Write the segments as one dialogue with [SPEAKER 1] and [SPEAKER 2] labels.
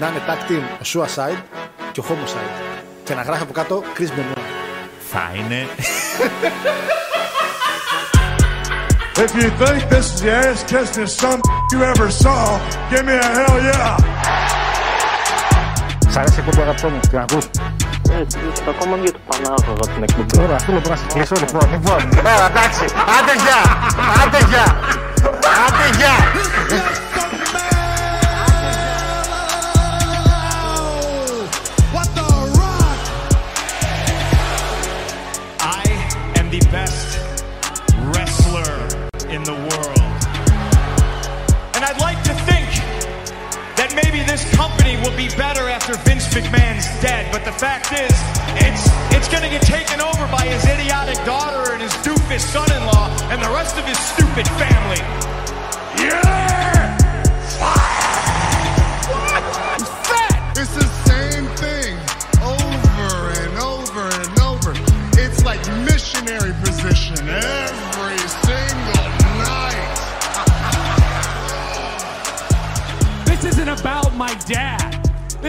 [SPEAKER 1] να είναι tag team ο Suicide και ο Homicide. Και να γράφει από κάτω Chris Benoit.
[SPEAKER 2] Θα είναι.
[SPEAKER 3] If you think this is the ass kissing some you ever saw, give me a hell yeah.
[SPEAKER 1] Σ' αρέσει η εκπομπή αγαπητό μου, την ακούς;
[SPEAKER 4] Έτσι, ακόμα για το Πανάγωγα την εκπομπή.
[SPEAKER 1] Ωραία, αυτό λοιπόν να σε κλείσω λοιπόν. Λοιπόν, ωραία, εντάξει. Άντε γεια, άντε γεια, άντε γεια.
[SPEAKER 5] Dead, but the fact is, it's it's gonna get taken over by his idiotic daughter and his doofus son-in-law and the rest of his stupid family.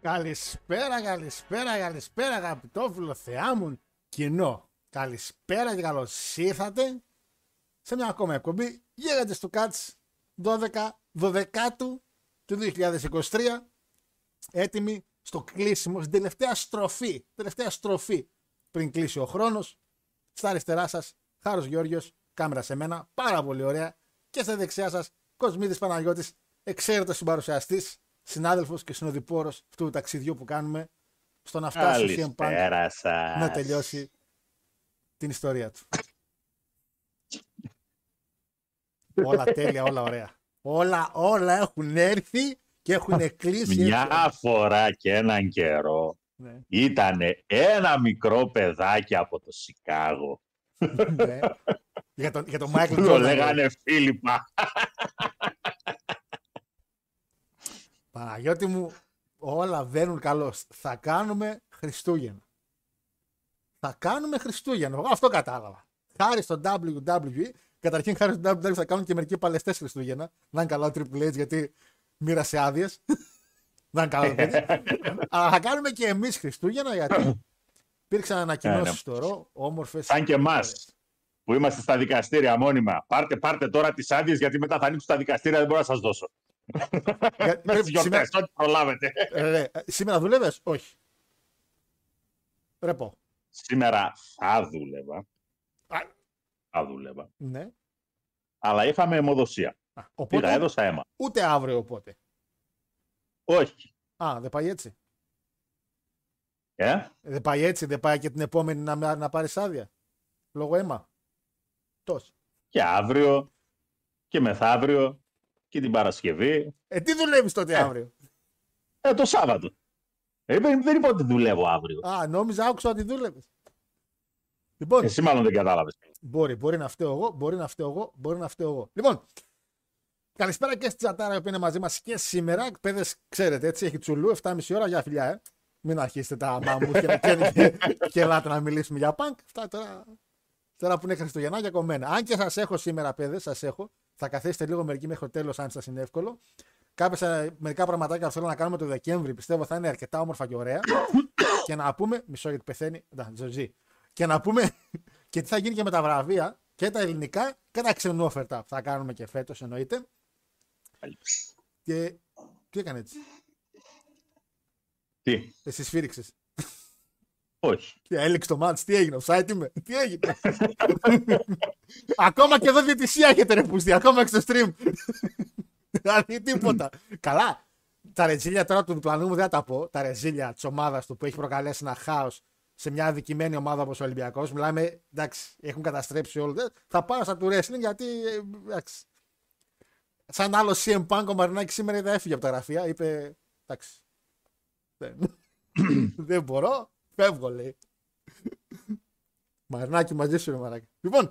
[SPEAKER 1] Καλησπέρα, καλησπέρα, καλησπέρα, αγαπητό φιλοθεάμουν κοινό. Καλησπέρα και καλώς ήρθατε σε μια ακόμα εκπομπή Γίγαντε του Κάτς 12 12 του 2023. Έτοιμοι στο κλείσιμο, στην τελευταία στροφή, τελευταία στροφή πριν κλείσει ο χρόνος. Στα αριστερά σας, Χάρος Γιώργιος, κάμερα σε μένα, πάρα πολύ ωραία. Και στα δεξιά σας, Κοσμίδης Παναγιώτης, εξαίρετος συμπαρουσιαστής, συνάδελφος και συνοδοιπόρος αυτού του ταξιδιού που κάνουμε στο να φτάσει ο CM Punk
[SPEAKER 2] Καλησπέρα σας.
[SPEAKER 1] να τελειώσει την ιστορία του. όλα τέλεια, όλα ωραία. Όλα, όλα έχουν έρθει και έχουν κλείσει.
[SPEAKER 2] Μια φορά και έναν καιρό
[SPEAKER 1] Ναι,
[SPEAKER 2] ήταν ένα μικρό παιδάκι από το Σικάγο.
[SPEAKER 1] ναι. για τον, για τον Michael
[SPEAKER 2] Το
[SPEAKER 1] Jordan.
[SPEAKER 2] λέγανε Φίλιππα.
[SPEAKER 1] Παναγιώτη μου, όλα βαίνουν καλώς. Θα κάνουμε Χριστούγεννα. Θα κάνουμε Χριστούγεννα. Εγώ αυτό κατάλαβα. Χάρη στο WWE, καταρχήν χάρη στο WWE θα κάνουν και μερικοί παλαιστές Χριστούγεννα. Να είναι καλά ο Triple H γιατί μοίρασε άδειες. Να είναι καλά το παιδί. Αλλά θα κάνουμε και εμείς Χριστούγεννα γιατί υπήρξαν ανακοινώσεις στο ρο, όμορφες.
[SPEAKER 2] Σαν και εμάς που είμαστε στα δικαστήρια μόνιμα. Πάρτε, πάρτε τώρα τις άδειες γιατί μετά θα ανοίξουν τα δικαστήρια, δεν μπορώ να σας δώσω. Με τις γιορτές, ό,τι προλάβετε.
[SPEAKER 1] σήμερα δουλεύε, όχι. Ρεπό.
[SPEAKER 2] Σήμερα θα δούλευα.
[SPEAKER 1] Α.
[SPEAKER 2] Θα δούλευα.
[SPEAKER 1] Ναι.
[SPEAKER 2] Αλλά είχαμε αιμοδοσία.
[SPEAKER 1] Α,
[SPEAKER 2] Πήγα,
[SPEAKER 1] Οπότε
[SPEAKER 2] έδωσα αίμα.
[SPEAKER 1] ούτε αύριο οπότε.
[SPEAKER 2] Όχι.
[SPEAKER 1] Α, δεν πάει έτσι.
[SPEAKER 2] Ε;
[SPEAKER 1] Δεν πάει έτσι, δεν πάει και την επόμενη να, να πάρεις άδεια. Λόγω αίμα. Τόσο.
[SPEAKER 2] Και αύριο και μεθαύριο και την Παρασκευή.
[SPEAKER 1] Ε, τι δουλεύεις τότε
[SPEAKER 2] Ε.
[SPEAKER 1] αύριο;
[SPEAKER 2] Ε, το Σάββατο. Ε, δεν δεν είπα ότι δουλεύω αύριο.
[SPEAKER 1] Α, νόμιζα, άκουσα ότι δούλευες. Λοιπόν,
[SPEAKER 2] Εσύ μάλλον δεν κατάλαβες.
[SPEAKER 1] μπορεί, μπορεί να φταίω εγώ, μπορεί να φταίω εγώ, μπορεί να φταίω εγώ. Λοιπόν, καλησπέρα και στη Τσατάρα που είναι μαζί μας και σήμερα. Παιδες, ξέρετε, έτσι έχει τσουλού, 7,5 ώρα για φιλιά, ε. Μην αρχίσετε τα μαμού και, και, και, και ελάτε να μιλήσουμε για πανκ. Αυτά τώρα, τώρα που είναι Χριστουγεννάκια κομμένα. Αν και σας έχω σήμερα, παιδες, σας έχω. Θα καθίσετε λίγο μερικοί μέχρι το τέλος, αν σας είναι εύκολο. Κάποια, μερικά πραγματάκια που θέλω να κάνουμε το Δεκέμβρη πιστεύω θα είναι αρκετά όμορφα και ωραία. και να πούμε. Μισό γιατί πεθαίνει. Να, ζωζή. Και να πούμε και τι θα γίνει και με τα βραβεία και τα ελληνικά και τα ξενόφερτα που θα κάνουμε και φέτος εννοείται. Και. Τι έκανε έτσι;
[SPEAKER 2] Τι,
[SPEAKER 1] Εσύ σφύριξες.
[SPEAKER 2] Όχι.
[SPEAKER 1] Και έληξε το μάτς, τι έγινε, offside είμαι, τι έγινε. ακόμα και εδώ διαιτησία έχετε ρε πούστη, ακόμα και στο stream. δηλαδή τίποτα. Καλά, τα ρεζίλια τώρα του διπλανού μου δεν θα τα πω, τα ρεζίλια της ομάδας του που έχει προκαλέσει ένα χάος σε μια αδικημένη ομάδα όπως ο Ολυμπιακός. Μιλάμε, εντάξει, έχουν καταστρέψει όλο. Δεν- Θα πάω στα του wrestling γιατί. ε, Εντάξει. Σαν άλλο CM Punk ο Μαρινάκης σήμερα είδα έφυγε από τα γραφεία. Είπε. Εντάξει. Δεν, δεν μπορώ. Φεύγω, λέει. Μαρινάκη μαζί σου, ρε Μαρινάκη. Λοιπόν,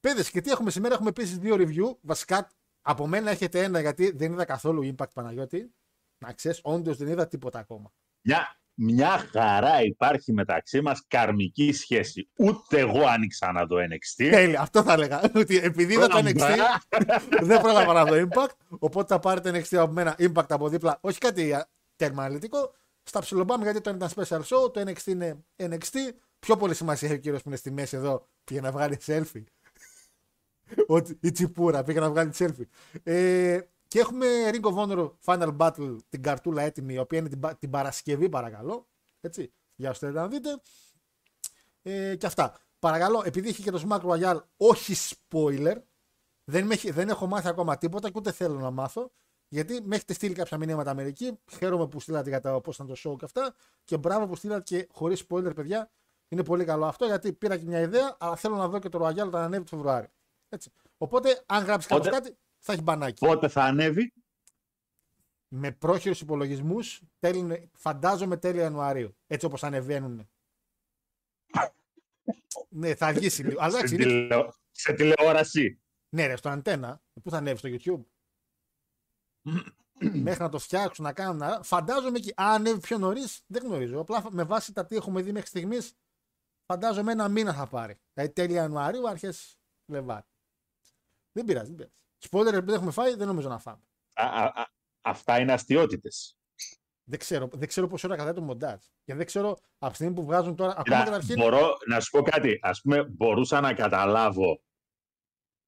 [SPEAKER 1] παιδες, και τι έχουμε σήμερα; Έχουμε επίσης δύο review. Βασικά, από μένα έχετε ένα γιατί δεν είδα καθόλου impact Παναγιώτη. Να ξέρεις, όντως δεν είδα τίποτα ακόμα.
[SPEAKER 2] Μια, μια χαρά υπάρχει μεταξύ μας καρμική σχέση. Ούτε εγώ άνοιξα να δω NXT.
[SPEAKER 1] Τέλεια, αυτό θα έλεγα. Ότι επειδή είδα το NXT, δεν πρόλαβα να δω impact. Οπότε θα πάρετε NXT από μένα impact από δίπλα. Όχι κάτι α, τέρμα αναλυτικό. Στα ψιλομπάμε γιατί το ένα ήταν special show, το NXT είναι NXT. Πιο πολύ σημασία έχει ο κύριος που είναι στη μέση εδώ πήγε να βγάλει selfie. Ότι η τσιπούρα πήγε να βγάλει selfie. Ε, και έχουμε Ring of Honor Final Battle, την καρτούλα έτοιμη, η οποία είναι την, Πα- την Παρασκευή, παρακαλώ. Έτσι, για όσοι θέλετε να δείτε. Ε, και αυτά. Παρακαλώ, επειδή είχε και το Smack Royale, όχι spoiler. Δεν, με, έχει- δεν έχω μάθει ακόμα τίποτα και ούτε θέλω να μάθω. Γιατί με έχετε στείλει κάποια μηνύματα Αμερική. Χαίρομαι που στείλατε για το πώς ήταν το show και αυτά. Και μπράβο που στείλατε και χωρίς spoiler, παιδιά. Είναι πολύ καλό αυτό γιατί πήρα και μια ιδέα, αλλά θέλω να δω και το Royale όταν ανέβει το Φεβρουάριο. Έτσι. Οπότε, αν γράψεις κάποιος
[SPEAKER 2] Πότε-
[SPEAKER 1] κάτι, θα έχει μπανάκι.
[SPEAKER 2] Πότε θα ανέβει;
[SPEAKER 1] Με πρόχειρους υπολογισμούς, φαντάζομαι τέλη Ιανουαρίου. Έτσι όπως ανεβαίνουν. ναι, θα αργήσει λίγο. Αλλά
[SPEAKER 2] σε,
[SPEAKER 1] εντάξει, είναι
[SPEAKER 2] τηλεο- σε τηλεόραση.
[SPEAKER 1] Ναι, ρε, στο αντένα. Πού θα ανέβει στο YouTube. μέχρι να το φτιάξουν, να κάνουν. να- Φαντάζομαι και. Αν ανέβει πιο νωρίς, δεν γνωρίζω. Απλά με βάση τα τι έχουμε δει μέχρι στιγμής, φαντάζομαι ένα μήνα θα πάρει. Δηλαδή τέλη Ιανουαρίου, αρχές Φλεβάρι. Δεν πειράζει, δεν πειράζει. Spoiler επειδή έχουμε φάει, δεν νομίζω να φάμε.
[SPEAKER 2] Α, α, α, αυτά είναι αστείωτητες.
[SPEAKER 1] Δεν ξέρω, δεν ξέρω πόση ώρα κρατάει το μοντάζ. Και δεν ξέρω από τη στιγμή που βγάζουν τώρα. Ακόμα καταρχήν.
[SPEAKER 2] Μπορώ να σου πω κάτι. Ας πούμε, μπορούσα να καταλάβω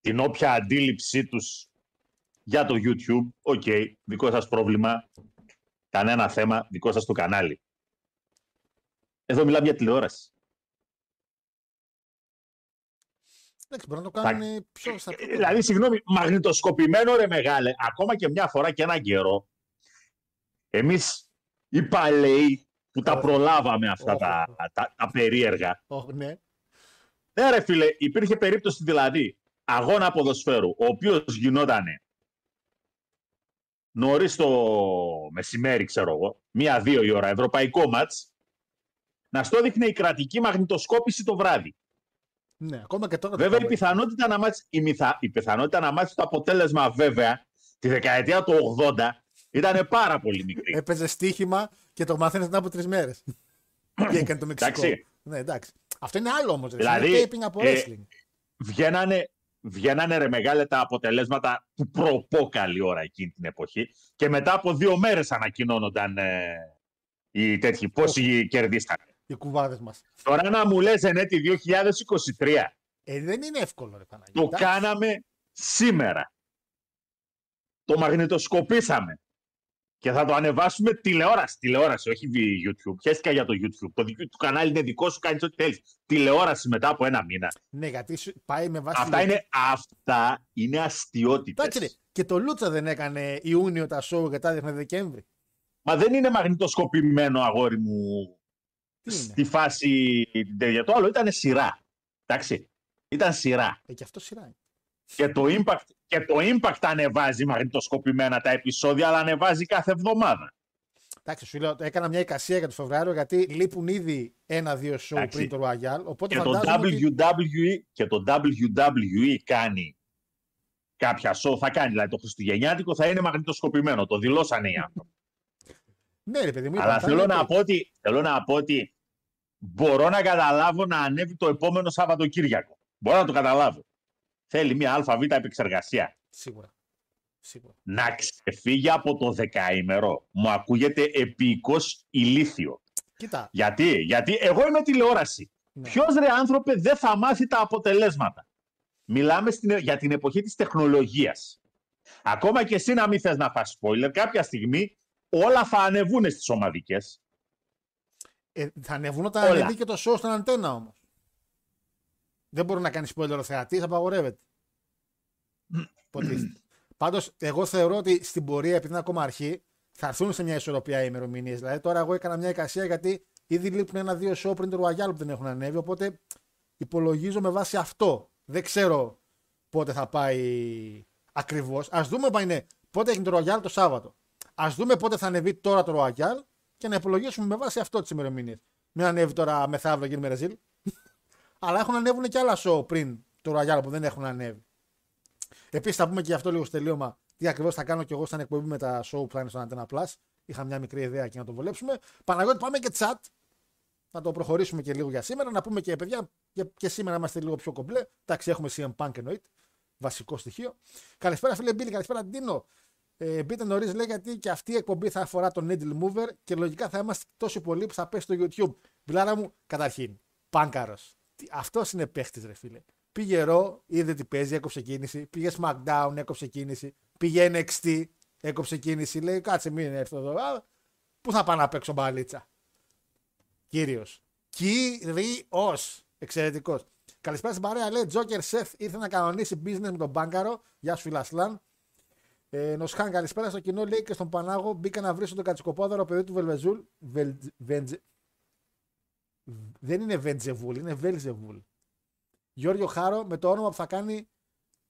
[SPEAKER 2] την όποια αντίληψή τους για το YouTube. OK, δικό σας πρόβλημα. Κανένα θέμα, δικό σας το κανάλι. Εδώ μιλάμε για τηλεόραση.
[SPEAKER 1] Εντάξει, μπορεί να το κάνουν πιο στα πιο
[SPEAKER 2] Δηλαδή, συγγνώμη, μαγνητοσκοπημένο ρε μεγάλε, ακόμα και μια φορά και έναν καιρό, εμείς οι παλαιοί που τα
[SPEAKER 1] Οχ.
[SPEAKER 2] προλάβαμε αυτά
[SPEAKER 1] Οχ,
[SPEAKER 2] τα,
[SPEAKER 1] οχ.
[SPEAKER 2] τα, τα περίεργα,
[SPEAKER 1] Ω, ναι.
[SPEAKER 2] Ναι, ρε φίλε, υπήρχε περίπτωση δηλαδή αγώνα ποδοσφαίρου, ο οποίος γινόταν νωρίς το μεσημέρι, ξέρω εγώ, μία-δύο η ώρα, ευρωπαϊκό ματ, να στο δείχνε η κρατική μαγνητοσκόπηση το βράδυ.
[SPEAKER 1] ναι, ακόμα και τώρα. το
[SPEAKER 2] Βέβαια, η
[SPEAKER 1] κάνουμε.
[SPEAKER 2] πιθανότητα να μάθει η, μυθα- η πιθανότητα να μάθεις το αποτέλεσμα, βέβαια, τη δεκαετία του 80 ήταν πάρα πολύ μικρή.
[SPEAKER 1] Έπαιζε στοίχημα και το μαθαίνεις μετά από τρεις μέρες. και έκανε το Μεξικό.
[SPEAKER 2] Εντάξει.
[SPEAKER 1] Ναι, εντάξει. Αυτό είναι άλλο όμως.
[SPEAKER 2] Δηλαδή,
[SPEAKER 1] είναι taping από
[SPEAKER 2] ε,
[SPEAKER 1] wrestling.
[SPEAKER 2] βγαίνανε, βγαίνανε ρε μεγάλε τα αποτελέσματα του προπό καλή ώρα εκείνη την εποχή και μετά από δύο μέρες ανακοινώνονταν ε, οι τέτοιοι πόσοι κερδίσανε.
[SPEAKER 1] Οι κουβάδες μας.
[SPEAKER 2] Τώρα να μου λες ενέτη 2023,
[SPEAKER 1] Ε, δεν είναι εύκολο, ρε Παναγία.
[SPEAKER 2] το
[SPEAKER 1] Εντάξει.
[SPEAKER 2] κάναμε σήμερα. Το μαγνητοσκοπήσαμε. Και θα το ανεβάσουμε τηλεόραση. Τηλεόραση, όχι βι- YouTube. Χαίστηκα για το YouTube. Το δικό του κανάλι είναι δικό σου, κάνεις ό,τι θέλεις. Τηλεόραση μετά από ένα μήνα.
[SPEAKER 1] Ναι, γιατί σου πάει με βάση.
[SPEAKER 2] Αυτά είναι, αυτά είναι αστείωτητες.
[SPEAKER 1] Εντάξει, ρε. Και το Λούτσα δεν έκανε Ιούνιο τα show και τα έδειχνε Δεκέμβρη.
[SPEAKER 2] Μα δεν είναι μαγνητοσκοπημένο, αγόρι μου,
[SPEAKER 1] Τι είναι;
[SPEAKER 2] στη φάση την τέτοια. Το άλλο ήταν σειρά. Εντάξει. Ήταν σειρά.
[SPEAKER 1] Ε, και αυτό σειρά είναι.
[SPEAKER 2] Και το impact, και το impact ανεβάζει μαγνητοσκοπημένα τα επεισόδια, αλλά ανεβάζει κάθε εβδομάδα.
[SPEAKER 1] Εντάξει, σου λέω, έκανα μια εικασία για το Φεβράριο γιατί λείπουν ήδη ένα-δύο show
[SPEAKER 2] Εντάξει.
[SPEAKER 1] πριν το Royal. Οπότε
[SPEAKER 2] Και το,
[SPEAKER 1] φαντάζομαι ότι...
[SPEAKER 2] WWE, και το WWE κάνει κάποια show, θα κάνει δηλαδή το Χριστουγεννιάτικο, θα είναι μαγνητοσκοπημένο. Το δηλώσανε οι άνθρωποι.
[SPEAKER 1] Ναι, ρε παιδί μου.
[SPEAKER 2] Αλλά
[SPEAKER 1] είπα, θα
[SPEAKER 2] θέλω
[SPEAKER 1] είναι
[SPEAKER 2] να,
[SPEAKER 1] ok.
[SPEAKER 2] πω ότι, θέλω να πω ότι μπορώ να καταλάβω να ανέβει το επόμενο Σαββατοκύριακο. Μπορώ να το καταλάβω. Θέλει μια ΑΒ επεξεργασία.
[SPEAKER 1] Σίγουρα. Σίγουρα.
[SPEAKER 2] Να ξεφύγει από το δεκαήμερο. Μου ακούγεται επίκος ηλίθιο.
[SPEAKER 1] Κοίτα.
[SPEAKER 2] Γιατί, γιατί εγώ είμαι τηλεόραση.
[SPEAKER 1] Ναι.
[SPEAKER 2] Ποιος ρε άνθρωπε δεν θα μάθει τα αποτελέσματα; Μιλάμε στην, για την εποχή της τεχνολογίας. Ακόμα και εσύ να μην θες να φας spoiler, κάποια στιγμή όλα θα ανεβούν στις ομαδικές.
[SPEAKER 1] Ε, θα ανεβούν όταν
[SPEAKER 2] Όλα.
[SPEAKER 1] ανεβεί και το show στην αντένα όμως. Δεν μπορεί να κάνεις spoiler ο θεατής, απαγορεύεται. Υποτίθεται. Πάντως, εγώ θεωρώ ότι στην πορεία, επειδή είναι ακόμα αρχή, θα έρθουν σε μια ισορροπία οι ημερομηνίες. Δηλαδή, τώρα εγώ έκανα μια εικασία γιατί Ήδη λείπουν ένα-δύο show πριν το Royal που δεν έχουν ανέβει. Οπότε υπολογίζω με βάση αυτό. Δεν ξέρω πότε θα πάει ακριβώς. Α δούμε πα είναι, πότε έχει το Royal το Σάββατο. Α δούμε πότε θα ανεβεί τώρα το Royal και να υπολογίσουμε με βάση αυτό τις ημερομηνίες. Μην ανέβει τώρα μεθαύριο γίνει με Ρεζίλ. Αλλά έχουν ανέβουν και άλλα show πριν το Royal που δεν έχουν ανέβει. Επίσης θα πούμε και γι' αυτό λίγο στο τελείωμα τι ακριβώς θα κάνω και εγώ σαν εκπομπή με τα show που θα είναι στο Antenna Plus. Είχα μια μικρή ιδέα και να το βολέψουμε. Παναγιώτη, πάμε και chat. Να το προχωρήσουμε και λίγο για σήμερα. Να πούμε και παιδιά, και, και σήμερα είμαστε λίγο πιο κομπλέ. Εντάξει, έχουμε CM Punk εννοείται. Βασικό στοιχείο. Καλησπέρα, φίλε Μπίλη, καλησπέρα, Ντίνο. Ε, μπείτε νωρίς, λέει, γιατί και αυτή η εκπομπή θα αφορά τον Needle Mover και λογικά θα είμαστε τόσο πολλοί που θα πέσει στο YouTube. Βιλάρα μου, καταρχήν, πάνκαρος. Αυτός είναι παίχτης, ρε φίλε. Πήγε ρο, είδε τι παίζει, έκοψε κίνηση. Πήγε SmackDown, έκοψε κίνηση. Πήγε NXT, έκοψε κίνηση. Λέει, κάτσε μην έρθω εδώ. Α, πού θα πάω να παίξω μπαλίτσα; Κύριος. Κύριος. Εξαιρετικός. Καλησπέρα στην παρέα. Λέει Τζόκερ Σεφ ήρθε να κανονίσει business με τον Μπάγκαρο. Γεια σου, Φιλασλάν. Ε, Νοσχάν, καλησπέρα στο κοινό. Λέει και στον Πανάγο μπήκα να βρίσω τον κατσικοπόδαρο παιδί του Βελβεζούλ. Βελ, βεντζε... Δεν είναι Βεντζεβούλ, είναι Βέλζεβούλ. Γιώργιο Χάρο με το όνομα που θα κάνει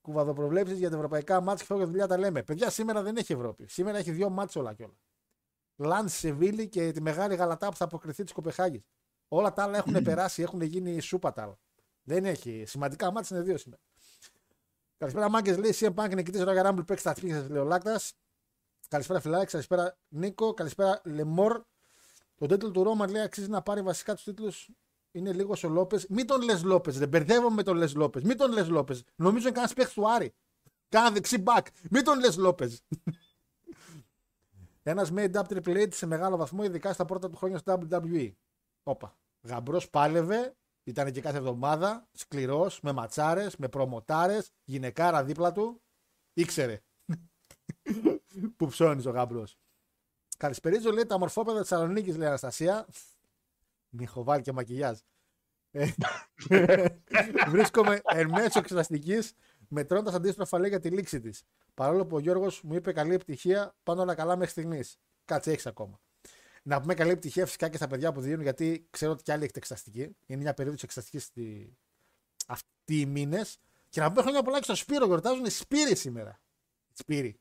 [SPEAKER 1] κουβαδοπροβλέψεις για τα ευρωπαϊκά μάτια και για δουλειά τα λέμε. Παιδιά, σήμερα δεν έχει Ευρώπη. Σήμερα έχει δύο μάτια όλα κιόλα. Λαντ Σεβίλη και τη μεγάλη γαλατά που θα αποκριθεί της Κοπεχάγης. Όλα τα άλλα έχουν περάσει, έχουν γίνει σούπα τα άλλα. Δεν έχει. Σημαντικά μάτια είναι δύο σήμερα. Καλησπέρα, Μάγκες. Λέει CM Punk νικητής Royal Rumble παίξει τα τρίχε, λέει ο Λάκτα. Καλησπέρα, Φιλάκη. Καλησπέρα, Νίκο. Καλησπέρα, Λεμόρ. Το τίτλο του Ρώμα λέει αξίζει να πάρει βασικά τους τίτλους. Είναι λίγο ο Λόπες. Μην τον λες Λόπες, δεν μπερδεύομαι με τον λες Λόπες. Μην τον λες Λόπες. Νομίζω είναι κανένας παίχτη του Άρη. Κάνα δεξί μπακ. Μην τον λες Λόπες. Ένας made up Triple H σε μεγάλο βαθμό, ειδικά στα πρώτα του χρόνια στο WWE. Όπα. Γαμπρός πάλευε, ήταν και κάθε εβδομάδα, σκληρός, με ματσάρες, με προμοτάρες, γυναικάρα δίπλα του. Ήξερε. που ψώνεις ο γαμπρός. Καλησπερίζω, λέει τα μορφόπεδα της Θεσσαλονίκης, λέει Αναστασία. Μη έχω βάλει και μακιγιάζ. Ε, βρίσκομαι εν μέσω εξεταστικής μετρώντας αντίστροφα λέει για τη λήξη της. Παρόλο που ο Γιώργος μου είπε καλή επιτυχία, πάνω όλα καλά μέχρι στιγμής. Κάτσε, έχεις ακόμα. Να πούμε καλή επιτυχία φυσικά και στα παιδιά που δίνουν, γιατί ξέρω ότι κι άλλοι έχετε εξεταστική. Είναι μια περίοδος εξεταστικής στη... αυτοί οι μήνες. Και να πούμε χρόνια πολλά και στο Σπύρο. Γιορτάζουν οι Σπύροι σήμερα. Σπύροι.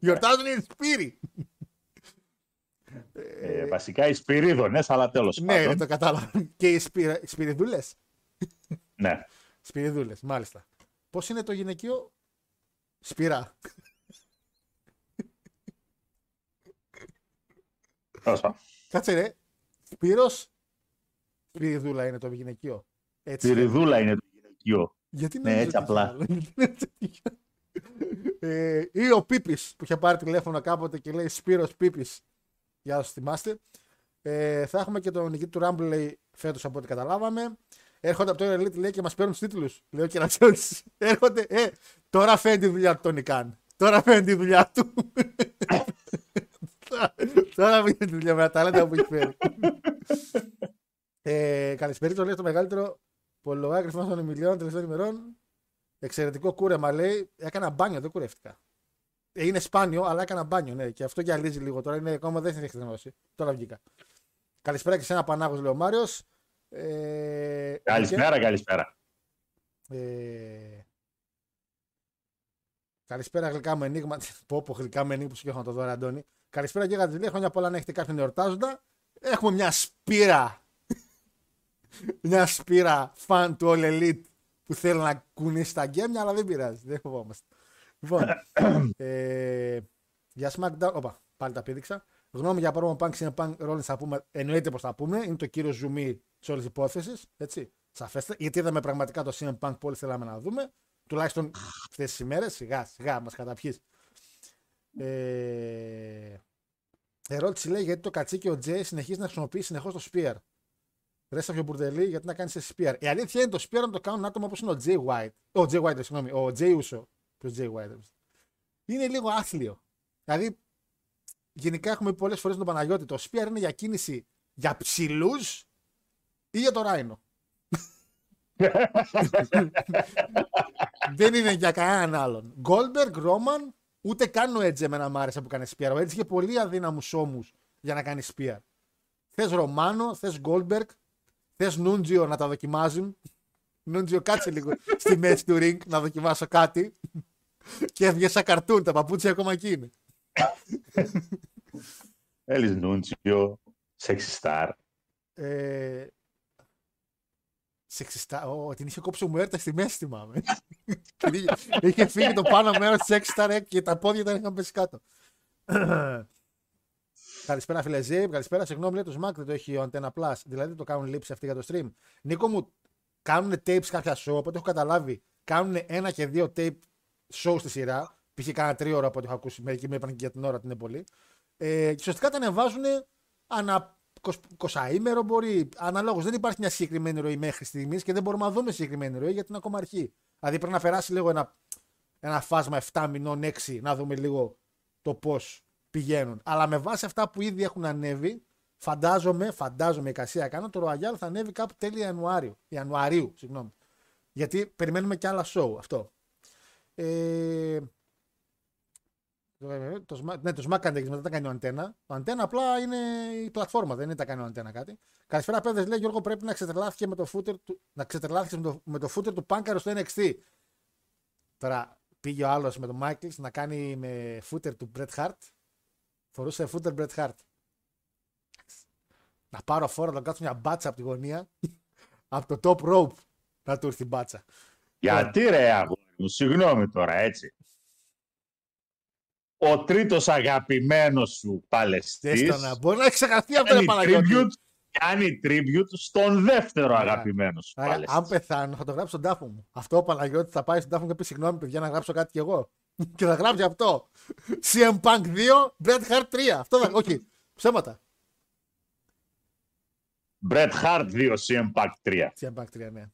[SPEAKER 1] Γιορτάζουν οι Σπύροι.
[SPEAKER 2] Ε, βασικά οι Σπυρίδωνες, αλλά τέλος
[SPEAKER 1] Ναι,
[SPEAKER 2] πάντων.
[SPEAKER 1] το κατάλαβα. Και οι σπυρα... Σπυριδούλες.
[SPEAKER 2] Ναι.
[SPEAKER 1] Σπυριδούλες, μάλιστα. Πώς είναι το γυναικείο; Σπυρά.
[SPEAKER 2] Τέλος πάντων.
[SPEAKER 1] Κάτσε ρε. Σπύρος. Σπυριδούλα είναι το γυναικείο. Έτσι.
[SPEAKER 2] Σπυριδούλα είναι το γυναικείο.
[SPEAKER 1] Γιατί
[SPEAKER 2] Ναι,
[SPEAKER 1] νομίζω
[SPEAKER 2] έτσι
[SPEAKER 1] ότι
[SPEAKER 2] απλά.
[SPEAKER 1] έχει άλλο. Γιατί είναι έτσι τυχαίο. ε, ή ο Πίπης που είχε πάρει τηλέφωνο κάποτε και λέει Σπύρος Πίπης. Για όσους θυμάστε. Ε, θα έχουμε και τον νικητή του Rumble λέει φέτος από ό,τι καταλάβαμε. Έρχονται από το Elite λέει και μας παίρνουν τους τίτλους. Λέω και να Έρχονται. Ε, τώρα φαίνεται η δουλειά του τον Ικάν. Τώρα φαίνεται η δουλειά του. Τώρα- τώρα φαίνεται η δουλειά με τα ταλέντα που έχει φέρει. ε, καλησπέρα, λέει το μεγαλύτερο Πολοά κρυφό των Εμιλιών τελευταίων ημερών. Εξαιρετικό κούρεμα λέει. Έκανα μπάνιο, δεν κουρεύτηκα. Ε, Είναι σπάνιο, αλλά έκανα μπάνιο, ναι. Και αυτό γυαλίζει λίγο τώρα. Είναι ακόμα δεν έχει γνώση. Τώρα βγήκα. Καλησπέρα και σε ένα Πανάγος, λέει ο Μάριος. Ε,
[SPEAKER 2] Καλησπέρα, καλησπέρα.
[SPEAKER 1] ε, καλησπέρα, γλυκά μου ενίγμα. Πω, πω, γλυκά μου ενίγμα που σου έχω να το δω, ρε, Αντώνη. Καλησπέρα και για Χρόνια πολλά να έχετε κάποιον εορτάζοντα. Έχουμε μια σπήρα. μια σπήρα φαν του All Elite που θέλει να κουνήσει τα γκέμια, αλλά δεν πειράζει. Δεν φοβόμαστε. Λοιπόν, ε, για SmackDown. Όπα, πάλι τα πήδηξα. Γνώμη για πρώτο Punk είναι Punk Rollins θα πούμε. Εννοείται πως θα πούμε. Είναι το κύριο ζουμί της όλης υπόθεσης. Έτσι. Σαφέστε. Γιατί είδαμε πραγματικά το CM Punk που όλοι θέλαμε να δούμε. Τουλάχιστον αυτέ τις ημέρες. Σιγά, σιγά, μας καταπιείς. Ε, ερώτηση λέει γιατί το κατσίκι ο Τζέι συνεχίζει να χρησιμοποιεί συνεχώς το Spear. Ρε πιο μπουρδελή, γιατί να κάνεις Spear. Η αλήθεια είναι το Spear να το κάνουν άτομα όπως είναι ο Jay White. Ο Jay White, συγγνώμη, ο Jay Uso. Ποιο Jay White. Είναι λίγο άθλιο. Δηλαδή, γενικά έχουμε πολλές φορές τον Παναγιώτη. Το Spear είναι για κίνηση για ψηλούς ή για το Ράινο. Δεν είναι για κανέναν άλλον. Goldberg, Roman, ούτε καν ο Edge εμένα μου άρεσε που κάνει Spear. Ο Edge είχε πολύ αδύναμους ώμους για να κάνει Spear. Θες Ρωμάνο, θες Γκόλμπεργκ, θες Νούντζιο να τα δοκιμάζουν. Νούντζιο, κάτσε λίγο στη μέση του ring να δοκιμάσω κάτι. Και έβγε σαν καρτούν, τα παπούτσια ακόμα εκεί είναι.
[SPEAKER 2] Έλλης Νούντσιο, Sexy Star.
[SPEAKER 1] Ε, σεξιστά. Ω, την είχε κόψει ο Μουέρτα στη μέση, θυμάμαι. Και είχε- είχε φύγει το πάνω μέρος της Sexstar και τα πόδια ήταν είχαν πέσει κάτω. Καλησπέρα, φίλε Ζήπ. Καλησπέρα. Συγγνώμη, λέει το Smack δεν το έχει ο Antenna Plus. Δηλαδή το κάνουν λήψη αυτή για το stream. Νίκο μου, κάνουν tapes κάποια show, από ό,τι έχω καταλάβει. Κάνουν ένα και δύο tape show στη σειρά. Π.χ. κάνα τρίωρο από ό,τι έχω ακούσει. Μερικοί με είπαν και για την ώρα ότι είναι πολύ. Ε, και ουσιαστικά τα ανεβάζουν ανά 20 ημέρο μπορεί. Αναλόγως. Δεν υπάρχει μια συγκεκριμένη ροή μέχρι στιγμής και δεν μπορούμε να δούμε συγκεκριμένη ροή γιατί είναι ακόμα αρχή. Δηλαδή πρέπει να περάσει λίγο ένα, ένα φάσμα 7 μηνών, 6 να δούμε λίγο το πώς πηγαίνουν. Αλλά με βάση αυτά που ήδη έχουν ανέβει, φαντάζομαι, φαντάζομαι η κασία κάνω, το Royal θα ανέβει κάπου τέλη Ιανουάριου. Ιανουαρίου, συγγνώμη. Γιατί περιμένουμε και άλλα show αυτό. Ε, το, Smack- ναι, το Smack κάνει μετά τα κάνει ο Αντένα. Το Αντένα απλά είναι η πλατφόρμα, δεν είναι τα κάνει ο Αντένα κάτι. Καλησπέρα, παιδε. Λέει Γιώργο, πρέπει να ξετρελάθηκε με το footer του, να ξετρελάθηκες με το, με το footer του Πάγκαρο στο NXT. Τώρα πήγε ο άλλος με τον Μάικλ να κάνει με footer του Bret Hart. Φορούσε footer Bret Hart. Να πάρω φόρο, να τον κάτσω μια μπάτσα από τη γωνία. από το top rope να του έρθει η μπάτσα.
[SPEAKER 2] Γιατί ρε αγόρι μου, συγγνώμη τώρα έτσι. Ο τρίτος αγαπημένος σου παλαιστής
[SPEAKER 1] Έστω να μπορεί να έχει ξεχαστεί αυτό
[SPEAKER 2] κάνει
[SPEAKER 1] ρε Παναγιώτη.
[SPEAKER 2] tribute, κάνει tribute στον δεύτερο αγαπημένο σου
[SPEAKER 1] Άρα, αν
[SPEAKER 2] παλαιστή.
[SPEAKER 1] πεθάνω, θα το γράψω στον τάφο μου. Αυτό ο Παναγιώτης θα πάει στον τάφο μου και πει συγγνώμη, παιδιά, να γράψω κάτι κι εγώ. και θα γράψει αυτό. CM Punk 2, Bret Hart 3. Αυτό θα. Όχι, ψέματα.
[SPEAKER 2] Bret Hart 2, CM Punk 3.
[SPEAKER 1] CM Punk 3, ναι.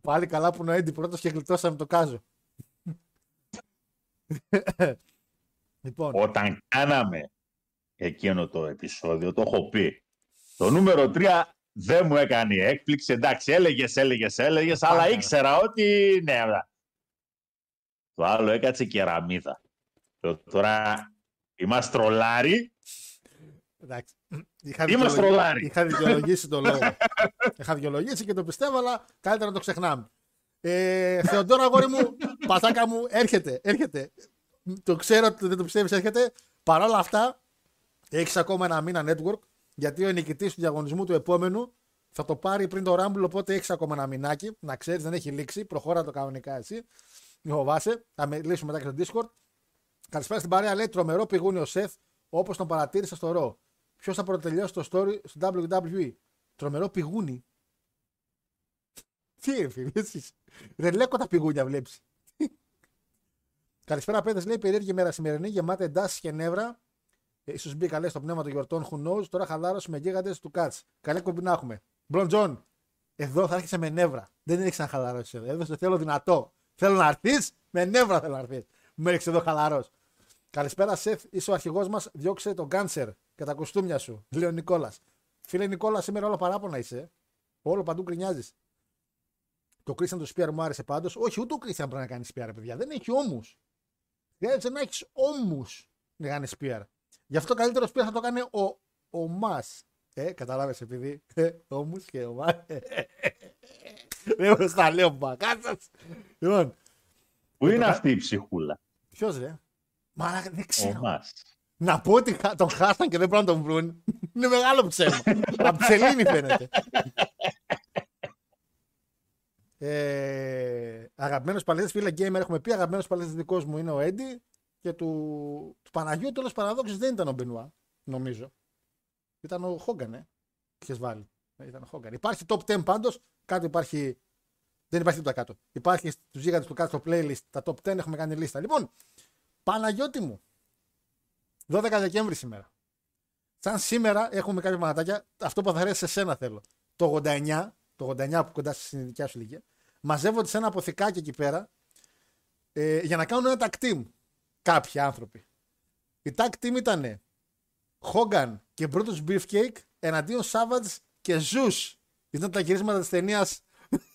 [SPEAKER 1] Πάλι καλά που είναι ο Έντι πρώτος και γλιτώσαμε το κάζο. λοιπόν,
[SPEAKER 2] Όταν κάναμε εκείνο το επεισόδιο, το έχω πει. Το νούμερο 3 δεν μου έκανε έκπληξη. Εντάξει, έλεγες, έλεγες, έλεγες, αλλά
[SPEAKER 1] Πάρα.
[SPEAKER 2] ήξερα ότι ναι. αλλά. Το άλλο έκατσε κεραμίδα. Λέω, Τώρα είμαστε τρολάρι.
[SPEAKER 1] Εντάξει. Είχα
[SPEAKER 2] Είμαστε
[SPEAKER 1] δικαιολογήσει-
[SPEAKER 2] τρολάρι.
[SPEAKER 1] Είχα δικαιολογήσει το λόγο. Είχα δικαιολογήσει και το πιστεύω, αλλά καλύτερα να το ξεχνάμε. Ε, Θεοντόρα, αγόρι μου, πατάκα μου, έρχεται, έρχεται. Το ξέρω ότι δεν το πιστεύεις, έρχεται. Παρ' όλα αυτά, έχεις ακόμα ένα μήνα network, γιατί ο νικητής του διαγωνισμού του επόμενου θα το πάρει πριν το Rumble, οπότε έχεις ακόμα ένα μηνάκι. Να ξέρεις, δεν έχει λήξει. Προχώρα το κανονικά εσύ. Μη φοβάσαι. Θα μιλήσουμε μετά και στο Discord. Καλησπέρα στην παρέα. Λέει τρομερό πηγούνι ο Σεφ, όπως τον παρατήρησα στο Raw. Ποιος θα πρωτοτελειώσει το story στο WWE. Τρομερό πηγούνι. Τι είναι, φίλε, εσείς. Δεν λέγω τα πηγούνια, βλέπεις. Καλησπέρα, παίδες. Λέει περίεργη μέρα σημερινή, γεμάτη εντάσεις και νεύρα. Ε, ίσως μπήκα λέει στο πνεύμα των γιορτών, who knows. Τώρα χαλάρωση με γίγαντες του κατς. Καλή εκπομπή να έχουμε. Μπλον Τζον, εδώ θα έρχεσαι με νεύρα. Δεν έχεις να χαλαρώσεις εδώ. Εδώ σε θέλω δυνατό. Θέλω να έρθεις, με νεύρα θέλω να έρθεις. Μου έρχεσαι εδώ χαλαρός. Καλησπέρα, Σεφ. Είσαι ο αρχηγός μας. Διώξε τον κάνσερ και τα κοστούμια σου. Λέει ο Νικόλας. Φίλε Νικόλα, σήμερα όλο παράπονα είσαι. Όλο παντού γκρινιάζεις. Το Christian του Spear μου άρεσε πάντως. Όχι, ούτε ο Christian πρέπει να κάνει Spear, παιδιά. Δεν έχει όμου. Χρειάζεται να έχεις όμου να κάνεις Spear. Γι' αυτό καλύτερο Spear θα το κάνει ο, ο Μα. Ε, κατάλαβε επειδή. Ε, όμω και ο Μα. Δεν μπορώ να τα λέω μπακάτσα. Λοιπόν,
[SPEAKER 2] Πού είναι αυτή η ψυχούλα,
[SPEAKER 1] ποιος ρε; Μα δεν
[SPEAKER 2] ο
[SPEAKER 1] ξέρω.
[SPEAKER 2] μας.
[SPEAKER 1] Να πω ότι χα- τον χάσαν και δεν μπορούν να τον βρουν. Είναι μεγάλο ψέμα. Από ψελίνη φαίνεται. Ε, αγαπημένος παλαιστή, φίλε gamer, έχουμε πει. Αγαπημένος παλαιστή δικός μου είναι ο Έντι και του, του Παναγιώτου τέλος παραδόξω δεν ήταν ο Μπενουά, νομίζω. Ήταν ο Χόγκαν, ε. Είχες βάλει. Ε, Ήταν ο Χόγκαν. Υπάρχει top 10 πάντως. Κάτω υπάρχει. Δεν υπάρχει τίποτα κάτω. Υπάρχει στου γίγαντες του κάτω στο playlist. Τα top 10 έχουμε κάνει λίστα. Λοιπόν, Παναγιώτη μου, 12 Δεκέμβρη σήμερα. Σαν σήμερα έχουμε κάποια μανατάκια. Αυτό που θα αρέσει σε σένα θέλω. Το 89, το 89 που κοντά στην δικιά σου ηλικία, μαζεύονται σε ένα αποθηκάκι εκεί πέρα ε, για να κάνουν ένα tag team. Κάποιοι άνθρωποι. Η tag team ήταν Hogan και Brutus Beefcake εναντίον Savage και Zeus. Ήταν τα γυρίσματα της ταινίας.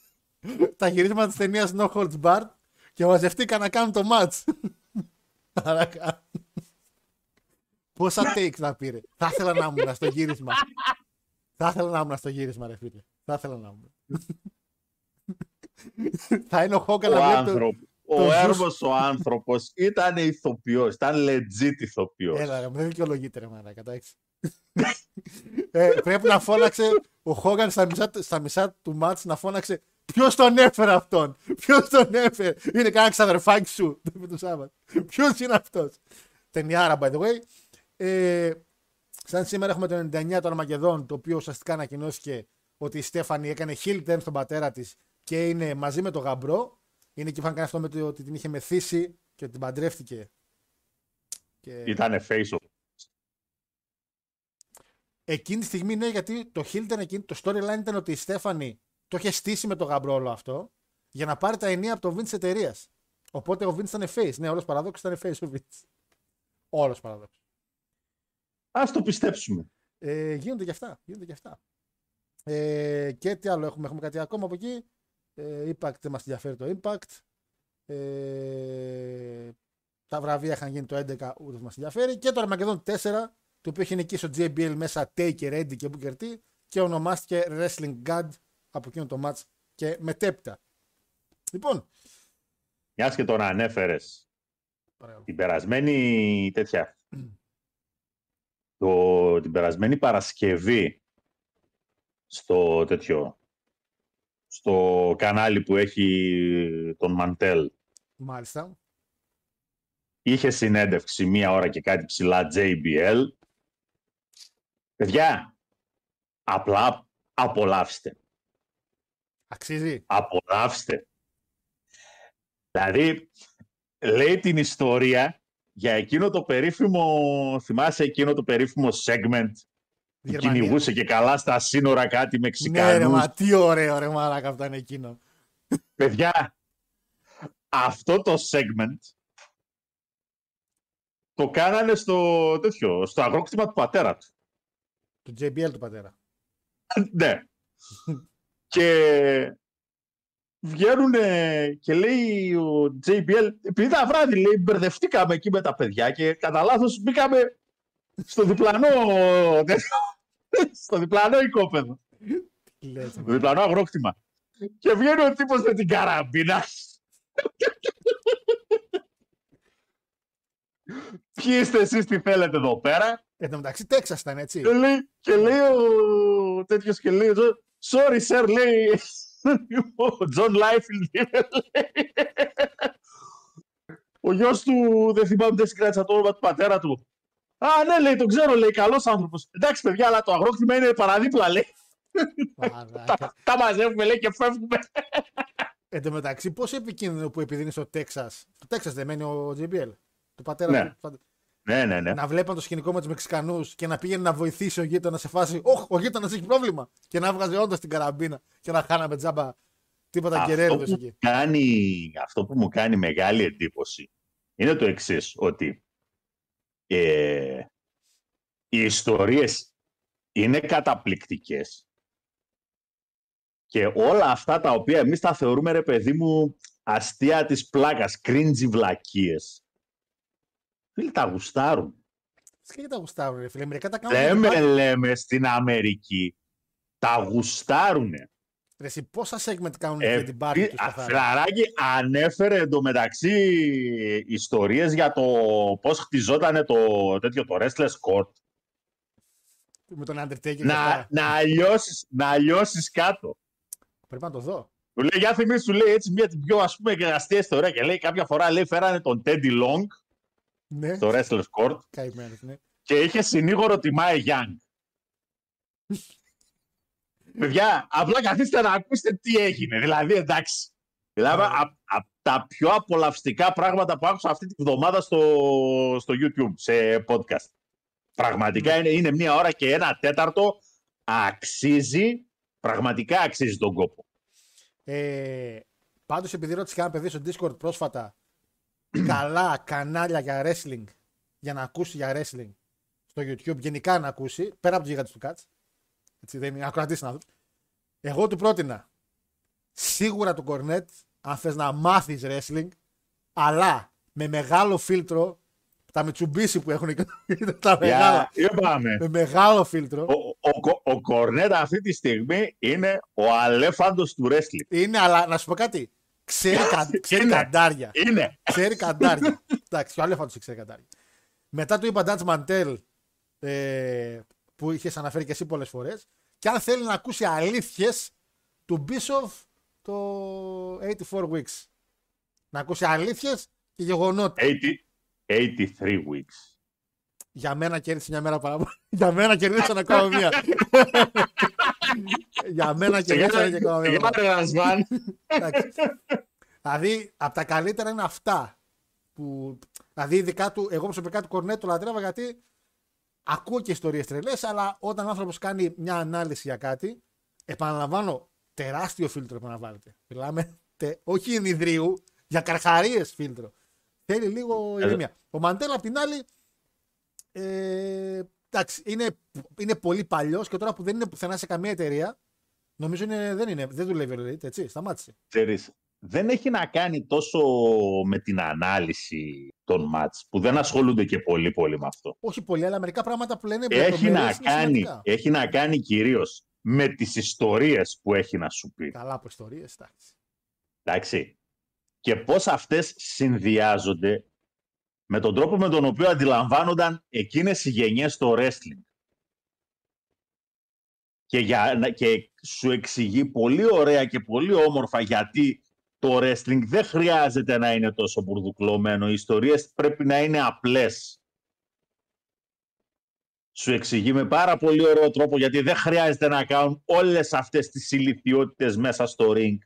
[SPEAKER 1] τα γυρίσματα της ταινίας No Holds Barred και μαζευτήκαν να κάνουν το match. Παρακά. Πόσα takes να πήρε; Θα ήθελα να ήμουν στο γύρισμα. Θα ήθελα να ήμουν στο γύρισμα, ρε φίλε. Θα ήθελα να ήμουν. θα είναι ο Χόγκαν
[SPEAKER 2] Ο
[SPEAKER 1] να βλέπει το-
[SPEAKER 2] άνθρωπο.
[SPEAKER 1] το
[SPEAKER 2] Ο
[SPEAKER 1] ζους-
[SPEAKER 2] Έρμος ο άνθρωπος ήταν ηθοποιός, ήταν legit ηθοποιός.
[SPEAKER 1] Έλα, ρε, μου δεν δικαιολογείται, ρε μάνα, εντάξει. ε, πρέπει να φώναξε ο Χόγκαν στα μισά, στα μισά του μάτς να φώναξε Ποιος τον έφερε αυτόν, Ποιος τον έφερε; Είναι κανένας ξαδερφάκι σου, το είπε το Σάββατο. Ποιος είναι αυτός; Ταινιάρα, by the way. Ε, σαν σήμερα έχουμε το 99 το Αρμαγεδόν, το οποίο ουσιαστικά ανακοινώθηκε ότι η Στέφανη έκανε heel turn στον πατέρα της και είναι μαζί με τον γαμπρό. Είναι και είχαν κάνει αυτό με το ότι την είχε μεθύσει και ότι την παντρεύτηκε. Και...
[SPEAKER 2] Ήτανε face off.
[SPEAKER 1] Εκείνη τη στιγμή ναι, γιατί το Hilton εκείνη, το storyline ήταν ότι η Στέφανη το είχε στήσει με το γαμπρό όλο αυτό για να πάρει τα ενία από το Vince εταιρείας. Οπότε ο Vince ήταν face. Ναι, όλος παράδοξο ήταν face ο Vince. Όλος παράδοξο.
[SPEAKER 2] Ας το πιστέψουμε.
[SPEAKER 1] Ε, γίνονται και αυτά. Γίνονται και αυτά. Ε, και τι άλλο έχουμε, έχουμε κάτι ακόμα από εκεί; Ε, impact δεν μας ενδιαφέρει το Impact. Ε, τα βραβεία είχαν γίνει το 11, ούτε μας ενδιαφέρει. Και το Armageddon 4, το οποίο είχε νικήσει ο JBL μέσα Taker, Eddie και Booker T και ονομάστηκε Wrestling God από εκείνο το match και μετέπειτα. Λοιπόν,
[SPEAKER 2] Μιας και τον ανέφερες.
[SPEAKER 1] παρακαλώ.
[SPEAKER 2] Την περασμένη τέτοια. Το, την περασμένη Παρασκευή στο τέτοιο στο κανάλι που έχει τον Μαντέλ
[SPEAKER 1] μάλιστα.
[SPEAKER 2] είχε συνέντευξη μία ώρα και κάτι ψηλά JBL παιδιά απλά απολαύστε
[SPEAKER 1] Αξίζει.
[SPEAKER 2] απολαύστε δηλαδή λέει την ιστορία για εκείνο το περίφημο θυμάσαι εκείνο το περίφημο segment που
[SPEAKER 1] Γερμανία.
[SPEAKER 2] κυνηγούσε και καλά στα σύνορα κάτι
[SPEAKER 1] Ναι, ρε,
[SPEAKER 2] Μεξικανούς;
[SPEAKER 1] μα τι ωραίο, ρε μαλάκα αυτό είναι εκείνο.
[SPEAKER 2] Παιδιά, αυτό το segment το κάνανε στο τέτοιο, στο αγρόκτημα του πατέρα του.
[SPEAKER 1] Του JBL του πατέρα.
[SPEAKER 2] ναι. και βγαίνουν και λέει ο JBL, επειδή τα βράδυ λέει μπερδευτήκαμε εκεί με τα παιδιά και κατά λάθος μπήκαμε στο διπλανό τέτοιο, στο διπλανό οικόπεδο,
[SPEAKER 1] Τι λες,
[SPEAKER 2] στο
[SPEAKER 1] μαλάκα.
[SPEAKER 2] διπλανό αγρόκτημα. Και βγαίνει ο τύπος με την καραμπίνα. Ποιοι είστε εσείς, τι θέλετε εδώ πέρα;
[SPEAKER 1] Εν τω μεταξύ, Τέξας ήταν έτσι.
[SPEAKER 2] Και λέει, και λέει ο τέτοιος και λέει, sorry sir, λέει, ο John Layfield είναι, λέει. Ο γιος του, δεν θυμάμαι, δεν συγκράτησα το όνομα του πατέρα του. Α, ναι, λέει, τον ξέρω, λέει, καλός άνθρωπος. Εντάξει, παιδιά, αλλά το αγρόκτημα είναι παραδίπλα, λέει.
[SPEAKER 1] Μαλάκα.
[SPEAKER 2] Τα, τα μαζεύουμε, λέει, και φεύγουμε.
[SPEAKER 1] Εν τω μεταξύ, πόσο επικίνδυνο που επειδή είναι στο Τέξας. Στο Τέξας δεν μένει ο JBL. Το πατέρα
[SPEAKER 2] Ναι.
[SPEAKER 1] του. Φαντα-
[SPEAKER 2] ναι, ναι, ναι.
[SPEAKER 1] Να βλέπαν το σκηνικό με τους Μεξικανούς και να πήγαινε να βοηθήσει ο γείτονας σε φάση. Όχ, ο γείτονας έχει πρόβλημα. Και να βγάζει όντως την καραμπίνα και να χάναμε τζάμπα τίποτα
[SPEAKER 2] Αυτό
[SPEAKER 1] κεραίριδε
[SPEAKER 2] που,
[SPEAKER 1] εκεί.
[SPEAKER 2] κάνει, αυτό που μου κάνει μεγάλη εντύπωση είναι το εξής ότι ε, οι ιστορίες είναι καταπληκτικές και όλα αυτά τα οποία εμείς τα θεωρούμε ρε παιδί μου αστεία της πλάκας, cringy βλακίες φίλοι τα γουστάρουν.
[SPEAKER 1] Φυσικά και τα γουστάρουν, ρε φίλε. Μερικά τα κάνουν.
[SPEAKER 2] Δεν
[SPEAKER 1] για
[SPEAKER 2] με
[SPEAKER 1] να-
[SPEAKER 2] λέμε στην Αμερική. Τα γουστάρουνε.
[SPEAKER 1] Ρε, εσύ, πόσα segment κάνουν
[SPEAKER 2] Ε,
[SPEAKER 1] για την πάρτι
[SPEAKER 2] πι-
[SPEAKER 1] τους
[SPEAKER 2] α,
[SPEAKER 1] καθαρά.
[SPEAKER 2] Φιλαράκι ανέφερε εντωμεταξύ ιστορίες για το πώς χτιζόταν το, τέτοιο, το Restless Court.
[SPEAKER 1] Με τον Undertaker. και
[SPEAKER 2] Να,
[SPEAKER 1] αυτά.
[SPEAKER 2] να, λιώσεις, να λιώσεις κάτω.
[SPEAKER 1] Πρέπει να το δω.
[SPEAKER 2] Του λέει, για θυμίσου, του λέει έτσι μια την πιο ας πούμε αστεία ιστορία και λέει κάποια φορά λέει φέρανε τον Teddy Long
[SPEAKER 1] Ναι,
[SPEAKER 2] στο Restless Court
[SPEAKER 1] καημένος. Ναι.
[SPEAKER 2] και είχε συνήγορο τη Mae Young. Παιδιά, απλά καθίστε να ακούσετε τι έγινε. Δηλαδή, εντάξει. Δηλαδή,
[SPEAKER 1] Ναι.
[SPEAKER 2] από απ' τα πιο απολαυστικά πράγματα που άκουσα αυτή τη βδομάδα στο, στο YouTube, σε podcast. Πραγματικά είναι, είναι μία ώρα και ένα τέταρτο. Αξίζει, πραγματικά αξίζει τον κόπο.
[SPEAKER 1] Ε, Πάντως, επειδή ρώτησε κανένα παιδί στο Discord πρόσφατα καλά κανάλια για wrestling για να ακούσει για wrestling στο YouTube, γενικά να ακούσει, πέρα από τους γίγαντες του Κάτς. Έτσι, δεν είναι ακροατής να Εγώ του πρότεινα σίγουρα το Cornet, αν θες να μάθεις wrestling, αλλά με μεγάλο φίλτρο Τα Mitsubishi που έχουν και τα μεγάλα.
[SPEAKER 2] Για, είπαμε.
[SPEAKER 1] Με μεγάλο φίλτρο.
[SPEAKER 2] Ο, ο, ο, ο Κορνέτ αυτή τη στιγμή είναι ο αλέφαντος του wrestling.
[SPEAKER 1] Είναι, αλλά να σου πω κάτι. Ξέρει, κα- ξέρει
[SPEAKER 2] Είναι.
[SPEAKER 1] καντάρια.
[SPEAKER 2] Είναι.
[SPEAKER 1] Ξέρει καντάρια. Εντάξει, ο Αλέφαντο ξέρει καντάρια. Μετά του είπα Ντάτ Μαντέλ ε, που είχες αναφέρει και εσύ πολλές φορές. Και αν θέλει να ακούσει αλήθειες του Μπίσοφ το 84 Weeks. Να ακούσει αλήθειες και γεγονότα.
[SPEAKER 2] 80, 83 weeks.
[SPEAKER 1] Για μένα κέρδισε μια μέρα παραπάνω. Για μένα κερδίσαν ακόμα μία. Για μένα κερδίσαν και ακόμα μία.
[SPEAKER 2] Για να Ρασβάν.
[SPEAKER 1] Εντάξει. δηλαδή, από τα καλύτερα είναι αυτά. Που, δηλαδή, ειδικά του, εγώ προσωπικά του Κορνέτ το λατρεύα γιατί ακούω και ιστορίες τρελές, αλλά όταν ο άνθρωπος κάνει μια ανάλυση για κάτι, επαναλαμβάνω, τεράστιο φίλτρο επαναλαμβάνεται. Μιλάμε, τε, όχι ενιδρίου, για καρχαρίες φίλτρο. Θέλει λίγο
[SPEAKER 2] Ε,
[SPEAKER 1] ηρεμία. Ο Μαντέλ, απ' την άλλη, ε, εντάξει, είναι, είναι πολύ παλιός και τώρα που δεν είναι πουθενά σε καμία εταιρεία, νομίζω είναι, δεν, είναι, δεν δουλεύει ο Elite, έτσι, σταμάτησε.
[SPEAKER 2] Ξέρεις, δεν έχει να κάνει τόσο με την ανάλυση των μάτς που δεν ασχολούνται και πολύ πολύ με αυτό.
[SPEAKER 1] Όχι πολύ, αλλά μερικά πράγματα που λένε
[SPEAKER 2] Έχει να,
[SPEAKER 1] λεπτομέρειες είναι
[SPEAKER 2] κάνει,
[SPEAKER 1] σημαντικά.
[SPEAKER 2] έχει να κάνει κυρίως με τις ιστορίες που έχει να σου πει.
[SPEAKER 1] Καλά από ιστορίες, εντάξει.
[SPEAKER 2] Εντάξει. Και πώς αυτές συνδυάζονται με τον τρόπο με τον οποίο αντιλαμβάνονταν εκείνες οι γενιές στο wrestling. Και, για, να- και σου εξηγεί πολύ ωραία και πολύ όμορφα γιατί το wrestling δεν χρειάζεται να είναι τόσο μπουρδουκλωμένο. Οι ιστορίες πρέπει να είναι απλές. Σου εξηγεί με πάρα πολύ ωραίο τρόπο γιατί δεν χρειάζεται να κάνουν όλες αυτές τις ηλικιότητες μέσα στο ring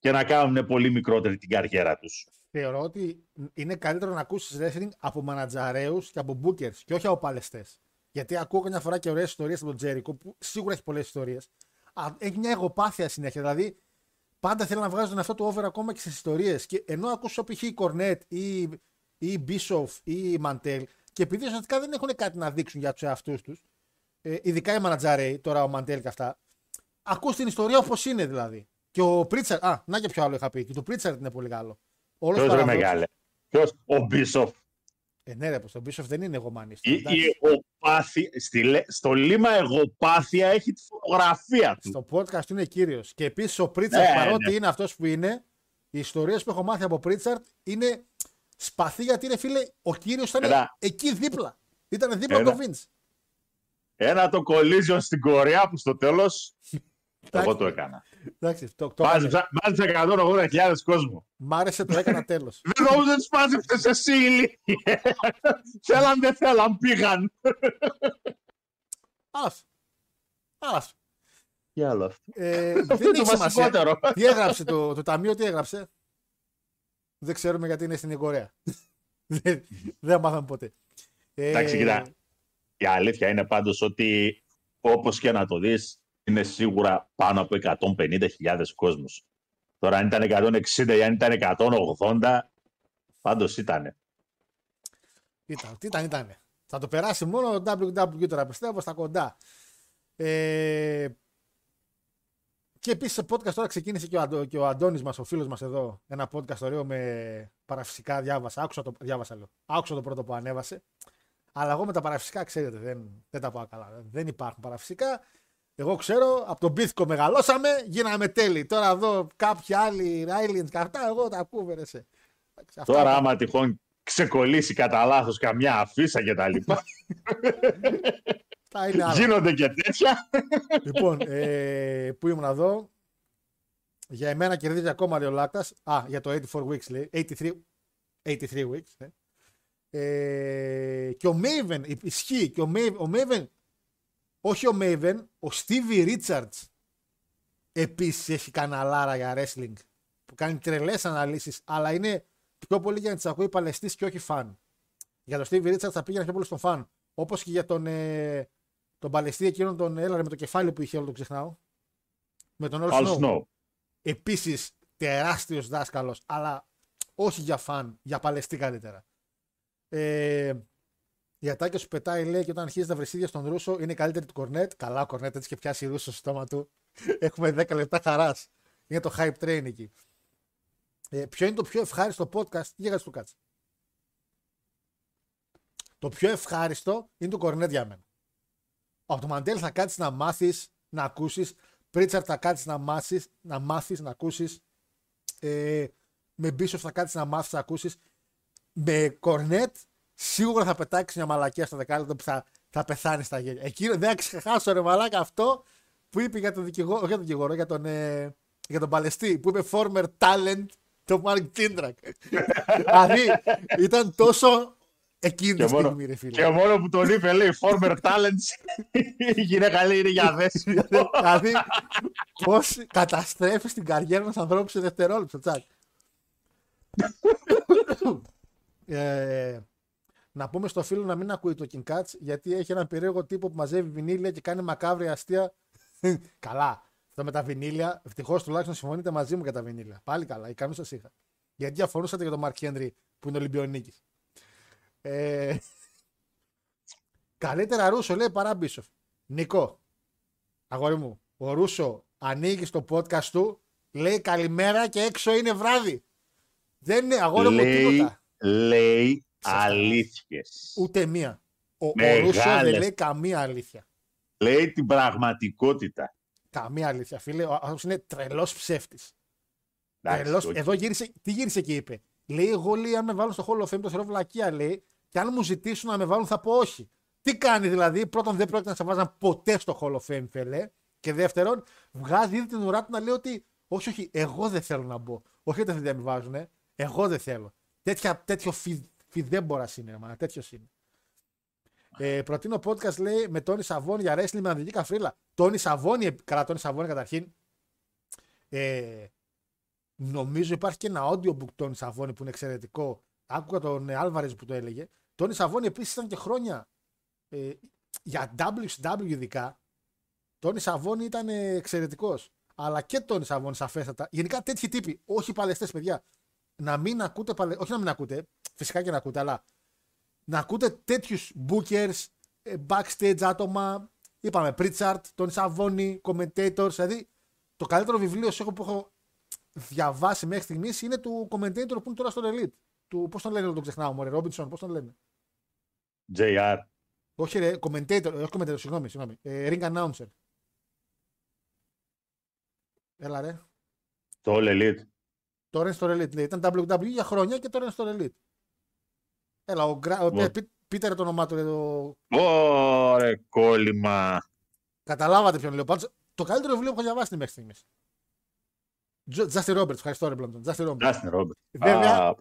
[SPEAKER 2] και να κάνουν πολύ μικρότερη την καριέρα τους.
[SPEAKER 1] Θεωρώ ότι είναι καλύτερο να ακούσεις wrestling από μανατζαρέους και από bookers και όχι από παλαιστές. Γιατί ακούω καμιά φορά και ωραίες ιστορίες από τον Τζέρικο που σίγουρα έχει πολλές ιστορίες. Έχει μια εγωπάθεια συνέχεια. Δηλαδή πάντα θέλει να βγάζει τον εαυτό του over ακόμα και στις ιστορίες. Και ενώ ακούσω π.χ. η Κορνέτ ή ή Μπίσοφ ή Μαντέλ και επειδή ουσιαστικά δεν έχουν κάτι να δείξουν για τους εαυτούς τους, ε, ειδικά οι μανατζαρέοι, τώρα ο Μαντέλ και αυτά, ακούς την ιστορία όπως είναι δηλαδή. Και ο Πρίτσαρτ, α, να και ποιο άλλο είχα πει, και το Πρίτσαρτ είναι πολύ καλό. Όλος
[SPEAKER 2] Ποιος ρε
[SPEAKER 1] παραδόξου-
[SPEAKER 2] μεγάλε; Ποιος, ο Μπίσοφ.
[SPEAKER 1] Ε, ναι, ρε, πως τον Μπίσοφ δεν είναι εγωμανής.
[SPEAKER 2] Η,
[SPEAKER 1] Εντάξει.
[SPEAKER 2] η εγωπάθεια, στη, λε- στο λίμα εγωπάθεια έχει τη φωτογραφία του.
[SPEAKER 1] Στο podcast του είναι κύριος. Και επίσης ο Πρίτσαρτ,
[SPEAKER 2] Ναι,
[SPEAKER 1] παρότι
[SPEAKER 2] ναι.
[SPEAKER 1] είναι αυτός που είναι, οι ιστορίες που έχω μάθει από Πρίτσαρτ είναι σπαθί γιατί είναι φίλε, ο κύριος ήταν
[SPEAKER 2] Ένα.
[SPEAKER 1] εκεί δίπλα. Ήταν δίπλα
[SPEAKER 2] Ένα.
[SPEAKER 1] από τον Vince.
[SPEAKER 2] Ένα το collision στην Κορέα που στο τέλος εγώ
[SPEAKER 1] Εντάξει.
[SPEAKER 2] το έκανα.
[SPEAKER 1] Εντάξει, το, το έκανε.
[SPEAKER 2] Μάζεψα, μάζεψα 180.000 κόσμο.
[SPEAKER 1] Μ' άρεσε, το έκανα τέλος.
[SPEAKER 2] Δεν νόμιζα τις μάζεψες εσύ ηλίθιε. Θέλαν δεν θέλαν πήγαν.
[SPEAKER 1] Άσο. Άσο.
[SPEAKER 2] Τι άλλο αυτό;
[SPEAKER 1] Ε,
[SPEAKER 2] Αυτό
[SPEAKER 1] δεν
[SPEAKER 2] είναι
[SPEAKER 1] έχει
[SPEAKER 2] το
[SPEAKER 1] σημασία.
[SPEAKER 2] βασικότερο.
[SPEAKER 1] Τι έγραψε το, το ταμείο, τι έγραψε; Δεν ξέρουμε γιατί είναι στην Κορέα. δεν, δεν μάθαμε ποτέ. Ε,
[SPEAKER 2] Εντάξει, κοίτα. Η αλήθεια είναι πάντως ότι όπως και να το δεις είναι σίγουρα πάνω από 150.000 κόσμος. Τώρα αν ήταν 160 ή αν ήταν 180 πάντως ήταν.
[SPEAKER 1] Ήταν, τι ήταν, ήταν. Θα το περάσει μόνο το WWE τώρα, πιστεύω, στα κοντά. Ε, και επίσης σε podcast τώρα ξεκίνησε και ο, Αντώ, και ο Αντώνης μας, ο φίλος μας εδώ, ένα podcast ωραίο με παραφυσικά διάβασα. Άκουσα το, διάβασα, λέω. Άκουσα το πρώτο που ανέβασε. Αλλά εγώ με τα παραφυσικά, ξέρετε, δεν, δεν τα πάω καλά. Δεν υπάρχουν παραφυσικά. Εγώ ξέρω, από τον Μπίθκο μεγαλώσαμε, γίναμε τέλειοι. Τώρα εδώ κάποιοι άλλοι Ράιλιντς και αυτά, εγώ τα ακούω, βερεσέ. Εντάξει, αυτά
[SPEAKER 2] Τώρα
[SPEAKER 1] τα-
[SPEAKER 2] άμα τυχόν ξεκολλήσει κατά λάθος καμιά αφίσα και τα λοιπά,
[SPEAKER 1] αυτά είναι άλλα.
[SPEAKER 2] γίνονται και τέτοια.
[SPEAKER 1] λοιπόν, ε, πού ήμουν εδώ; Για εμένα κερδίζει ακόμα λέει ο Λάκτα. Α, για το 84 weeks λέει. 83, 83 weeks. Ναι. Ε, και ο Maven, ισχύει. Και ο Maven, ο Maven, όχι ο Maven, ο Stevie Richards επίσης έχει καναλάρα για wrestling που κάνει τρελές αναλύσεις, αλλά είναι πιο πολύ για να τις ακούει παλαιστής και όχι φαν. Για τον Stevie Richards θα πήγαινε πιο πολύ στον φαν. Όπως και για τον, ε, τον παλαιστή εκείνον τον έλαρε με το κεφάλι που είχε, όλο το ξεχνάω. Με τον All
[SPEAKER 2] All
[SPEAKER 1] Snow.
[SPEAKER 2] Snow.
[SPEAKER 1] Επίσης τεράστιος δάσκαλος, αλλά όχι για φαν, για παλαιστή καλύτερα. Ε, η ατάκια σου πετάει, λέει, και όταν αρχίζεις να βρεσίδια στον Ρούσο είναι καλύτερη του Κορνέτ. Καλά, ο Κορνέτ έτσι και πιάσει Ρούσο στο στόμα του. Έχουμε 10 λεπτά χαράς. Είναι το hype train εκεί. Ε, ποιο είναι το πιο ευχάριστο podcast; Για του κάτσε. Το πιο ευχάριστο είναι το κορνέτ για μένα. Από το Μαντέλ θα κάτσεις να μάθεις, να ακούσεις. Πρίτσαρτ θα κάτσεις να μάθεις, να μάθεις, να ακούσεις. Ε, με Μπίσοφ θα κάτσεις να μάθεις, να ακούσεις. Με κορνέτ σίγουρα θα πετάξεις μια μαλακία στο δεκάλεπτο που θα, θα πεθάνεις στα γέλια. Εκείνο δεν θα ξεχάσω ρε μαλάκα αυτό που είπε για τον δικηγόρο, για τον δικηγόρο, για τον, ε, για τον Παλαιστή, που είπε former talent το Μάρκ Τίντρακ. δηλαδή ήταν τόσο εκείνη τη στιγμή, ρε φίλε.
[SPEAKER 2] Και μόνο που τον είπε, λέει, former talents, η γυναίκα λέει είναι για δέση.
[SPEAKER 1] δηλαδή, πώς καταστρέφεις την καριέρα ενός ανθρώπου σε δευτερόλεπτο, τσακ. ε, να πούμε στο φίλο να μην ακούει το King Cats γιατί έχει έναν περίεργο τύπο που μαζεύει βινίλια και κάνει μακάβρια αστεία. καλά. Αυτό με τα βινίλια, ευτυχώς τουλάχιστον συμφωνείτε μαζί μου για τα βινίλια. Πάλι καλά, ικανού σας είχα. Γιατί διαφωνούσατε για τον Μαρκ Χέντρι που είναι Ολυμπιονίκης. Ε... Καλύτερα Ρούσο λέει παρά Μπίσοφ. Νικό, αγόρι μου, ο Ρούσο ανοίγει στο podcast του, λέει καλημέρα και έξω είναι βράδυ. Δεν είναι αγόρι μου τίποτα.
[SPEAKER 2] Λέει αλήθειες.
[SPEAKER 1] Ούτε μία. Ο, ο Ρούσος δεν λέει καμία αλήθεια.
[SPEAKER 2] Λέει την πραγματικότητα.
[SPEAKER 1] Καμία αλήθεια, φίλε. Ο άνθρωπος είναι τρελός ψεύτης. Τρελός... Εδώ γύρισε, τι γύρισε και είπε. Λέει, εγώ λέει, αν με βάλουν στο Hall of Fame, το θεωρώ βλακεία, λέει, και αν μου ζητήσουν να με βάλουν, θα πω όχι. Τι κάνει δηλαδή, πρώτον δεν πρόκειται να σε βάζαν ποτέ στο Hall of Fame, φελέ. Και δεύτερον, βγάζει ήδη την ουρά του να λέει ότι όχι, όχι, εγώ δεν θέλω να μπω. Όχι ότι δεν με βάζουν, εγώ δεν θέλω. Τέτοια, τέτοιο φι, φιδέμπορα είναι, μα, τέτοιος είναι. Ε, προτείνω podcast λέει με Τόνι Σαββόνι για wrestling με ανδρική καφρίλα. Τόνι Σαββόνι, καλά, Τόνι Σαββόνι καταρχήν. Ε, νομίζω υπάρχει και ένα audiobook Τόνι Σαββόνι που είναι εξαιρετικό. Άκουγα τον Άλβαρες που το έλεγε. Τόνι Σαββόνι επίσης ήταν και χρόνια ε, για WCW ειδικά. Τόνι Σαββόνι ήταν εξαιρετικός. Αλλά και Τόνι Σαββόνι σαφέστατα. Γενικά τέτοιοι τύποι, όχι παλαιστές παιδιά. Να μην ακούτε, παλαι... όχι να μην ακούτε, φυσικά και να ακούτε, αλλά να ακούτε τέτοιους bookers, ε, backstage άτομα. Είπαμε Pritchard, τον Σαββόνι, commentators. Δηλαδή το καλύτερο βιβλίο που έχω διαβάσει μέχρι στιγμής είναι του commentator που είναι τώρα στο Elite. Του, πώς τον λένε, τον ξεχνάω, Μωρέ, Ρόμπινσον, πώς τον λένε;
[SPEAKER 2] JR.
[SPEAKER 1] Όχι ρε, commentator, όχι commentator, συγγνώμη, συγγνώμη. Ε, ring announcer. Έλα ρε.
[SPEAKER 2] Το All Elite.
[SPEAKER 1] Τώρα είναι στο Elite, λέει. Ήταν WWE για χρόνια και τώρα είναι στο Elite. Έλα, ο, Γκρα... ο... Πίτερ το όνομά του. Το...
[SPEAKER 2] Ωρε, κόλλημα.
[SPEAKER 1] Καταλάβατε ποιον λέω. Πάντως, το καλύτερο βιβλίο που έχω διαβάσει μέχρι στιγμής. Τζάστι Ρόμπερτ, ευχαριστώ ρε Μπλόντον. Τζάστι
[SPEAKER 2] Ρόμπερτ.
[SPEAKER 1] Βέβαια,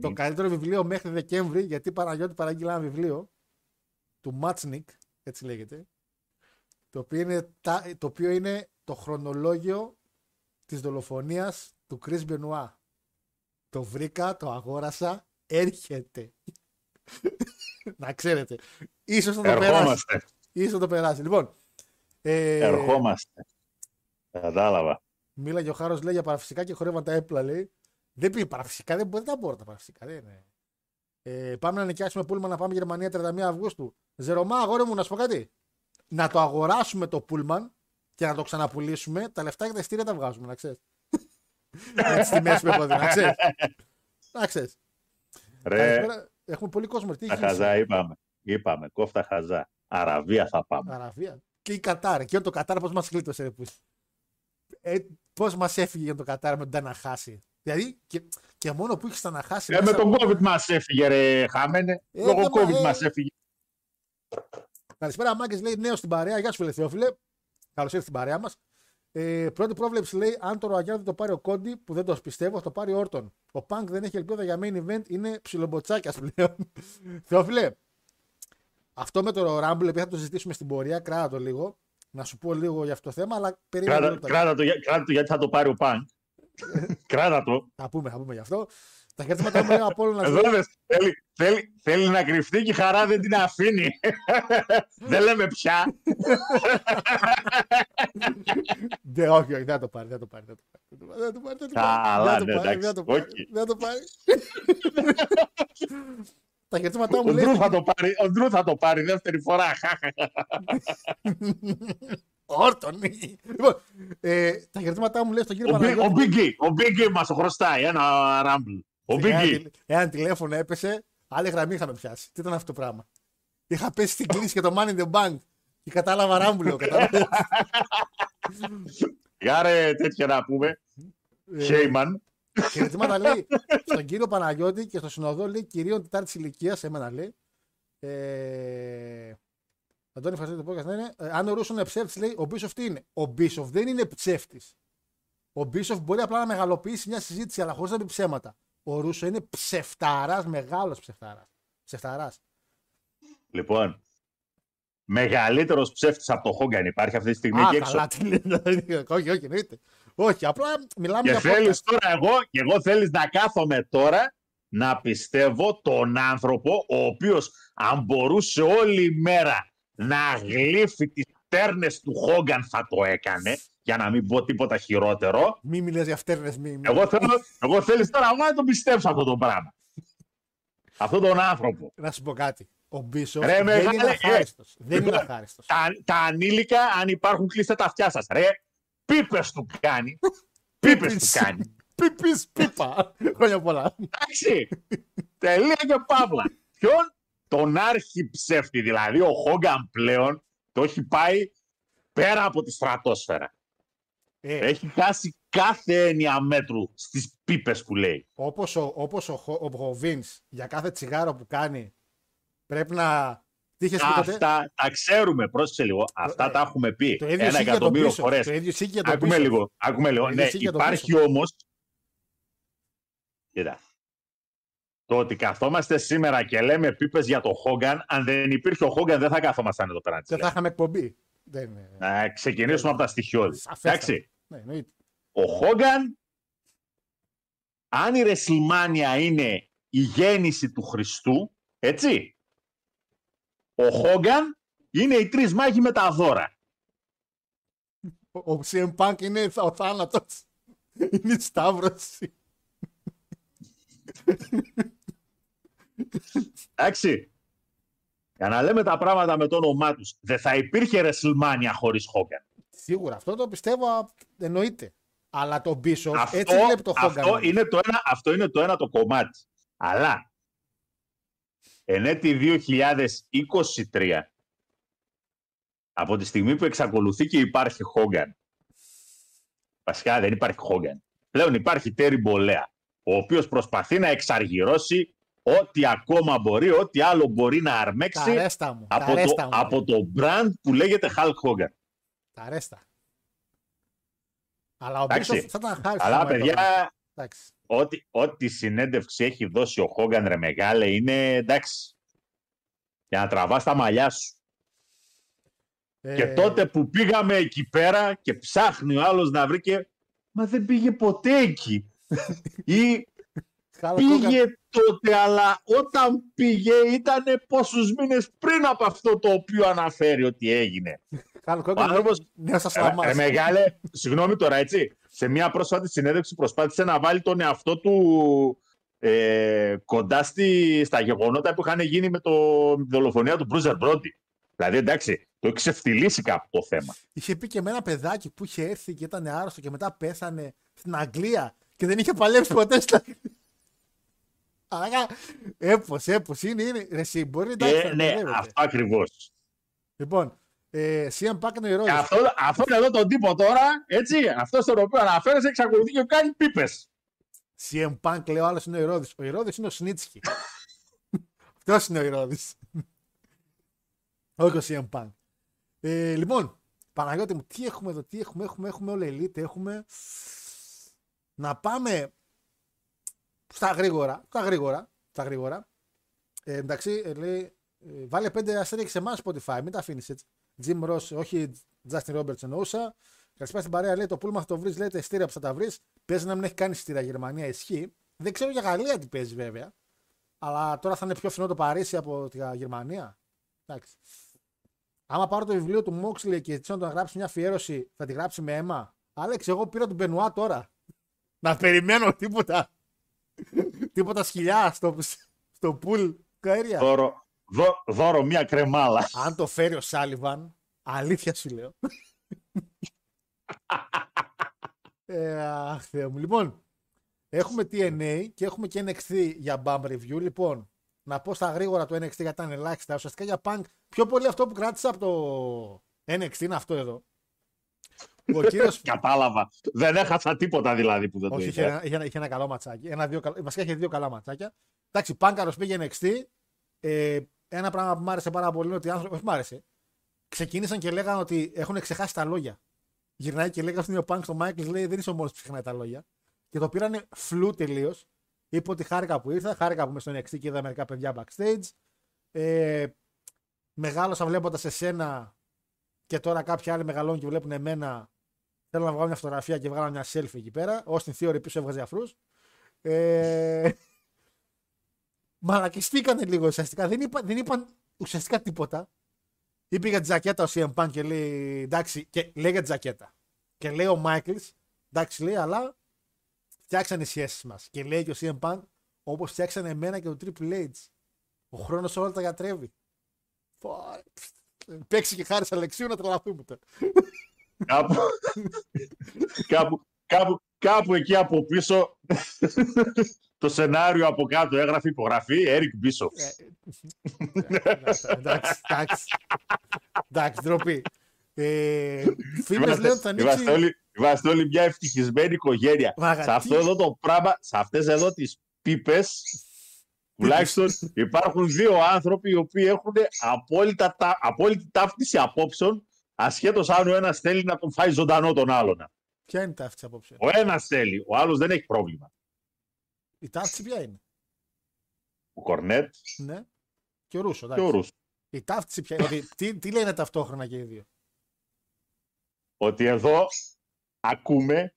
[SPEAKER 1] το καλύτερο βιβλίο μέχρι Δεκέμβρη, γιατί Παναγιώτη παραγγείλα ένα βιβλίο του Μάτσνικ, έτσι λέγεται, το οποίο είναι, το, οποίο είναι το χρονολόγιο της δολοφονίας του Chris Benoit. Το βρήκα, το αγόρασα, έρχεται. να ξέρετε. Ίσως θα το περάσει. Ίσως θα το περάσει. Λοιπόν.
[SPEAKER 2] Ε... Ερχόμαστε. Κατάλαβα.
[SPEAKER 1] Μίλαγε ο Χάρος λέει για παραφυσικά και χορεύαν τα έπλα. Λέει. Δεν πει παραφυσικά, δεν μπορεί να μπορώ τα παραφυσικά. Δεν είναι. Ε, πάμε να νοικιάσουμε πούλμα να πάμε Γερμανία 31 Αυγούστου. Ζερωμά, αγόρι μου, να σου πω κάτι. Να το αγοράσουμε το πούλμαν και να το ξαναπουλήσουμε. Τα λεφτά για τα ειστήρια τα βγάζουμε, να ξέρεις. Με τις τιμέ που έχω δει, να ξέρεις. Να ξέρεις.
[SPEAKER 2] Ρε,
[SPEAKER 1] έχουμε πολύ κόσμο.
[SPEAKER 2] Τι τα χαζά είπαμε. Είπαμε, κόφτα χαζά. Αραβία θα πάμε.
[SPEAKER 1] Αραβία. Και η Κατάρ. Και το Κατάρ πώς μας κλείτωσε, ρε ε, Πώς μας έφυγε για το Κατάρ με τον Ταναχάση. Δηλαδή και, και μόνο που είχες Ταναχάση.
[SPEAKER 2] Ε, μέσα... Με τον COVID μας έφυγε, ρε Χάμενε. Ε, Λόγω COVID ε... μας έφυγε.
[SPEAKER 1] Καλησπέρα, Μάγκες λέει νέο στην παρέα. Γεια σου, φίλε Θεόφιλε. Καλώς ήρθατε στην παρέα μας. Ε, πρώτη πρόβλεψη λέει: Αν το Ροαγιάν δεν το πάρει ο Κόντι, που δεν το πιστεύω, θα το πάρει ο Όρτον. Ο Πανκ δεν έχει ελπίδα για main event, είναι ψιλομποτσάκια πλέον. Θεόφιλε, αυτό με το Rumble, επειδή θα το συζητήσουμε στην πορεία, κράτα το λίγο. Να σου πω λίγο για αυτό το θέμα, αλλά περίμενα.
[SPEAKER 2] Κράτα, κράτα, το, κράτα το γιατί θα το πάρει ο Πανκ. κράτα το.
[SPEAKER 1] Θα πούμε, θα πούμε γι' αυτό. Τα χαιρετήματα μου από όλο να
[SPEAKER 2] θέλει, θέλει, θέλει να κρυφτεί και η χαρά δεν την αφήνει. δεν λέμε πια.
[SPEAKER 1] Δεν, όχι, όχι, δεν το πάρει, δεν το πάρει. Δεν το πάρει, δεν το πάρει. Δεν το πάρει, δεν το πάρει. Τα χαιρετήματά μου
[SPEAKER 2] λέει. Ο Ντρού θα το πάρει δεύτερη φορά.
[SPEAKER 1] Όρτον. λοιπόν, ε, τα χαιρετήματά μου λέει στον κύριο
[SPEAKER 2] Ο, Μπι- ο
[SPEAKER 1] Παναγιώτης.
[SPEAKER 2] Biggie, ο Biggie μας το χρωστάει, ένα Rumble. Ο
[SPEAKER 1] Ένα,
[SPEAKER 2] Biggie.
[SPEAKER 1] τηλε- ένα τηλέφωνο έπεσε, άλλη γραμμή είχαμε πιάσει. Τι ήταν αυτό το πράγμα; Είχα πέσει στην κλίση και το Money in the Bank. Και κατάλαβα ράμπουλο. κατάλαβες.
[SPEAKER 2] Για ρε τέτοια να πούμε.
[SPEAKER 1] Ε,
[SPEAKER 2] Χέιμαν.
[SPEAKER 1] Χαιρετήματα λέει στον κύριο Παναγιώτη και στο συνοδό λέει κυρίων Τετάρτης ηλικίας, εμένα λέει. Ε, Αντώνη, ευχαριστώ το podcast. Ναι, ναι. Ε, αν ο Ρούσος είναι ψεύτης, λέει ο Μπίσοφ τι είναι; Ο Μπίσοφ δεν είναι ψεύτης. Ο Μπίσοφ μπορεί απλά να μεγαλοποιήσει μια συζήτηση, αλλά χωρίς να πει ψέματα. Ο Ρούσο είναι ψευταράς, μεγάλος ψευταράς. Ψευταράς.
[SPEAKER 2] Λοιπόν, μεγαλύτερος ψεύτης από το Χόγκαν υπάρχει αυτή τη στιγμή
[SPEAKER 1] Α,
[SPEAKER 2] εκεί έξω.
[SPEAKER 1] καλά, τι λέτε. όχι, όχι, εννοείται. Όχι, απλά μιλάμε
[SPEAKER 2] Και
[SPEAKER 1] για
[SPEAKER 2] θέλεις
[SPEAKER 1] podcast.
[SPEAKER 2] τώρα εγώ, και εγώ θέλεις να κάθομαι τώρα να πιστεύω τον άνθρωπο ο οποίος αν μπορούσε όλη μέρα να γλύφει τις τέρνες του Χόγκαν θα το έκανε για να μην πω τίποτα χειρότερο.
[SPEAKER 1] Μη μιλέ για φτέρνε, μη. μη.
[SPEAKER 2] Εγώ, θέλω, εγώ θέλεις τώρα εγώ να τον πιστέψω αυτό το πράγμα. Αυτόν τον άνθρωπο.
[SPEAKER 1] Να σου πω κάτι. Ο Μπίσοφ
[SPEAKER 2] Ρε,
[SPEAKER 1] δεν
[SPEAKER 2] μεγάλε,
[SPEAKER 1] είναι
[SPEAKER 2] ε,
[SPEAKER 1] αχάριστος. Δεν είναι αχάριστος.
[SPEAKER 2] Τα, τα ανήλικα, αν υπάρχουν, κλείστε τα αυτιά σας. Ρε, πίπες του κάνει. πίπες του κάνει.
[SPEAKER 1] Πίπης πίπα. Χρόνια πολλά.
[SPEAKER 2] Εντάξει. Τελεία και παύλα. Ποιον; Τον άρχι ψεύτη. Δηλαδή ο Χόγκαν πλέον το έχει πάει πέρα από τη στρατόσφαιρα.
[SPEAKER 1] Ε,
[SPEAKER 2] Έχει χάσει κάθε έννοια μέτρου στις πίπες που λέει.
[SPEAKER 1] όπως ο, όπως ο, Χο- ο, Vince για κάθε τσιγάρο που κάνει πρέπει να τύχες πει τότε.
[SPEAKER 2] Αυτά τα ξέρουμε. Πρόσεξε λίγο. Αυτά
[SPEAKER 1] ε,
[SPEAKER 2] τα έχουμε πει.
[SPEAKER 1] Το ίδιο
[SPEAKER 2] Ένα
[SPEAKER 1] ισχύει για τον
[SPEAKER 2] εκατομμύριο
[SPEAKER 1] πίσω.
[SPEAKER 2] φορές.
[SPEAKER 1] Το ίδιο ισχύει και για τον
[SPEAKER 2] Άκουμε
[SPEAKER 1] πίσω.
[SPEAKER 2] λίγο. Άκουμε λίγο.
[SPEAKER 1] Το ίδιο
[SPEAKER 2] Ναι,
[SPEAKER 1] ισχύει για τον
[SPEAKER 2] υπάρχει όμως... Κοίτα. Το ότι καθόμαστε σήμερα και λέμε πίπες για το Χόγκαν, αν δεν υπήρχε ο Χόγκαν δεν θα καθόμασταν εδώ πέρα. να τις
[SPEAKER 1] Δεν θα
[SPEAKER 2] λέμε.
[SPEAKER 1] είχαμε εκπομπή. Δεν είναι.
[SPEAKER 2] Να ξεκινήσουμε από τα στοιχειώδη.
[SPEAKER 1] Σαφέστατα.
[SPEAKER 2] Εντάξει.
[SPEAKER 1] Ναι, εννοείται.
[SPEAKER 2] Ο Χόγκαν, αν η Ρεσιλμάνια είναι η γέννηση του Χριστού, έτσι, ο Χόγκαν είναι οι τρεις μάχοι με τα δώρα.
[SPEAKER 1] Ο, ο CM Punk είναι ο θάνατος. Είναι η σταύρωση.
[SPEAKER 2] Εντάξει. Για να λέμε τα πράγματα με το όνομά τους, δεν θα υπήρχε Ρεσιλμάνια χωρίς Χόγκαν.
[SPEAKER 1] Σίγουρα. Αυτό το πιστεύω α, εννοείται. Αλλά το Bishop
[SPEAKER 2] Αυτό,
[SPEAKER 1] έτσι βλέπει το Hogan.
[SPEAKER 2] αυτό, είναι το ένα, αυτό είναι το ένα το κομμάτι. Αλλά εν έτη 2023 από τη στιγμή που εξακολουθεί και υπάρχει Χόγκαν βασικά δεν υπάρχει Χόγκαν πλέον υπάρχει Τέρι Μπολέα ο οποίος προσπαθεί να εξαργυρώσει ό,τι ακόμα μπορεί, ό,τι άλλο μπορεί να
[SPEAKER 1] Τα
[SPEAKER 2] αρμέξει
[SPEAKER 1] αρέστα μου. Τα
[SPEAKER 2] από το,
[SPEAKER 1] αρέστα μου.
[SPEAKER 2] από το brand που λέγεται Hulk Hogan.
[SPEAKER 1] Τα αρέστα. Αλλά ο
[SPEAKER 2] Εντάξει.
[SPEAKER 1] Bishop θα ήταν χάρη.
[SPEAKER 2] Αλλά παιδιά,
[SPEAKER 1] Εντάξει.
[SPEAKER 2] ό,τι, ό,τι συνέντευξη έχει δώσει ο Χόγκαν ρε μεγάλε είναι εντάξει. Για να τραβάς τα μαλλιά σου. Και
[SPEAKER 1] Ε,
[SPEAKER 2] τότε που πήγαμε εκεί πέρα και ψάχνει ο άλλος να βρει και μα δεν πήγε ποτέ εκεί. Ή
[SPEAKER 1] Hulk Hogan-
[SPEAKER 2] πήγε τότε, αλλά όταν πήγε ήταν πόσους μήνες πριν από αυτό το οποίο αναφέρει ότι έγινε.
[SPEAKER 1] Hulk Hogan
[SPEAKER 2] Ο άνθρωπος-
[SPEAKER 1] νέος
[SPEAKER 2] Ε,
[SPEAKER 1] Ασλαμάς.
[SPEAKER 2] ε, μεγάλε, συγγνώμη τώρα, έτσι. Σε μια πρόσφατη συνέντευξη προσπάθησε να βάλει τον εαυτό του ε, κοντά στη, στα γεγονότα που είχαν γίνει με, το, με τη δολοφονία του Μπρούζερ Μπρόντι. Δηλαδή, εντάξει, το έχει ξεφτυλίσει κάπου το θέμα.
[SPEAKER 1] Είχε πει και με ένα παιδάκι που είχε έρθει και ήταν άρρωστο και μετά πέθανε στην Αγγλία και δεν είχε παλέψει ποτέ στην Αγγλία. Άρα, έπος, έπος, είναι, είναι. Ρε, εσύ, μπορεί εντάξει,
[SPEAKER 2] Ε,
[SPEAKER 1] να
[SPEAKER 2] ναι,
[SPEAKER 1] μπερδεύεται.
[SPEAKER 2] αυτό ακριβώς.
[SPEAKER 1] Λοιπόν, ε, CM Punk είναι ο Ρόδος.
[SPEAKER 2] Αυτό, αυτόν εδώ τον τύπο τώρα, έτσι, αυτός στον οποίο αναφέρεσαι, εξακολουθεί και κάνει πίπες.
[SPEAKER 1] CM Punk λέει ο άλλος είναι ο Ηρώδης. Ο Ηρώδης είναι ο Σνίτσκι. Αυτός είναι ο Ηρώδης. Όχι ο CM Punk. Ε, λοιπόν, Παναγιώτη μου, τι έχουμε εδώ, τι έχουμε, έχουμε, έχουμε όλα elite, έχουμε να πάμε στα γρήγορα, στα γρήγορα, στα γρήγορα. Ε, εντάξει, ε, λέει, ε, βάλε πέντε αστέρια και σε εμάς Spotify, μην τα αφήνεις έτσι. Jim Ross, όχι Justin Roberts εννοούσα. Καλησπέρα στην παρέα, λέει το πούλμα θα το βρεις, λέει τα ειστήρια που θα τα βρεις. Παίζει να μην έχει κάνει ειστήρια Γερμανία, ισχύει. Δεν ξέρω για Γαλλία τι παίζει βέβαια. Αλλά τώρα θα είναι πιο φθηνό το Παρίσι από τη Γερμανία. Εντάξει. Άμα πάρω το βιβλίο του Μόξλι και ζητήσω να τον γράψει μια αφιέρωση, θα τη γράψει με αίμα. Άλεξ, εγώ πήρα τον Μπενουά τώρα. Να περιμένω τίποτα. Τίποτα σκυλιά στο, στο πουλ καέρια.
[SPEAKER 2] Δώρο, δώρο μια κρεμάλα.
[SPEAKER 1] Αν το φέρει ο Σάλιβαν, αλήθεια σου λέω. ε, αχ, Θεέ μου. Λοιπόν, έχουμε TNA και έχουμε και NXT για BAM review. Λοιπόν, να πω στα γρήγορα το NXT γιατί ήταν ελάχιστα. Ουσιαστικά για Punk, πιο πολύ αυτό που κράτησα από το NXT είναι αυτό εδώ. Ο κύριος
[SPEAKER 2] Κατάλαβα. Δεν έχασα τίποτα δηλαδή που δεν το
[SPEAKER 1] Όχι, είχε,
[SPEAKER 2] είδα.
[SPEAKER 1] ένα- είχε, ένα- είχε ένα καλό ματσάκι. Ένα, δύο, καλ- βασικά είχε δύο καλά ματσάκια. Εντάξει, Πάνκαρο πήγε NXT. Ε, ένα πράγμα που μου άρεσε πάρα πολύ είναι ότι οι άνθρωποι. Όχι, μου άρεσε. Ξεκίνησαν και λέγανε ότι έχουν ξεχάσει τα λόγια. Γυρνάει και λέγανε στον Πάνκ στο Μάικλς, λέει δεν είσαι ο μόνος που ξεχνάει τα λόγια. Και το πήρανε φλου τελείως. Είπε ότι χάρηκα που ήρθα, χάρηκα που είμαι στο NXT και είδα μερικά παιδιά backstage. Ε, μεγάλωσα βλέποντας εσένα και τώρα κάποιοι άλλοι μεγαλώνουν και βλέπουν εμένα. Θέλω να βγάλω μια φωτογραφία και βγάλω μια selfie εκεί πέρα. Ω την Theory πίσω έβγαζε αφρού. Ε, μαλακιστήκανε λίγο ουσιαστικά. Δεν, είπα, δεν είπαν ουσιαστικά τίποτα. Είπε για τη ζακέτα ο CM Punk και λέει εντάξει, και λέει για τη ζακέτα. Και λέει ο Μάικλ, εντάξει λέει, αλλά φτιάξανε οι σχέσει μα. Και λέει και ο CM Punk, όπω φτιάξανε εμένα και το Triple H. Ο χρόνο όλα τα γιατρεύει. Φα- Παίξει και χάρη Αλεξίου να τρελαθούμε τώρα.
[SPEAKER 2] Κάπου, κάπου, κάπου, κάπου εκεί από πίσω το σενάριο από κάτω έγραφε υπογραφή Eric Bishop.
[SPEAKER 1] εντάξει, εντάξει. Εντάξει, ντροπή. Ε, Φίλες
[SPEAKER 2] Είμαστε,
[SPEAKER 1] λένε ότι θα
[SPEAKER 2] είμαστε,
[SPEAKER 1] ανοίξει.
[SPEAKER 2] όλοι, είμαστε όλοι μια ευτυχισμένη οικογένεια.
[SPEAKER 1] Μάγα,
[SPEAKER 2] σε αυτό
[SPEAKER 1] τι-
[SPEAKER 2] εδώ το πράγμα, σε αυτές εδώ τις πίπες, τουλάχιστον υπάρχουν δύο άνθρωποι οι οποίοι έχουν απόλυτα, τα- απόλυτη ταύτιση απόψεων, ασχέτως αν ο ένας θέλει να τον φάει ζωντανό τον άλλον.
[SPEAKER 1] Ποια είναι η ταύτιση απόψε;
[SPEAKER 2] Ο ένας θέλει, ο άλλος δεν έχει πρόβλημα.
[SPEAKER 1] Η ταύτιση ποια είναι;
[SPEAKER 2] Ο Κορνέτ
[SPEAKER 1] Ναι. Και ο Ρούσο.
[SPEAKER 2] και
[SPEAKER 1] εντάξει.
[SPEAKER 2] ο Ρούς.
[SPEAKER 1] Η ταύτιση ποια είναι; ότι, τι, τι λένε ταυτόχρονα και οι δύο;
[SPEAKER 2] Ότι εδώ ακούμε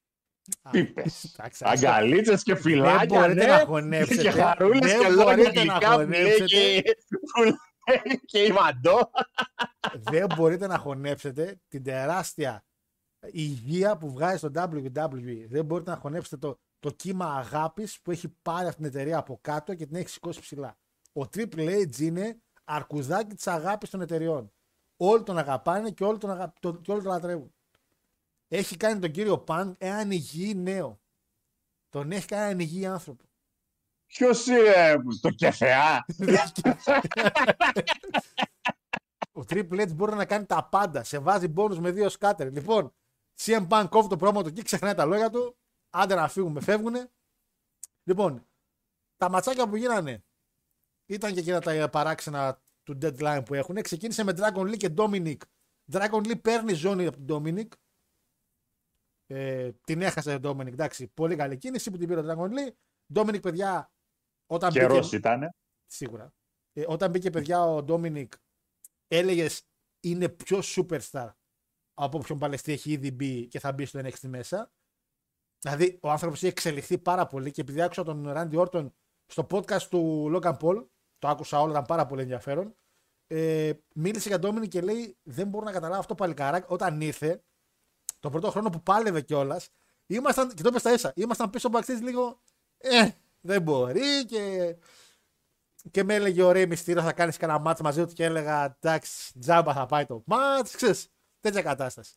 [SPEAKER 1] Α,
[SPEAKER 2] πίπες,
[SPEAKER 1] εντάξει, ας-
[SPEAKER 2] αγκαλίτσες και
[SPEAKER 1] Δεν
[SPEAKER 2] φυλάκια,
[SPEAKER 1] μπορείτε
[SPEAKER 2] ναι,
[SPEAKER 1] να χωνέψετε.
[SPEAKER 2] και χαρούλες
[SPEAKER 1] Δεν
[SPEAKER 2] και λόγια
[SPEAKER 1] μπορείτε να
[SPEAKER 2] γλυκά που λέει
[SPEAKER 1] χωνέψετε.
[SPEAKER 2] και, που λέει και η Μαντό.
[SPEAKER 1] δεν μπορείτε να χωνέψετε την τεράστια υγεία που βγάζει στο WWE. Δεν μπορείτε να χωνέψετε το, το κύμα αγάπης που έχει πάρει αυτή την εταιρεία από κάτω και την έχει σηκώσει ψηλά. Ο Triple H είναι αρκουδάκι της αγάπης των εταιριών. Όλοι τον αγαπάνε και όλοι τον, αγα... τον, και όλοι τον λατρεύουν. Έχει κάνει τον κύριο Πανκ έναν υγιή νέο. Τον έχει κάνει έναν υγιή άνθρωπο.
[SPEAKER 2] Ποιος είναι το κεφεά.
[SPEAKER 1] Ο Triple H μπορεί να κάνει τα πάντα. Σε βάζει μπόνους με δύο σκάτερ. Λοιπόν, CM Punk κόβει το πρόμο του εκεί, ξεχνάει τα λόγια του. Άντε να φύγουμε, φεύγουνε. Λοιπόν, τα ματσάκια που γίνανε ήταν και εκείνα τα παράξενα του deadline που έχουν. Ξεκίνησε με Dragon Lee και Dominic. Dragon Lee παίρνει ζώνη από τον Dominic. Ε, την έχασε ο Dominic. Εντάξει, πολύ καλή κίνηση που την πήρε ο Dragon Lee. Dominic, παιδιά, όταν μπήκε,
[SPEAKER 2] Καιρός ήτανε.
[SPEAKER 1] Σίγουρα. Ε, όταν μπήκε παιδιά ο Ντόμινικ, έλεγες είναι πιο superstar από όποιον παλαιστή έχει ήδη μπει και θα μπει στο NXT μέσα. Δηλαδή ο άνθρωπος έχει εξελιχθεί πάρα πολύ και επειδή άκουσα τον Ράντι Όρτον στο podcast του Logan Paul, το άκουσα όλο, ήταν πάρα πολύ ενδιαφέρον. Ε, μίλησε για Ντόμινικ και λέει: Δεν μπορώ να καταλάβω αυτό το παλικάράκι. Όταν ήρθε, το πρώτο χρόνο που πάλευε κιόλας, ήμασταν, και το είπες στα ίσα, ήμασταν πίσω backstage λίγο. Ε, δεν μπορεί και και με έλεγε ο Ρέι Μυστήριο θα κάνεις κανένα μάτς μαζί του και έλεγα εντάξει τζάμπα θα πάει το μάτς, ξέρεις, τέτοια κατάσταση.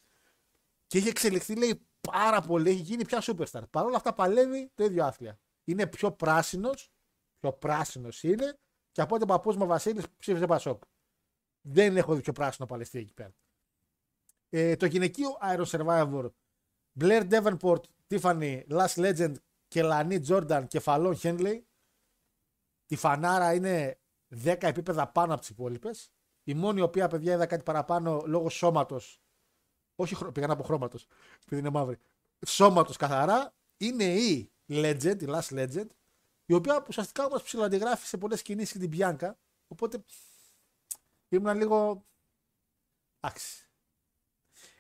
[SPEAKER 1] Και έχει εξελιχθεί λέει πάρα πολύ, έχει γίνει πια superstar. Παρ' όλα αυτά παλεύει το ίδιο άθλια. Είναι πιο πράσινος, πιο πράσινος είναι και από ό,τι ο παππούς μου ο Βασίλης ψήφισε Πασόκ. Δεν έχω δει πιο πράσινο παλαιστή εκεί πέρα. Ε, το γυναικείο Iron Survivor Blair Davenport, Tiffany, Last Legend και Λανί Τζόρνταν κεφαλών Henley η φανάρα είναι 10 επίπεδα πάνω από τις υπόλοιπες. Η μόνη η οποία παιδιά είδα κάτι παραπάνω λόγω σώματος. Όχι, χρο- πήγα να πω χρώματος, επειδή είναι μαύρη. Σώματος καθαρά είναι η Legend, η Last Legend, η οποία ουσιαστικά όμως ψηλοαντιγράφει σε πολλές κινήσεις την Bianca. Οπότε ήμουν λίγο. Εντάξει.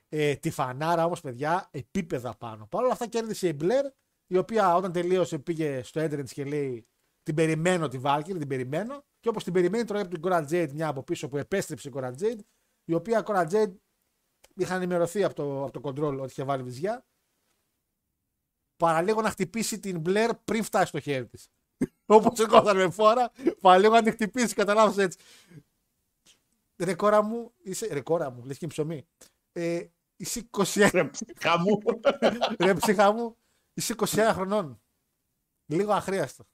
[SPEAKER 1] Ε, τη φανάρα όμως, παιδιά, επίπεδα πάνω. Παρ' όλα αυτά κέρδισε η Blair, η οποία όταν τελείωσε πήγε στο entrance και λέει την περιμένω τη Valkyrie, την περιμένω. Και όπως την περιμένει, τρώει από την Cora Jade μια από πίσω που επέστρεψε η Cora Jade, η οποία Cora Jade είχαν ενημερωθεί από το, από το control ότι είχε βάλει βυζιά. Παραλίγο να χτυπήσει την Blair πριν φτάσει στο χέρι της. Όπως σηκώθαν με φόρα, παραλίγο να την χτυπήσει, καταλάβω έτσι. Ρε κόρα μου, είσαι. Ρε κόρα μου, λες και ψωμί. Ε, Είσαι 21.
[SPEAKER 2] Ρε ψυχά μου.
[SPEAKER 1] Ρε ψυχά μου, είσαι 21 χρονών. Λίγο αχρίαστο.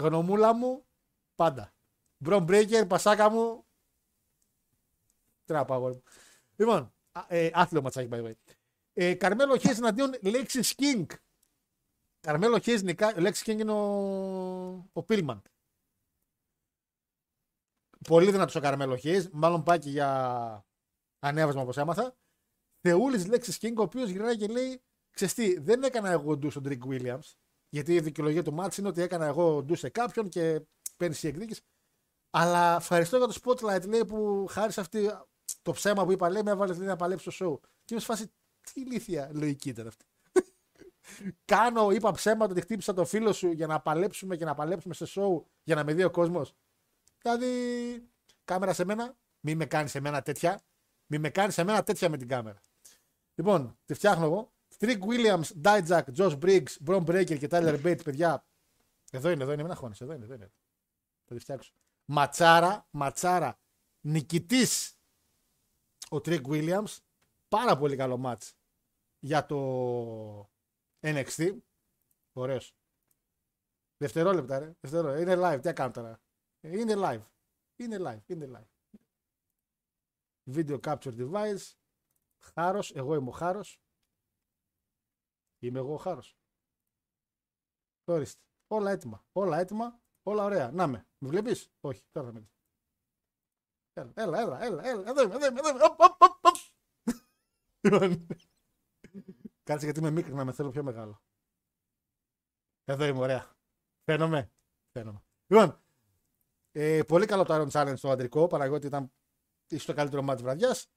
[SPEAKER 1] Γνωμούλα μου, πάντα. Μπρον Μπρέικερ, πασάκα μου. Τι να πάω, αγόρι μου. Λοιπόν, α- ε, άθλιο ματσάκι, by the way. Ε, Καρμέλο Χέις εναντίον Λέξη King. Καρμέλο Χέις νικά. Ο Λέξη King είναι ο, ο Πίλμαν. Πολύ δυνατός ο Καρμέλο Χέις. Μάλλον πάει και για ανέβασμα όπως έμαθα. Θεούλης Λέξη King, ο οποίος γυρνάει και λέει: Ξεστή, δεν έκανα εγώ ντου στον Τρικ Williams. Γιατί η δικαιολογία του μάτς είναι ότι έκανα εγώ ντου σε κάποιον και παίρνεις η εκδίκηση. Αλλά ευχαριστώ για το spotlight λέει, που χάρη σε αυτή το ψέμα που είπα, λέει, με έβαλες λέει, να παλέψει στο show. Και είμαι σε φάση, τι ηλίθια λογική ήταν αυτή. Κάνω, είπα ψέματα ότι χτύπησα το φίλο σου για να παλέψουμε και να παλέψουμε σε show για να με δει ο κόσμος. Δηλαδή, κάμερα σε μένα, μη με κάνεις σε μένα τέτοια. Μη με κάνεις σε μένα τέτοια με την κάμερα. Λοιπόν, τη φτιάχνω εγώ. Trick Williams, Dijak, Josh Briggs, Bron Breaker και Tyler Bates, παιδιά. Εδώ είναι, εδώ είναι, μην αγχώνεσαι, εδώ είναι, εδώ είναι. Θα τη φτιάξω. Ματσάρα, ματσάρα. Νικητής ο Trick Williams. Πάρα πολύ καλό μάτς για το NXT. Ωραίος. Δευτερόλεπτα, ρε. Δευτερόλεπτα. Είναι live. Τι κάνω τώρα. Είναι live. Είναι live. Είναι live. Video capture device. Χάρος. Εγώ είμαι ο Χάρος. Είμαι εγώ ο Χάρος. Ορίστε. Όλα έτοιμα. Όλα έτοιμα. Όλα ωραία. Να με. Με βλέπεις; Όχι. Τώρα θα με δεις. Έλα, έλα, έλα, έλα, έλα. Εδώ είμαι, εδώ είμαι, εδώ είμαι. Οπ, οπ, οπ, οπ. Λοιπόν. Κάτσε γιατί είμαι μικρή να με θέλω πιο μεγάλο. Εδώ είμαι, ωραία. Φαίνομαι. Φαίνομαι. Λοιπόν, ε, πολύ καλό το Iron Challenge στο αντρικό. Παναγιώτη ήταν ίσως το καλύτερο μάτς βραδιάς.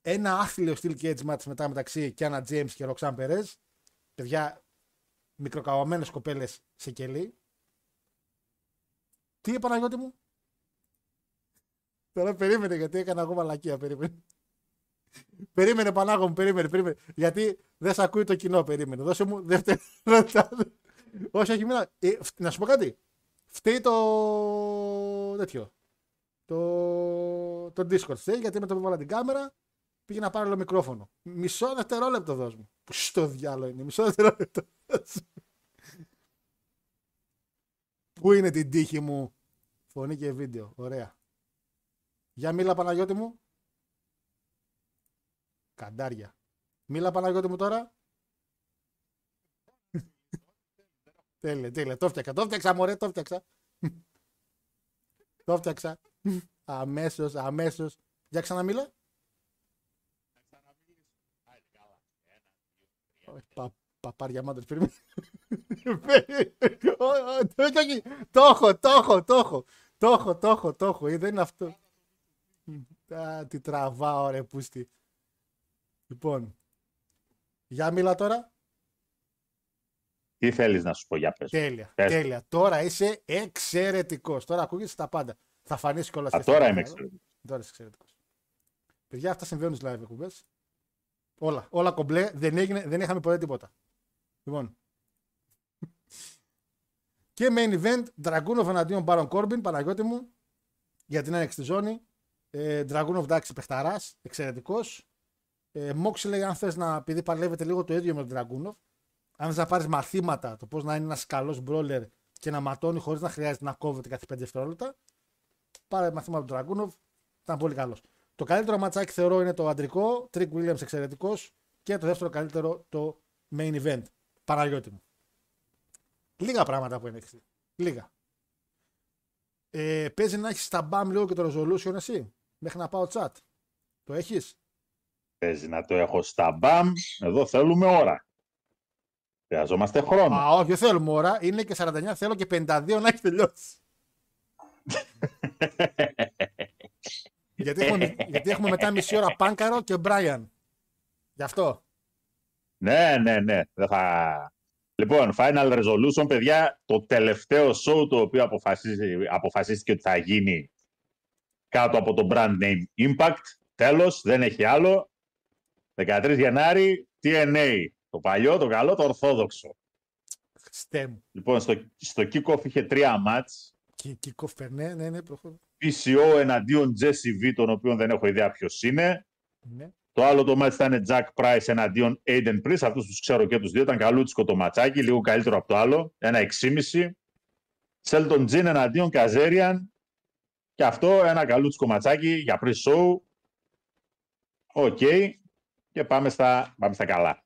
[SPEAKER 1] Ένα άθλιο steel cage match μετά μεταξύ Κιάννα James και Ροξάν Περέζ. Παιδιά, μικροκαβαμένες κοπέλες σε κελί. Τι είπε Παναγιώτη μου; Τώρα περίμενε γιατί έκανα εγώ μαλακία. Περίμενε. περίμενε Πανάγο μου, περίμενε, περίμενε. Γιατί δεν σε ακούει το κοινό, περίμενε. Δώσε μου δεύτερη. όχι, όχι, μην... ε, φ- να σου πω κάτι. Φταίει το. τέτοιο. Το, το Discord φταίει γιατί με το που βάλα την κάμερα πήγε να πάρει άλλο μικρόφωνο. Μισό δευτερόλεπτο δώσ' μου. Που στο διάλογο είναι, μισό δευτερόλεπτο. δώσ' μου. Πού είναι την τύχη μου, φωνή και βίντεο. Ωραία. Για μίλα Παναγιώτη μου. Καντάρια. Μίλα Παναγιώτη μου τώρα. τέλεια, τέλεια. Το φτιάξα, το φτιάξα μωρέ, το φτιάξα. το φτιάξα. αμέσως, αμέσως. Για ξαναμίλα. Πα- Παπάρια μάντρες, περίμενε. Ω, ω, όχι, όχι. Το έχω, το έχω, το έχω. Το έχω, το έχω, το έχω. Ε, Δεν είναι αυτό. Α, τι τραβάω ρε πούστη. Λοιπόν. Για μίλα τώρα.
[SPEAKER 2] Τι θέλεις να σου πω για πες.
[SPEAKER 1] Τέλεια.
[SPEAKER 2] Πες.
[SPEAKER 1] Τέλεια. Τώρα είσαι εξαιρετικός. Τώρα ακούγεσαι τα πάντα. Θα φανείς κιόλας.
[SPEAKER 2] Α,
[SPEAKER 1] και
[SPEAKER 2] τώρα
[SPEAKER 1] στην
[SPEAKER 2] είμαι
[SPEAKER 1] κάμερα.
[SPEAKER 2] εξαιρετικός.
[SPEAKER 1] Τώρα είσαι εξαιρετικός. Παιδιά, αυτά συμβαίνουν στις live εκπομπές. Όλα. Όλα κομπλέ. Δεν, έγινε, δεν είχαμε ποτέ τίποτα. Λοιπόν. Και main event, Dragunov εναντίον Baron Corbin, Παναγιώτη μου, για την ένεξη στη ζώνη. Ε, Dragunov, εντάξει, παιχταράς, εξαιρετικός. Ε, Moxley, αν θες να, επειδή παλεύετε λίγο το ίδιο με τον Dragunov, αν θες να πάρεις μαθήματα, το πώς να είναι ένας καλός brawler και να ματώνει χωρίς να χρειάζεται να κόβεται κάθε 5 δευτερόλεπτα, πάρε μαθήματα του Dragunov, ήταν πολύ καλός. Το καλύτερο ματσάκι θεωρώ είναι το αντρικό, Trick Williams εξαιρετικός και το δεύτερο καλύτερο το main event. Παναγιώτη μου. Λίγα πράγματα που είναι έξι. Λίγα. Ε, παίζει να έχει τα BAM λίγο και το resolution εσύ. Μέχρι να πάω chat. Το έχεις;
[SPEAKER 2] Παίζει να το έχω στα μπαμ. Εδώ θέλουμε ώρα. Χρειαζόμαστε χρόνο.
[SPEAKER 1] Α, όχι, δεν θέλουμε ώρα. Είναι και 49, θέλω και 52 να έχει τελειώσει. γιατί, έχουμε, γιατί έχουμε μετά μισή ώρα Πάνκαρο και Μπράιαν. Γι' αυτό.
[SPEAKER 2] ναι, ναι, ναι. Δεν θα... Λοιπόν, Final Resolution, παιδιά, το τελευταίο show το οποίο αποφασίζει- αποφασίστηκε ότι θα γίνει κάτω από το brand name Impact. Τέλος, δεν έχει άλλο. 13 Γενάρη, TNA. Το παλιό, το καλό, το ορθόδοξο.
[SPEAKER 1] Χριστέ μου.
[SPEAKER 2] Λοιπόν, στο, στο kick-off είχε τρία ματς.
[SPEAKER 1] Και kick-off ε, ναι, ναι, ναι, προχωρώ.
[SPEAKER 2] PCO εναντίον Jesse V, τον οποίο δεν έχω ιδέα ποιος είναι.
[SPEAKER 1] Ναι.
[SPEAKER 2] Το άλλο το ματς ήταν Jack Price εναντίον Aiden Priest. Αυτούς τους ξέρω και τους δύο. Ήταν καλούτσικο το ματσάκι, λίγο καλύτερο από το άλλο. Ένα 6,5. Shelton Jean εναντίον Kazarian. Και αυτό ένα καλούτσικο ματσάκι για pre-show. OK. Και πάμε στα, πάμε στα καλά.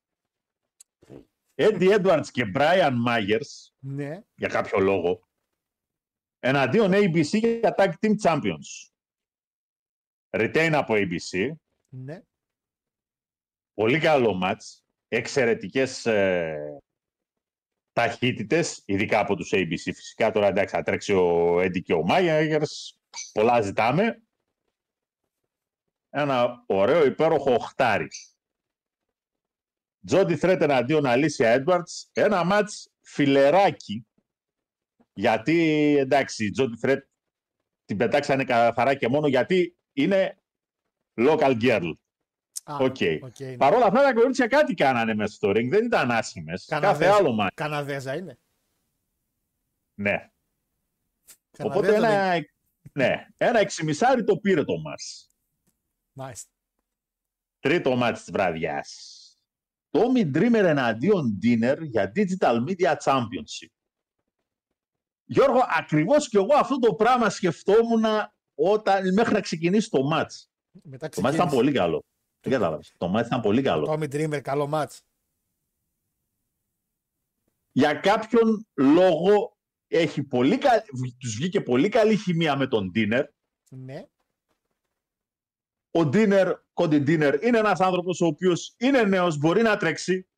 [SPEAKER 2] Eddie Edwards και Brian Myers,
[SPEAKER 1] Ναι.
[SPEAKER 2] για κάποιο λόγο, εναντίον ABC για Tag Team Champions. Retain από ABC.
[SPEAKER 1] Ναι.
[SPEAKER 2] Πολύ καλό μάτς. Εξαιρετικές ε, ταχύτητες, ειδικά από τους ABC. Φυσικά τώρα εντάξει θα τρέξει ο Eddie και ο Myers. Πολλά ζητάμε. Ένα ωραίο υπέροχο οχτάρι. Jody Threat εναντίον Alisha Edwards. Ένα ματς φιλεράκι. Γιατί εντάξει, η Jody Threat την πετάξανε καθαρά και μόνο γιατί είναι local girl.
[SPEAKER 1] Α,
[SPEAKER 2] OK.
[SPEAKER 1] OK, ναι.
[SPEAKER 2] Παρ' όλα αυτά τα κορίτσια κάτι κάνανε μέσα στο ring. Δεν ήταν άσχημες. Κάθε
[SPEAKER 1] Καναδέζα.
[SPEAKER 2] άλλο ματς.
[SPEAKER 1] Καναδέζα είναι.
[SPEAKER 2] Ναι.
[SPEAKER 1] Καναδέζα
[SPEAKER 2] Οπότε
[SPEAKER 1] δεν-
[SPEAKER 2] ένα, ναι, ένα εξημισάρι το πήρε το μας.
[SPEAKER 1] Μάλιστα.
[SPEAKER 2] Τρίτο μάτι της βραδιάς. Tommy Dreamer εναντίον Dinner για Digital Media Championship. Γιώργο, ακριβώς και εγώ αυτό το πράγμα σκεφτόμουν όταν, μέχρι να ξεκινήσει το μάτς.
[SPEAKER 1] Μετά
[SPEAKER 2] Το μάτς ήταν
[SPEAKER 1] ξεκίνησε.
[SPEAKER 2] πολύ καλό. Δεν κατάλαβες. Το μάτς ήταν πολύ καλό.
[SPEAKER 1] Tommy Dreamer, καλό μάτς.
[SPEAKER 2] για κάποιον λόγο έχει πολύ κα... τους βγήκε πολύ καλή χημεία με τον Ντίνερ.
[SPEAKER 1] Ναι.
[SPEAKER 2] Ο Ντίνερ, Κόντι Ντίνερ, είναι ένας άνθρωπος ο οποίος είναι νέος, μπορεί να τρέξει,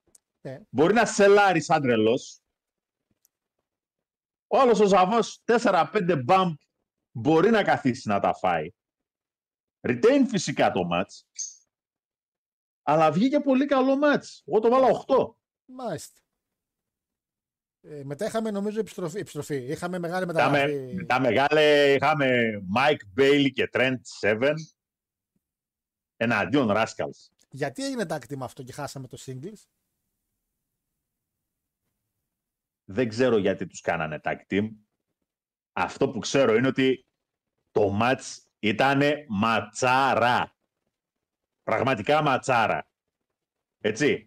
[SPEAKER 1] Ναι.
[SPEAKER 2] μπορεί να σελάρει σαν τρελός. Ο άλλος ο Ζαβός 4-5 μπαμπ μπορεί να καθίσει να τα φάει. Retain φυσικά το μάτς. Αλλά βγήκε πολύ καλό μάτς. Εγώ το βάλα 8.
[SPEAKER 1] Μάλιστα. Ε, μετά είχαμε νομίζω επιστροφή. επιστροφή. Είχαμε μεγάλη
[SPEAKER 2] Είχαμε,
[SPEAKER 1] μεταγραφή.
[SPEAKER 2] τα μεγάλε, είχαμε Mike Bailey και Trent Seven εναντίον Rascals.
[SPEAKER 1] Γιατί έγινε tag team αυτό και χάσαμε το singles;
[SPEAKER 2] Δεν ξέρω γιατί τους κάνανε tag team. Αυτό που ξέρω είναι ότι το match ήταν ματσάρα. Πραγματικά ματσάρα. Έτσι.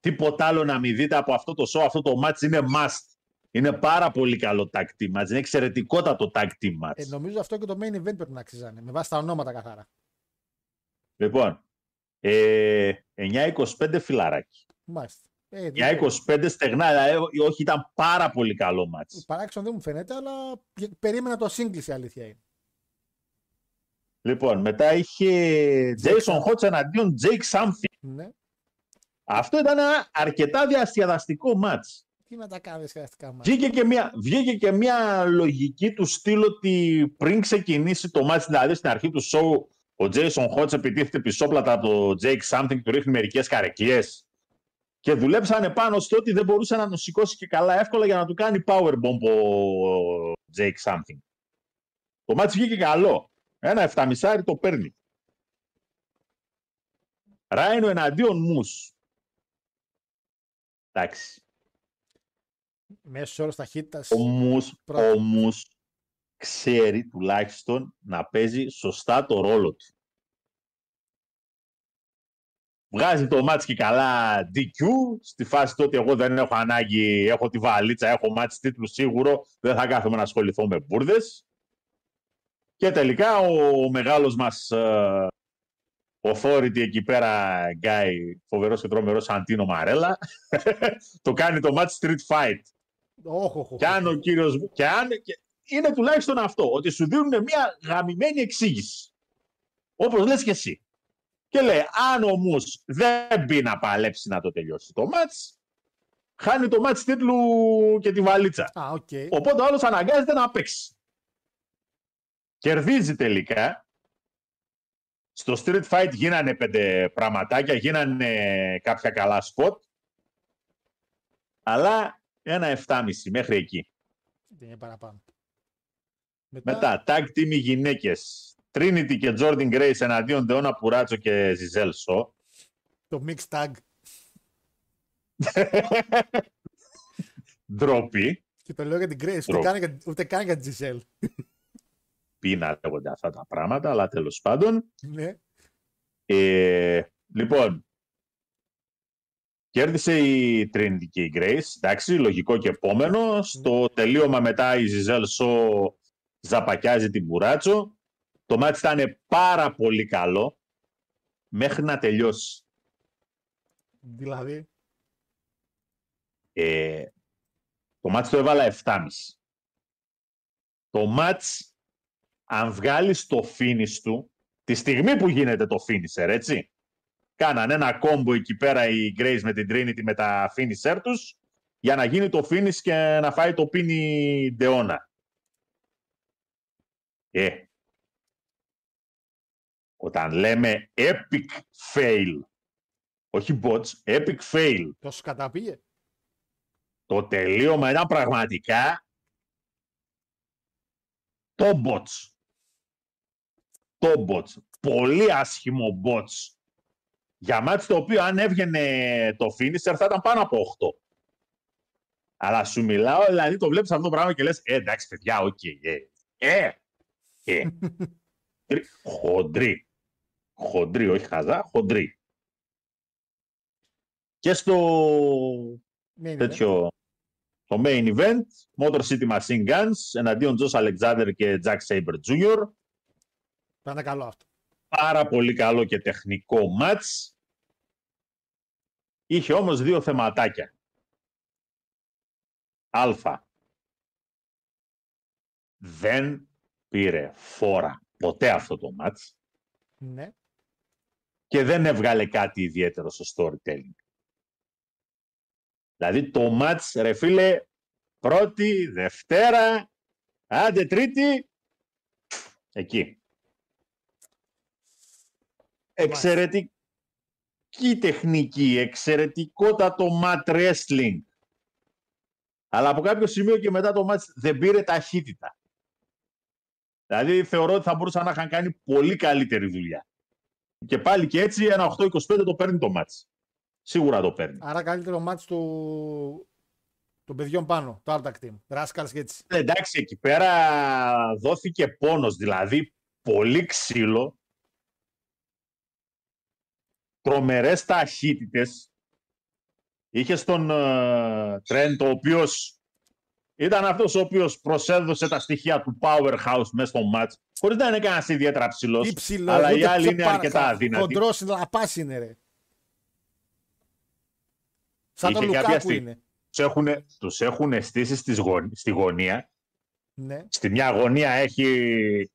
[SPEAKER 2] Τίποτα άλλο να μην δείτε από αυτό το show. Αυτό το match είναι must. Είναι πάρα πολύ καλό tag team match. Είναι εξαιρετικότατο tag team match.
[SPEAKER 1] Ε, νομίζω αυτό και το main event πρέπει να αξίζανε. Με βάση τα ονόματα καθαρά.
[SPEAKER 2] Λοιπόν, ε, 9-25 φιλαράκι.
[SPEAKER 1] Μάλιστα. Ε,
[SPEAKER 2] 9-25 στεγνά, δηλαδή, όχι ήταν πάρα πολύ καλό μάτς.
[SPEAKER 1] Παράξενο δεν μου φαίνεται, αλλά περίμενα το singles η αλήθεια είναι.
[SPEAKER 2] Λοιπόν, μετά είχε Jason Hodge εναντίον Jake Something.
[SPEAKER 1] Ναι.
[SPEAKER 2] Αυτό ήταν ένα αρκετά διασκεδαστικό μάτς.
[SPEAKER 1] Τι να τα κάνεις σχετικά μάτια.
[SPEAKER 2] Βγήκε και, μια, βγήκε και μια λογική του στυλ ότι πριν ξεκινήσει το μάτς, δηλαδή στην αρχή του show, ο Jason Hodge επιτίθεται πισόπλατα από το Jake Something, του ρίχνει μερικές καρεκλίες και δουλέψανε πάνω στο ότι δεν μπορούσε να τον σηκώσει και καλά εύκολα για να του κάνει powerbomb ο Jake Something. Το μάτς βγήκε καλό. Ένα εφταμισάρι το παίρνει. Ράινο εναντίον Μους. Εντάξει.
[SPEAKER 1] Μέσος όρος ταχύτητας.
[SPEAKER 2] Ο Μους,
[SPEAKER 1] Πρώτα.
[SPEAKER 2] ο Μους ξέρει τουλάχιστον να παίζει σωστά το ρόλο του. Βγάζει το μάτς και καλά DQ. Στη φάση τότε εγώ δεν έχω ανάγκη, έχω τη βαλίτσα, έχω μάτς τίτλους σίγουρο, δεν θα κάθομαι να ασχοληθώ με μπουρδες. Και τελικά ο μεγάλος μας ε, authority εκεί πέρα, guy, φοβερός και τρομερός Σαντίνο Μαρέλα, το κάνει το match street fight.
[SPEAKER 1] Όχι, όχι.
[SPEAKER 2] Και αν ο κύριος... Και αν, και είναι τουλάχιστον αυτό, ότι σου δίνουν μια γαμημένη εξήγηση. Όπως λες και εσύ. Και λέει, αν ο Μους δεν μπει να παλέψει να το τελειώσει το μάτς, χάνει το μάτς τίτλου και τη βαλίτσα.
[SPEAKER 1] Α, οκ.
[SPEAKER 2] Οπότε ο άλλος αναγκάζεται να παίξει. Κερδίζει τελικά. Στο street fight γίνανε πέντε πραγματάκια, γίνανε κάποια καλά σποτ. Αλλά ένα 7,5 μέχρι εκεί.
[SPEAKER 1] Δεν είναι παραπάνω.
[SPEAKER 2] Μετά, tag team οι γυναίκες. Trinity και Jordan Grace εναντίον Deonna Purrazzo και Gisele Shaw.
[SPEAKER 1] Το mix tag.
[SPEAKER 2] Ντροπή.
[SPEAKER 1] Και το λέω για την Grace. Ούτε
[SPEAKER 2] Ντροπή.
[SPEAKER 1] καν για- Ούτε καν για την Giselle.
[SPEAKER 2] Πίνα λέγονται αυτά τα πράγματα, αλλά τέλος πάντων.
[SPEAKER 1] Ναι.
[SPEAKER 2] Ε, Λοιπόν, κέρδισε η Trinity και η Grace. Εντάξει, λογικό και επόμενο. Στο τελείωμα μετά η Ζιζέλ Σο ζαπακιάζει την Μπουράτσο. Το μάτι ήταν πάρα πολύ καλό μέχρι να τελειώσει.
[SPEAKER 1] Δηλαδή;
[SPEAKER 2] Ε, το μάτς το έβαλα 7,5. Το μάτς, αν βγάλεις το finish του, τη στιγμή που γίνεται το finisher, έτσι, κάναν ένα κόμπο εκεί πέρα η Grace με την Trinity με τα finisher τους, για να γίνει το finish και να φάει το πίνι Ντεώνα. Ε, όταν λέμε epic fail, όχι bots, epic fail,
[SPEAKER 1] Τόσο καταπήγε.
[SPEAKER 2] το τελείωμα ήταν πραγματικά το bots. Το bots. Πολύ άσχημο bots. Για μάτι το οποίο αν έβγαινε το finisher θα ήταν πάνω από 8. Αλλά σου μιλάω, δηλαδή το βλέπεις αυτό το πράγμα και λες, ε, εντάξει παιδιά, οκ, ε, ε, ε. Τρι- Χοντρή. Χοντρή, όχι χαζά, χοντρή. Και στο
[SPEAKER 1] Ναι, ναι,
[SPEAKER 2] τέτοιο το main event, Motor City Machine Guns εναντίον Josh Alexander και Zack Sabre Jr.
[SPEAKER 1] Θα είναι καλό αυτό.
[SPEAKER 2] Πάρα πολύ καλό και τεχνικό match. Είχε όμως δύο θεματάκια. Α. Δεν πήρε φόρα ποτέ αυτό το match
[SPEAKER 1] Ναι.
[SPEAKER 2] Και δεν έβγαλε κάτι ιδιαίτερο στο storytelling. Δηλαδή το match, ρε φίλε, πρώτη, Δευτέρα, άντε Τρίτη, εκεί. Εξαιρετική τεχνική, εξαιρετικότατο mat wrestling. Αλλά από κάποιο σημείο και μετά το match δεν πήρε ταχύτητα. Δηλαδή θεωρώ ότι θα μπορούσαν να είχαν κάνει πολύ καλύτερη δουλειά. Και πάλι και έτσι ένα 8-25 το παίρνει το match. Σίγουρα το παίρνει.
[SPEAKER 1] Άρα καλύτερο μάτς του... των παιδιών πάνω, το άλλο tag team. Ράσκαλς και έτσι.
[SPEAKER 2] Ε, Εντάξει, εκεί πέρα δόθηκε πόνος, δηλαδή πολύ ξύλο, τρομερές ταχύτητες. Είχε τον uh, Τρέντ, ο οποίος ήταν αυτός ο οποίος προσέδωσε τα στοιχεία του powerhouse μέσα στο match, χωρίς να είναι κανένας ιδιαίτερα ψηλός,
[SPEAKER 1] Τι ψηλό,
[SPEAKER 2] αλλά
[SPEAKER 1] ούτε
[SPEAKER 2] οι άλλοι
[SPEAKER 1] πιο
[SPEAKER 2] είναι
[SPEAKER 1] παρα-
[SPEAKER 2] αρκετά αδύνατοι.
[SPEAKER 1] Χοντρός λαπάς είναι ρε. Σαν τον
[SPEAKER 2] Είχε κάποια
[SPEAKER 1] Λουκάκου
[SPEAKER 2] στιγμή.
[SPEAKER 1] είναι.
[SPEAKER 2] Τους έχουν, τους έχουν στήσει στις γων- στη γωνία
[SPEAKER 1] Ναι.
[SPEAKER 2] Στη μια γωνία έχει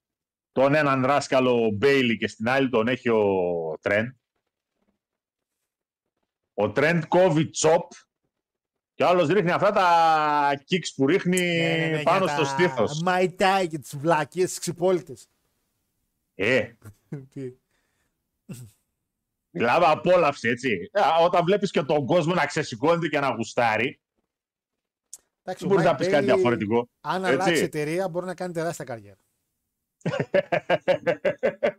[SPEAKER 2] τον έναν δάσκαλο Μπέιλι και στην άλλη τον έχει ο Τρέντ. Ο Τρέντ κόβει τσόπ και ο άλλος ρίχνει αυτά τα kicks που ρίχνει
[SPEAKER 1] Ναι, ναι, ναι,
[SPEAKER 2] πάνω
[SPEAKER 1] για
[SPEAKER 2] στο
[SPEAKER 1] τα
[SPEAKER 2] στήθος.
[SPEAKER 1] Μαϊτάι και τις βλακίες, τις ξυπόλυτες.
[SPEAKER 2] Ε,
[SPEAKER 1] Τι.
[SPEAKER 2] μιλάμε απόλαυση, έτσι. Ε, όταν βλέπεις και τον κόσμο να ξεσηκώνεται και να γουστάρει,
[SPEAKER 1] Εντάξει,
[SPEAKER 2] δεν
[SPEAKER 1] ο
[SPEAKER 2] μπορείς να
[SPEAKER 1] Mike
[SPEAKER 2] πεις κάτι
[SPEAKER 1] Bailey,
[SPEAKER 2] διαφορετικό.
[SPEAKER 1] Αν
[SPEAKER 2] Έτσι.
[SPEAKER 1] αλλάξει εταιρεία μπορεί να κάνει τεράστια καριέρα.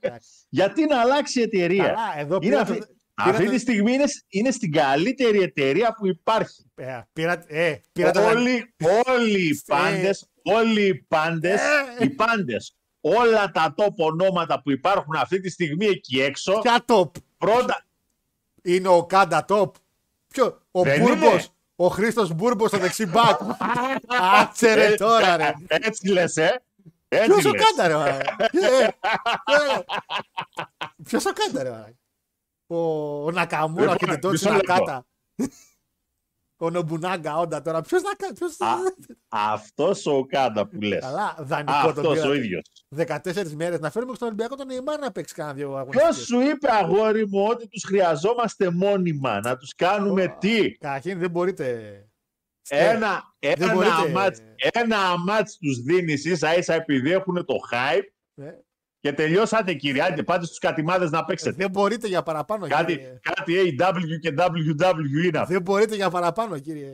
[SPEAKER 1] Εντάξει.
[SPEAKER 2] Γιατί να αλλάξει η εταιρεία;
[SPEAKER 1] Καλά, εδώ
[SPEAKER 2] Είναι
[SPEAKER 1] πήρα,
[SPEAKER 2] αυτή,
[SPEAKER 1] το-
[SPEAKER 2] αυτή
[SPEAKER 1] πήρα
[SPEAKER 2] τη στιγμή είναι, είναι στην καλύτερη εταιρεία που υπάρχει.
[SPEAKER 1] το- ε, πήρα, ε, πήρα το-
[SPEAKER 2] όλοι, όλοι οι πάντες, όλοι οι πάντες,
[SPEAKER 1] Ε.
[SPEAKER 2] οι πάντες, όλα τα top ονόματα που υπάρχουν αυτή τη στιγμή εκεί έξω,
[SPEAKER 1] Ποια top.
[SPEAKER 2] πρώτα,
[SPEAKER 1] Είναι ο Κάντα top. Ποιο, ο
[SPEAKER 2] Δεν
[SPEAKER 1] Μπούρμπος.
[SPEAKER 2] είναι.
[SPEAKER 1] Ο Χρήστος Μπούρμπος στο δεξί μπακ. Άτσε ρε
[SPEAKER 2] Ε,
[SPEAKER 1] τώρα ρε.
[SPEAKER 2] έτσι λες, ε. Έτσι
[SPEAKER 1] Ποιος ο
[SPEAKER 2] λες.
[SPEAKER 1] Κάντα ρε. μαλάκα. Ε, ε. Ποιος ο Κάντα ρε. Μαλάκα. Ο, ο Νακαμούρα
[SPEAKER 2] Λοιπόν,
[SPEAKER 1] και την Τότσι
[SPEAKER 2] μισό λεπτό.
[SPEAKER 1] Νακάτα. Ο Νομπουνάγκα όντα τώρα. Ποιος να κάνει. Ποιος...
[SPEAKER 2] Α, Αυτός ο Κάντα που λες.
[SPEAKER 1] Καλά, δανεικό τον
[SPEAKER 2] Αυτός ο
[SPEAKER 1] πήρατε.
[SPEAKER 2] ίδιος.
[SPEAKER 1] 14 μέρες να φέρουμε στον Ολυμπιακό τον Νεϊμάρ να παίξει κάνα δύο
[SPEAKER 2] Ποιος
[SPEAKER 1] αγωνιστικές.
[SPEAKER 2] σου είπε αγόρι μου ότι τους χρειαζόμαστε μόνιμα, να τους κάνουμε τι;
[SPEAKER 1] Καταρχήν δεν μπορείτε.
[SPEAKER 2] Ένα, ένα,
[SPEAKER 1] μπορείτε.
[SPEAKER 2] μάτς, ένα μάτς τους δίνεις ίσα ίσα επειδή έχουν το hype
[SPEAKER 1] Ε,
[SPEAKER 2] και τελειώσατε κυριάτε, πάτε στους κατημάδες να παίξετε.
[SPEAKER 1] Δεν μπορείτε για παραπάνω,
[SPEAKER 2] Κάτι,
[SPEAKER 1] κύριε.
[SPEAKER 2] κάτι AW και WWE είναι αυτό.
[SPEAKER 1] Δεν μπορείτε για παραπάνω, κύριε.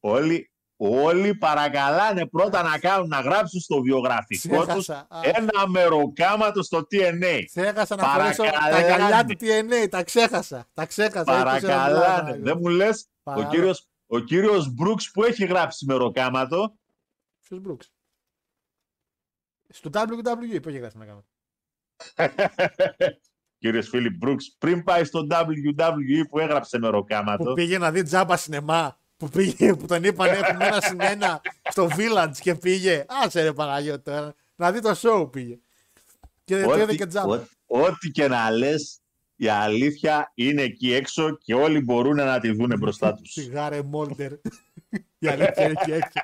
[SPEAKER 2] Όλοι, όλοι παρακαλάνε πρώτα να κάνουν, να γράψουν στο βιογραφικό τους
[SPEAKER 1] Ξέχασα. Α,
[SPEAKER 2] ένα μεροκάματο στο TNA.
[SPEAKER 1] Ξέχασα να φορέσω τα
[SPEAKER 2] Παρακαλάνε.
[SPEAKER 1] γυαλιά του TNA. Τα ξέχασα. Τα ξέχασα.
[SPEAKER 2] Παρακαλάνε. Δεν μου λες, ο
[SPEAKER 1] Παρακαλώ.
[SPEAKER 2] κύριος, ο κύριος Μπρούξ που έχει γράψει μεροκάματο,
[SPEAKER 1] Ποιος Μπρούξ; Στο WWE, πώς είχε γράψει να κάνω.
[SPEAKER 2] κύριος Φίλιπ Μπρούξ, πριν πάει στο WWE που έγραψε με
[SPEAKER 1] Που
[SPEAKER 2] ροκάματο.
[SPEAKER 1] πήγε να δει τζάμπα σινεμά. Που, πήγε, που τον είπαν έχουμε ένα συν ένα στο Village και πήγε. Άσε ρε Παναγιώτη τώρα. Να δει το show πήγε. Και δεν το είδε και τζάμπα.
[SPEAKER 2] ό- ό,τι και να λες, η αλήθεια είναι εκεί έξω και όλοι μπορούν να τη δούνε μπροστά τους.
[SPEAKER 1] Σιγά ρε Μόλντερ. Η αλήθεια είναι εκεί έξω.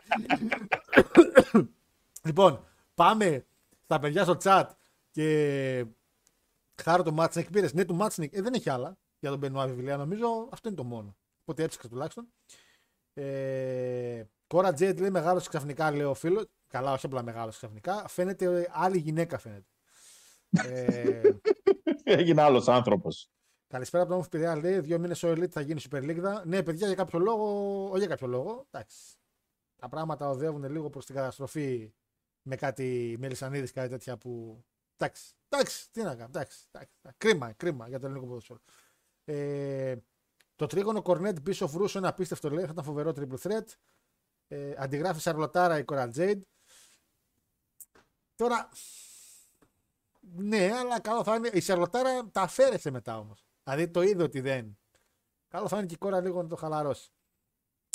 [SPEAKER 1] λοιπόν, πάμε στα παιδιά στο chat και χάρη το Μάτσνικ πήρες. Ναι, του Μάτσνικ. Ε, δεν έχει άλλα για τον Μπενουά βιβλία. Νομίζω αυτό είναι το μόνο. Οπότε έψαξα τουλάχιστον. Ε, Κόρα Τζέιτ λέει μεγάλος ξαφνικά, λέει ο φίλος. Καλά, όχι απλά μεγάλος ξαφνικά. Φαίνεται άλλη γυναίκα φαίνεται. ε,
[SPEAKER 2] Έγινε άλλος άνθρωπος.
[SPEAKER 1] Καλησπέρα από τον Όμορφο Πειραιά. Λέει: Δύο μήνες ο Elite θα γίνει Super League. Ναι, παιδιά, για κάποιο λόγο. Όχι για κάποιο λόγο. Εντάξει. Τα πράγματα οδεύουν λίγο προς την καταστροφή με κάτι μελισανίδης, κάτι τέτοια που. Εντάξει. Εντάξει. Τι να κάνω. Εντάξει. εντάξει. Κρίμα, κρίμα για το ελληνικό ποδόσφαιρο. Ε, το τρίγωνο Κορνέτ πίσω Ρούσο είναι απίστευτο λέει. Θα ήταν φοβερό triple threat. Ε, αντιγράφει Σαρλοτάρα η Κορα Τζέιντ. Τώρα. Ναι, αλλά καλό θα είναι. Η Σαρλοτάρα τα αφαίρεσε μετά όμως. Δηλαδή το είδε ότι δεν. Καλό θα είναι και η κόρα λίγο να το χαλαρώσει.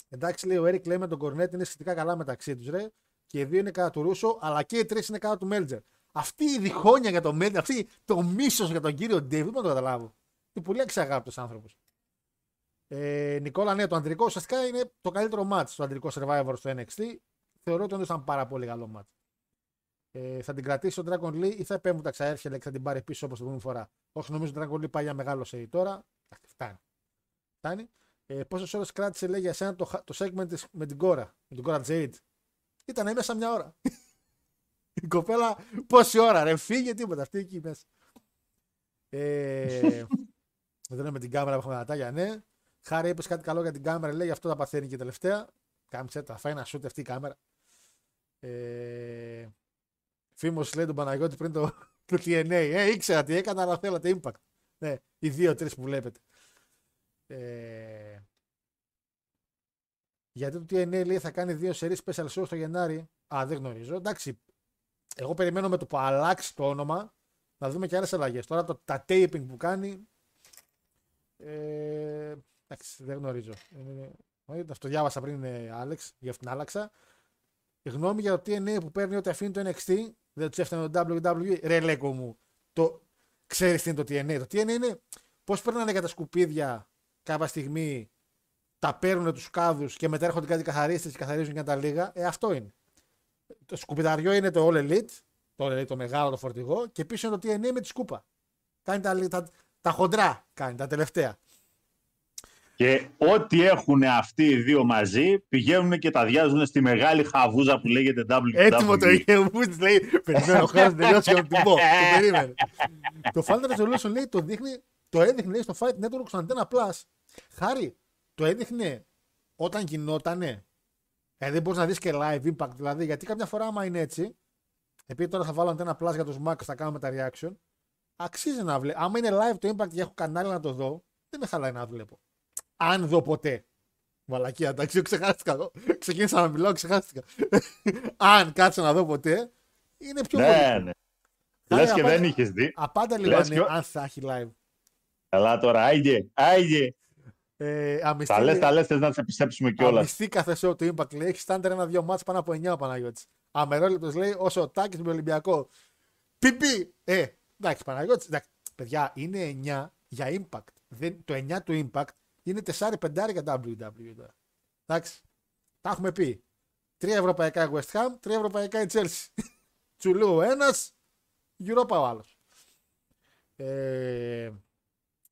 [SPEAKER 1] Εντάξει, λέει ο Έρικ, λέει με τον Κορνέτ είναι σχετικά καλά μεταξύ τους, ρε. Και οι δύο είναι κατά του Ρούσο, αλλά και οι τρεις είναι κατά του Μέλτζερ. Αυτή η διχόνοια για τον Μέλτζερ, αυτή το μίσος για τον κύριο Ντέιβ, δεν μπορώ να το καταλάβω. Είναι πολύ αξιαγάπητο άνθρωπος. Ε, Νικόλα, ναι, το αντρικό ουσιαστικά είναι το καλύτερο μάτς το αντρικό survivor στο NXT. Θεωρώ ότι όντως ήταν πάρα πολύ καλό μάτς. Ε, θα την κρατήσει ο Dragon Lee ή θα επέμβουν τα ξαέρφια και θα την πάρει πίσω όπως την προηγούμενη φορά. Όχι, νομίζω ότι ο Dragon Lee πάει για μεγάλο σε τώρα. Εντάξει, Φτάνει. Φτάνει. Ε, Πόσες ώρες κράτησε, λέει για σένα το, χα- το segment της, με την κόρα, με την κόρα Jade. Ήταν μέσα μια ώρα. Η κοπέλα, πόση ώρα, ρε, φύγε τίποτα. Αυτή εκεί μέσα. Ε, εδώ είναι με την κάμερα που έχουμε δατάγια, ναι. Χάρη, είπες κάτι καλό για την κάμερα, λέει, γι' αυτό τα παθαίνει και τελευταία. Κάμψε, τα φάει ένα σούτ αυτή η κάμερα. Ε, Φήμο λέει τον Παναγιώτη πριν το, το TNA. Ε, ήξερα τι έκανα, αλλά θέλατε impact. Ναι, οι δύο-τρει που βλέπετε. Ε, γιατί το TNA λέει θα κάνει δύο σερί special shows το Γενάρη. Α, δεν γνωρίζω. Εντάξει. Εγώ περιμένω με το που αλλάξει το όνομα να δούμε και άλλες αλλαγές. Τώρα το, τα taping που κάνει. Ε, εντάξει, δεν γνωρίζω. Ε, ε, αυτό διάβασα πριν, ε, Άλεξ, γι' αυτήν άλλαξα. Η γνώμη για το TNA που παίρνει ότι αφήνει το NXT, δεν τους έφτανε το WWE. Ρε λέκο μου, το ξέρεις τι είναι το TNA. Το TNA είναι πώς παίρνανε για τα σκουπίδια κάποια στιγμή, τα παίρνουν τους κάδους και μετά έρχονται κάτι καθαρίστες και καθαρίζουν για τα λίγα. Ε, αυτό είναι. Το σκουπιδαριό είναι το All Elite, το, All Elite, το μεγάλο το φορτηγό, και πίσω είναι το TNA με τη σκούπα. Κάνει τα, τα, τα χοντρά, κάνει τα τελευταία.
[SPEAKER 2] Και ό,τι έχουν αυτοί οι δύο μαζί πηγαίνουν και τα διάζουν στη μεγάλη χαβούζα που λέγεται WWE.
[SPEAKER 1] Έτοιμο το είχε ο Βούτς, λέει. Περιμένω ο χρόνος να τελειώσει για να την πω. Το περίμενε. Το Final Resolution λέει το δείχνει, το έδειχνε λέει, στο Fight Network στο Antenna Plus. Χάρη, το έδειχνε όταν γινότανε. Ε, δεν μπορείς να δεις και live impact δηλαδή. Γιατί κάποια φορά, άμα είναι έτσι, επειδή τώρα θα βάλω Antenna Plus για τους Mac, θα κάνουμε τα reaction, αξίζει να βλέπω. Άμα είναι live το impact και έχω κανάλι να το δω, δεν με χαλάει να βλέπω. Αν δω ποτέ. Μαλακία, εντάξει, ξεχάστηκα εγώ. Ξεκίνησα να μιλάω, ξεχάστηκα. Αν κάτσω να δω ποτέ, είναι πιο
[SPEAKER 2] Ναι,
[SPEAKER 1] πολύ.
[SPEAKER 2] ναι.
[SPEAKER 1] Άρα,
[SPEAKER 2] Λες και
[SPEAKER 1] απάντα-
[SPEAKER 2] δεν είχες δει.
[SPEAKER 1] Απάντα λίγο
[SPEAKER 2] Λες
[SPEAKER 1] αν,
[SPEAKER 2] και ο-
[SPEAKER 1] αν θα έχει live.
[SPEAKER 2] Καλά τώρα, άιγε, άιγε.
[SPEAKER 1] Ε, αμυστή,
[SPEAKER 2] Τα λες, τα λες, θες να σε πιστέψουμε κιόλας.
[SPEAKER 1] αμυστή κάθε show του Impact λέει έχεις στάντερ ένα-δύο μάτς πάνω από 9 ο Παναγιώτης. Αμερόληπτος λέει όσο ο Τάκης με Ολυμπιακό. Πιπι! Ε, εντάξει Παναγιώτης, εντάξει. Παιδιά, είναι 9 για Impact. Δεν, το 9 του Impact είναι 4-5 για WWE τώρα. Εντάξει. Τα έχουμε πει. Τρία ευρωπαϊκά η West Ham, τρία ευρωπαϊκά η Chelsea. Τσουλού ο ένας, Europa ο άλλος. Ε,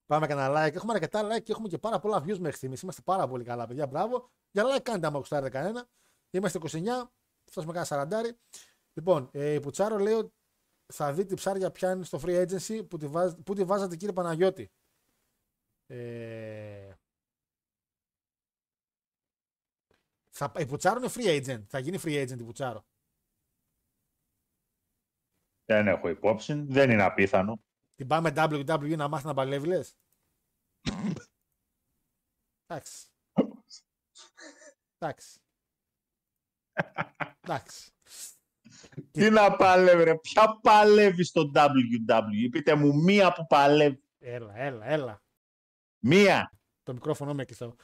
[SPEAKER 1] πάμε κανένα like. Έχουμε αρκετά like και έχουμε και πάρα πολλά views μέχρι στιγμής. Είμαστε πάρα πολύ καλά, παιδιά. Μπράβο. Για like κάντε άμα γουστάρετε κανένα. Είμαστε 29. Φτάσουμε κάνα 40. Λοιπόν, ε, η Πουτσάρο λέει ότι θα δει τι ψάρια πιάνει στο free agency που τη, βάζ, που τη βάζατε κύριε Παναγιώτη. Ε, θα, η Πουτσάρο είναι free agent. Θα γίνει free agent η Πουτσάρο.
[SPEAKER 2] Δεν έχω υπόψη, δεν είναι απίθανο.
[SPEAKER 1] Την πάμε WWE να μάθει να παλεύει, λες; Εντάξει. Εντάξει. Εντάξει.
[SPEAKER 2] Τι να παλεύει, ρε. Ποια παλεύει στο WWE. Πείτε μου μία που παλεύει.
[SPEAKER 1] Έλα, έλα, έλα.
[SPEAKER 2] Μία.
[SPEAKER 1] Το μικρόφωνο με κλειστό.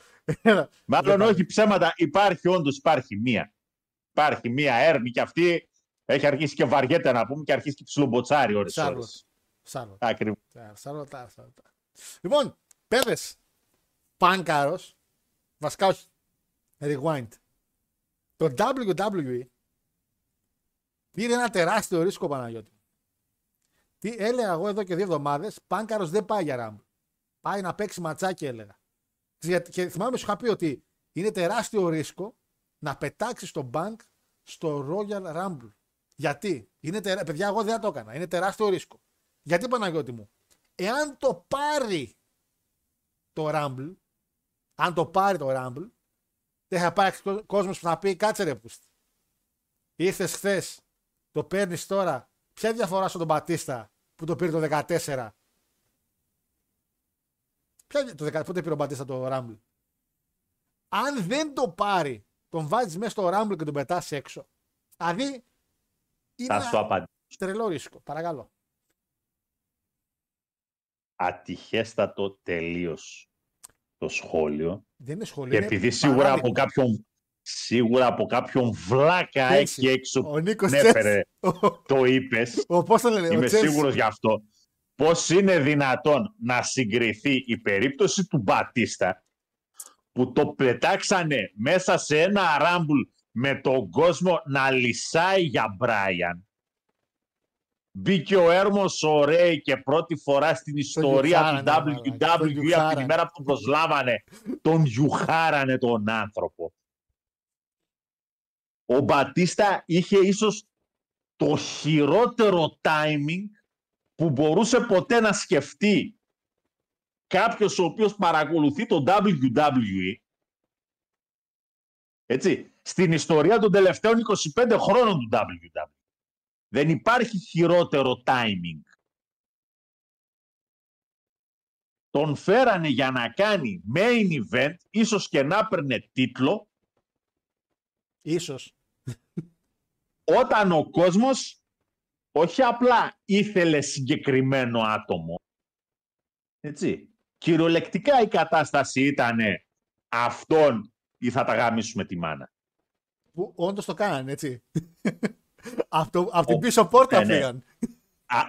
[SPEAKER 1] Έλα.
[SPEAKER 2] Μάλλον
[SPEAKER 1] Δεν
[SPEAKER 2] όχι ψέματα. Υπάρχει, όντως υπάρχει μία. Υπάρχει μία έρμη και αυτή έχει αρχίσει και βαριέται να πούμε και αρχίσει και ψιλομποτσάρει ώρες
[SPEAKER 1] Σάρλοτ.
[SPEAKER 2] ώρες.
[SPEAKER 1] Σάρλοτ.
[SPEAKER 2] Ακριβώς.
[SPEAKER 1] Σαροτά, σαροτά. Λοιπόν, παιδε. Πάνκαρο. Βασικά όχι. Rewind. Το WWE πήρε ένα τεράστιο ρίσκο Παναγιώτη. Τι έλεγα εγώ εδώ και δύο εβδομάδες, Πάνκαρο δεν πάει για ράμπ. Πάει να παίξει ματσάκι, έλεγα. Γιατί- Και θυμάμαι σου είχα πει ότι είναι τεράστιο ρίσκο να πετάξει τον Bank στο Royal Rumble. Γιατί, είναι τερά... παιδιά, εγώ δεν θα το έκανα. Είναι τεράστιο ρίσκο. Γιατί Παναγιώτη μου, εάν το πάρει το Rumble, αν το πάρει το Rumble, δεν θα υπάρξει κόσμος που θα πει κάτσε ρε πούστη. Ήρθες χθες, το παίρνεις τώρα. Ποια διαφορά στον Μπατίστα που το πήρε το 14. Ποια, το 14 πότε πήρε ο Μπατίστα το Rumble; Αν δεν το πάρει, τον βάζεις μέσα στο Rumble και τον πετάς έξω. Δηλαδή είναι
[SPEAKER 2] Θα σου
[SPEAKER 1] ένα
[SPEAKER 2] απαντήσω.
[SPEAKER 1] τρελό ρίσκο. Παρακαλώ.
[SPEAKER 2] Ατυχέστατο τελείως το σχόλιο.
[SPEAKER 1] Δεν είναι σχολείο.
[SPEAKER 2] Και
[SPEAKER 1] είναι
[SPEAKER 2] επειδή σίγουρα
[SPEAKER 1] παράδειγμα.
[SPEAKER 2] από κάποιον, σίγουρα από κάποιον βλάκα
[SPEAKER 1] Έτσι.
[SPEAKER 2] εκεί έξω
[SPEAKER 1] Ο Νίκος
[SPEAKER 2] ναι,
[SPEAKER 1] Τσες.
[SPEAKER 2] φέρε,
[SPEAKER 1] Ο-
[SPEAKER 2] το είπες,
[SPEAKER 1] Ο, πώς το λένε, ο
[SPEAKER 2] είμαι
[SPEAKER 1] Τσες.
[SPEAKER 2] σίγουρος γι' αυτό, πώς είναι δυνατόν να συγκριθεί η περίπτωση του Μπατίστα που το πετάξανε μέσα σε ένα ράμπουλ με τον κόσμο να λυσάει για Μπράιαν; Μπήκε ο Έρμος ο Ρέι και πρώτη φορά στην ιστορία του
[SPEAKER 1] γιουχάρανε, μαλάκα. Τον
[SPEAKER 2] WWE από την
[SPEAKER 1] γιουχάρανε.
[SPEAKER 2] ημέρα που τον προσλάβανε, τον γιουχάρανε τον άνθρωπο. Ο Μπατίστα είχε ίσως το χειρότερο timing που μπορούσε ποτέ να σκεφτεί κάποιος ο οποίος παρακολουθεί το WWE έτσι, στην ιστορία των τελευταίων 25 χρόνων του WWE. Δεν υπάρχει χειρότερο timing. Τον φέρανε για να κάνει main event, ίσως και να έπαιρνε τίτλο,
[SPEAKER 1] Ίσως.
[SPEAKER 2] όταν ο κόσμος όχι απλά ήθελε συγκεκριμένο άτομο. Έτσι. Κυριολεκτικά η κατάσταση ήταν αυτόν ή θα τα γαμίσουμε τη μάνα.
[SPEAKER 1] Που όντως το κάνανε, έτσι. Από, το- από την
[SPEAKER 2] Ο-
[SPEAKER 1] πίσω πόρτα
[SPEAKER 2] Ναι, ναι.
[SPEAKER 1] φύγαν.
[SPEAKER 2] Α,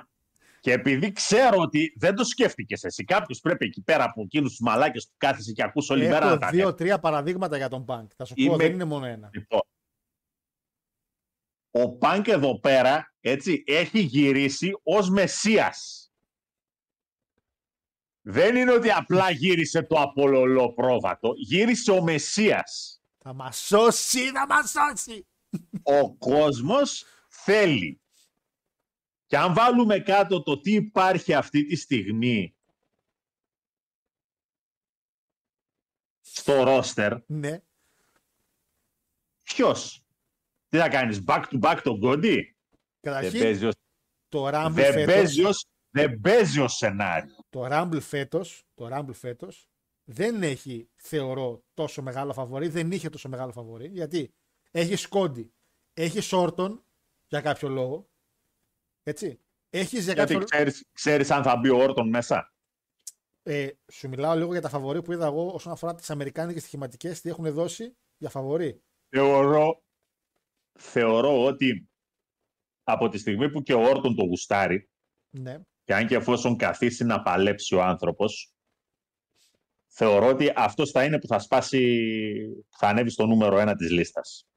[SPEAKER 2] και επειδή ξέρω ότι δεν το σκέφτηκες εσύ, κάποιος πρέπει εκεί πέρα από εκείνους τους μαλάκες που κάθεσαι και ακούς όλη μέρα να
[SPEAKER 1] Έχω
[SPEAKER 2] τα
[SPEAKER 1] δύο-τρία παραδείγματα για τον Πανκ. Θα σου πω,
[SPEAKER 2] Είμαι-
[SPEAKER 1] δεν είναι μόνο ένα.
[SPEAKER 2] Λοιπόν, ο Πανκ εδώ πέρα έτσι, έχει γυρίσει ως Μεσσίας. Δεν είναι ότι απλά γύρισε το απολολό πρόβατο, γύρισε ο Μεσσίας.
[SPEAKER 1] Θα μας σώσει, θα μας σώσει.
[SPEAKER 2] Ο κόσμος θέλει. Και αν βάλουμε κάτω το τι υπάρχει αυτή τη στιγμή στο ρόστερ,
[SPEAKER 1] Ναι.
[SPEAKER 2] ποιος; Τι θα κάνεις, back to back τον Κόντι; Δεν
[SPEAKER 1] Καταρχήν,
[SPEAKER 2] παίζει ως
[SPEAKER 1] το Rumble
[SPEAKER 2] Δεν
[SPEAKER 1] φέτος,
[SPEAKER 2] παίζει ως, δεν παίζει ως σενάριο.
[SPEAKER 1] το Rumble φέτος, το Rumble φέτος δεν έχει, θεωρώ, τόσο μεγάλο φαβορή. Δεν είχε τόσο μεγάλο φαβορή. Γιατί έχεις Σκόντι, έχεις Σόρτον για κάποιο λόγο. Έτσι. Έχεις για
[SPEAKER 2] Γιατί
[SPEAKER 1] κάποιο
[SPEAKER 2] ξέρεις, ξέρεις αν θα μπει ο Όρτον μέσα;
[SPEAKER 1] ε, σου μιλάω λίγο για τα φαβορή που είδα εγώ όσον αφορά τις αμερικάνικες στοιχηματικές, τι έχουν δώσει για φαβορή.
[SPEAKER 2] Θεωρώ, θεωρώ ότι από τη στιγμή που και ο Όρτον το γουστάρει,
[SPEAKER 1] Ναι.
[SPEAKER 2] και αν και εφόσον καθίσει να παλέψει ο άνθρωπος, θεωρώ ότι αυτός θα είναι που θα σπάσει, θα ανέβει στο νούμερο ένα της λίστας.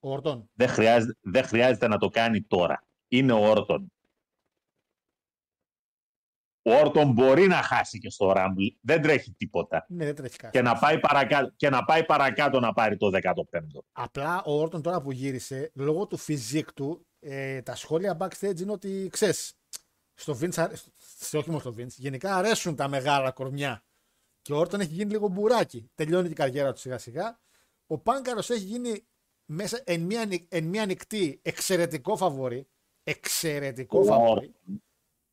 [SPEAKER 1] Ο Ορτών.
[SPEAKER 2] Δεν χρειάζεται, δεν χρειάζεται να το κάνει τώρα. Είναι ο Όρτον. Ο Όρτον μπορεί να χάσει και στο Ράμπλ. Δεν τρέχει τίποτα.
[SPEAKER 1] Ναι, δεν τρέχει κάτι.
[SPEAKER 2] Και να πάει παρακάτω, και να, πάει παρακάτω να πάρει το 15ο.
[SPEAKER 1] Απλά ο Όρτον τώρα που γύρισε, λόγω του φυσικ του, ε, τα σχόλια backstage είναι ότι ξέρεις. Στο Vince, αρέ- στο, όχι μόνο στο Vince, γενικά αρέσουν τα μεγάλα κορμιά. Και ο Όρτον έχει γίνει λίγο μπουράκι. Τελειώνει και η καριέρα του σιγά σιγά. Ο Πάνκαρος έχει γίνει μέσα εν μία, νυ- εν μία νυχτή εξαιρετικό φαβορή. Εξαιρετικό
[SPEAKER 2] Ο
[SPEAKER 1] φαβορή.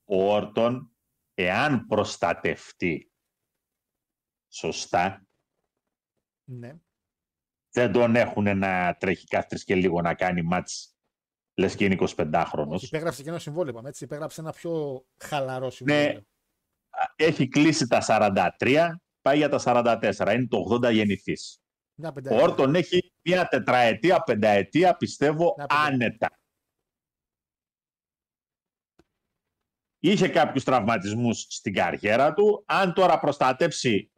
[SPEAKER 2] Ο Όρτον, εάν προστατευτεί σωστά,
[SPEAKER 1] Ναι.
[SPEAKER 2] δεν τον έχουν να τρέχει κάθε τρεις και λίγο να κάνει μάτς Λες και είναι 25χρονο.
[SPEAKER 1] Όχι, υπέγραψε και ένα συμβόλαιο, είπαμε, έτσι. Υπέγραψε ένα πιο χαλαρό συμβόλαιο.
[SPEAKER 2] Ναι, έχει κλείσει τα 43, πάει για τα 44. Είναι το 80 γεννηθής.
[SPEAKER 1] Μια
[SPEAKER 2] Ο
[SPEAKER 1] πενταετία.
[SPEAKER 2] Όρτον έχει μια τετραετία, πενταετία, πιστεύω,
[SPEAKER 1] Μια πενταετία.
[SPEAKER 2] άνετα. Είχε κάποιους τραυματισμούς στην καριέρα του. Αν τώρα προστατέψει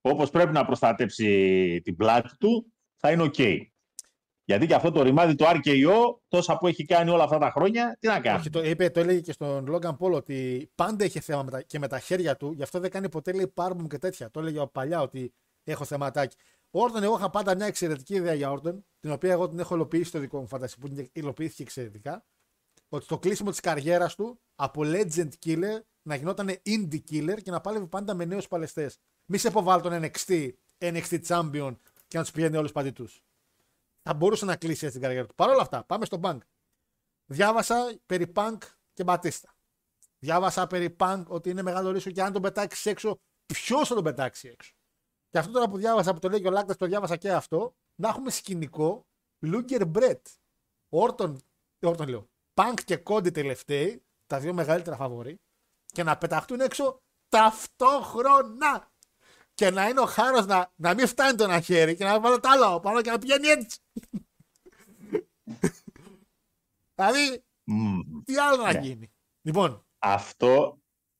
[SPEAKER 2] όπως πρέπει να προστατέψει την πλάτη του, θα είναι οκ. Γιατί και αυτό το ρημάδι το RKO, τόσα που έχει κάνει όλα αυτά τα χρόνια, τι να κάνει;
[SPEAKER 1] Όχι, το, είπε, το έλεγε και στον Λόγκαν Πόλ ότι πάντα είχε θέμα με τα, και με τα χέρια του, γι' αυτό δεν κάνει ποτέ λέει power move και τέτοια. Το έλεγε παλιά ότι έχω θεματάκι. Ο Όρτον, εγώ είχα πάντα μια εξαιρετική ιδέα για Όρτον, την οποία εγώ την έχω υλοποιήσει στο δικό μου φαντασί, που την υλοποιήθηκε εξαιρετικά. Ότι στο κλείσιμο της καριέρας του από legend killer να γινόταν indie killer και να πάλευε πάντα με νέους παλαιστές. Μη σε υποβάλλει τον NXT, NXT champion και να τους πηγαίνει όλους παντού. Θα μπορούσε να κλείσει έτσι την καριέρα του. Παρ' όλα αυτά, πάμε στο bank. Διάβασα περί Punk και Μπατίστα. Διάβασα περί Punk ότι είναι μεγάλο ρίσκο και αν τον πετάξεις έξω, ποιος θα τον πετάξει έξω; Και αυτό τώρα που διάβασα, που το λέει και ο Λάκτας, το διάβασα και αυτό, να έχουμε σκηνικό Λούγκερ Μπρετ. Όρτον, Όρτον λέω. Punk και Κόντι τελευταίοι, τα δύο μεγαλύτερα φαβορή, και να πεταχτούν έξω ταυτόχρονα. Και να είναι ο χάρος να, να μην φτάνει το ένα χέρι και να βάλω το άλλο πάνω και να πηγαίνει έτσι. δηλαδή,
[SPEAKER 2] Μμμ.
[SPEAKER 1] τι άλλο να
[SPEAKER 2] Ναι.
[SPEAKER 1] γίνει. Λοιπόν,
[SPEAKER 2] Αυτό,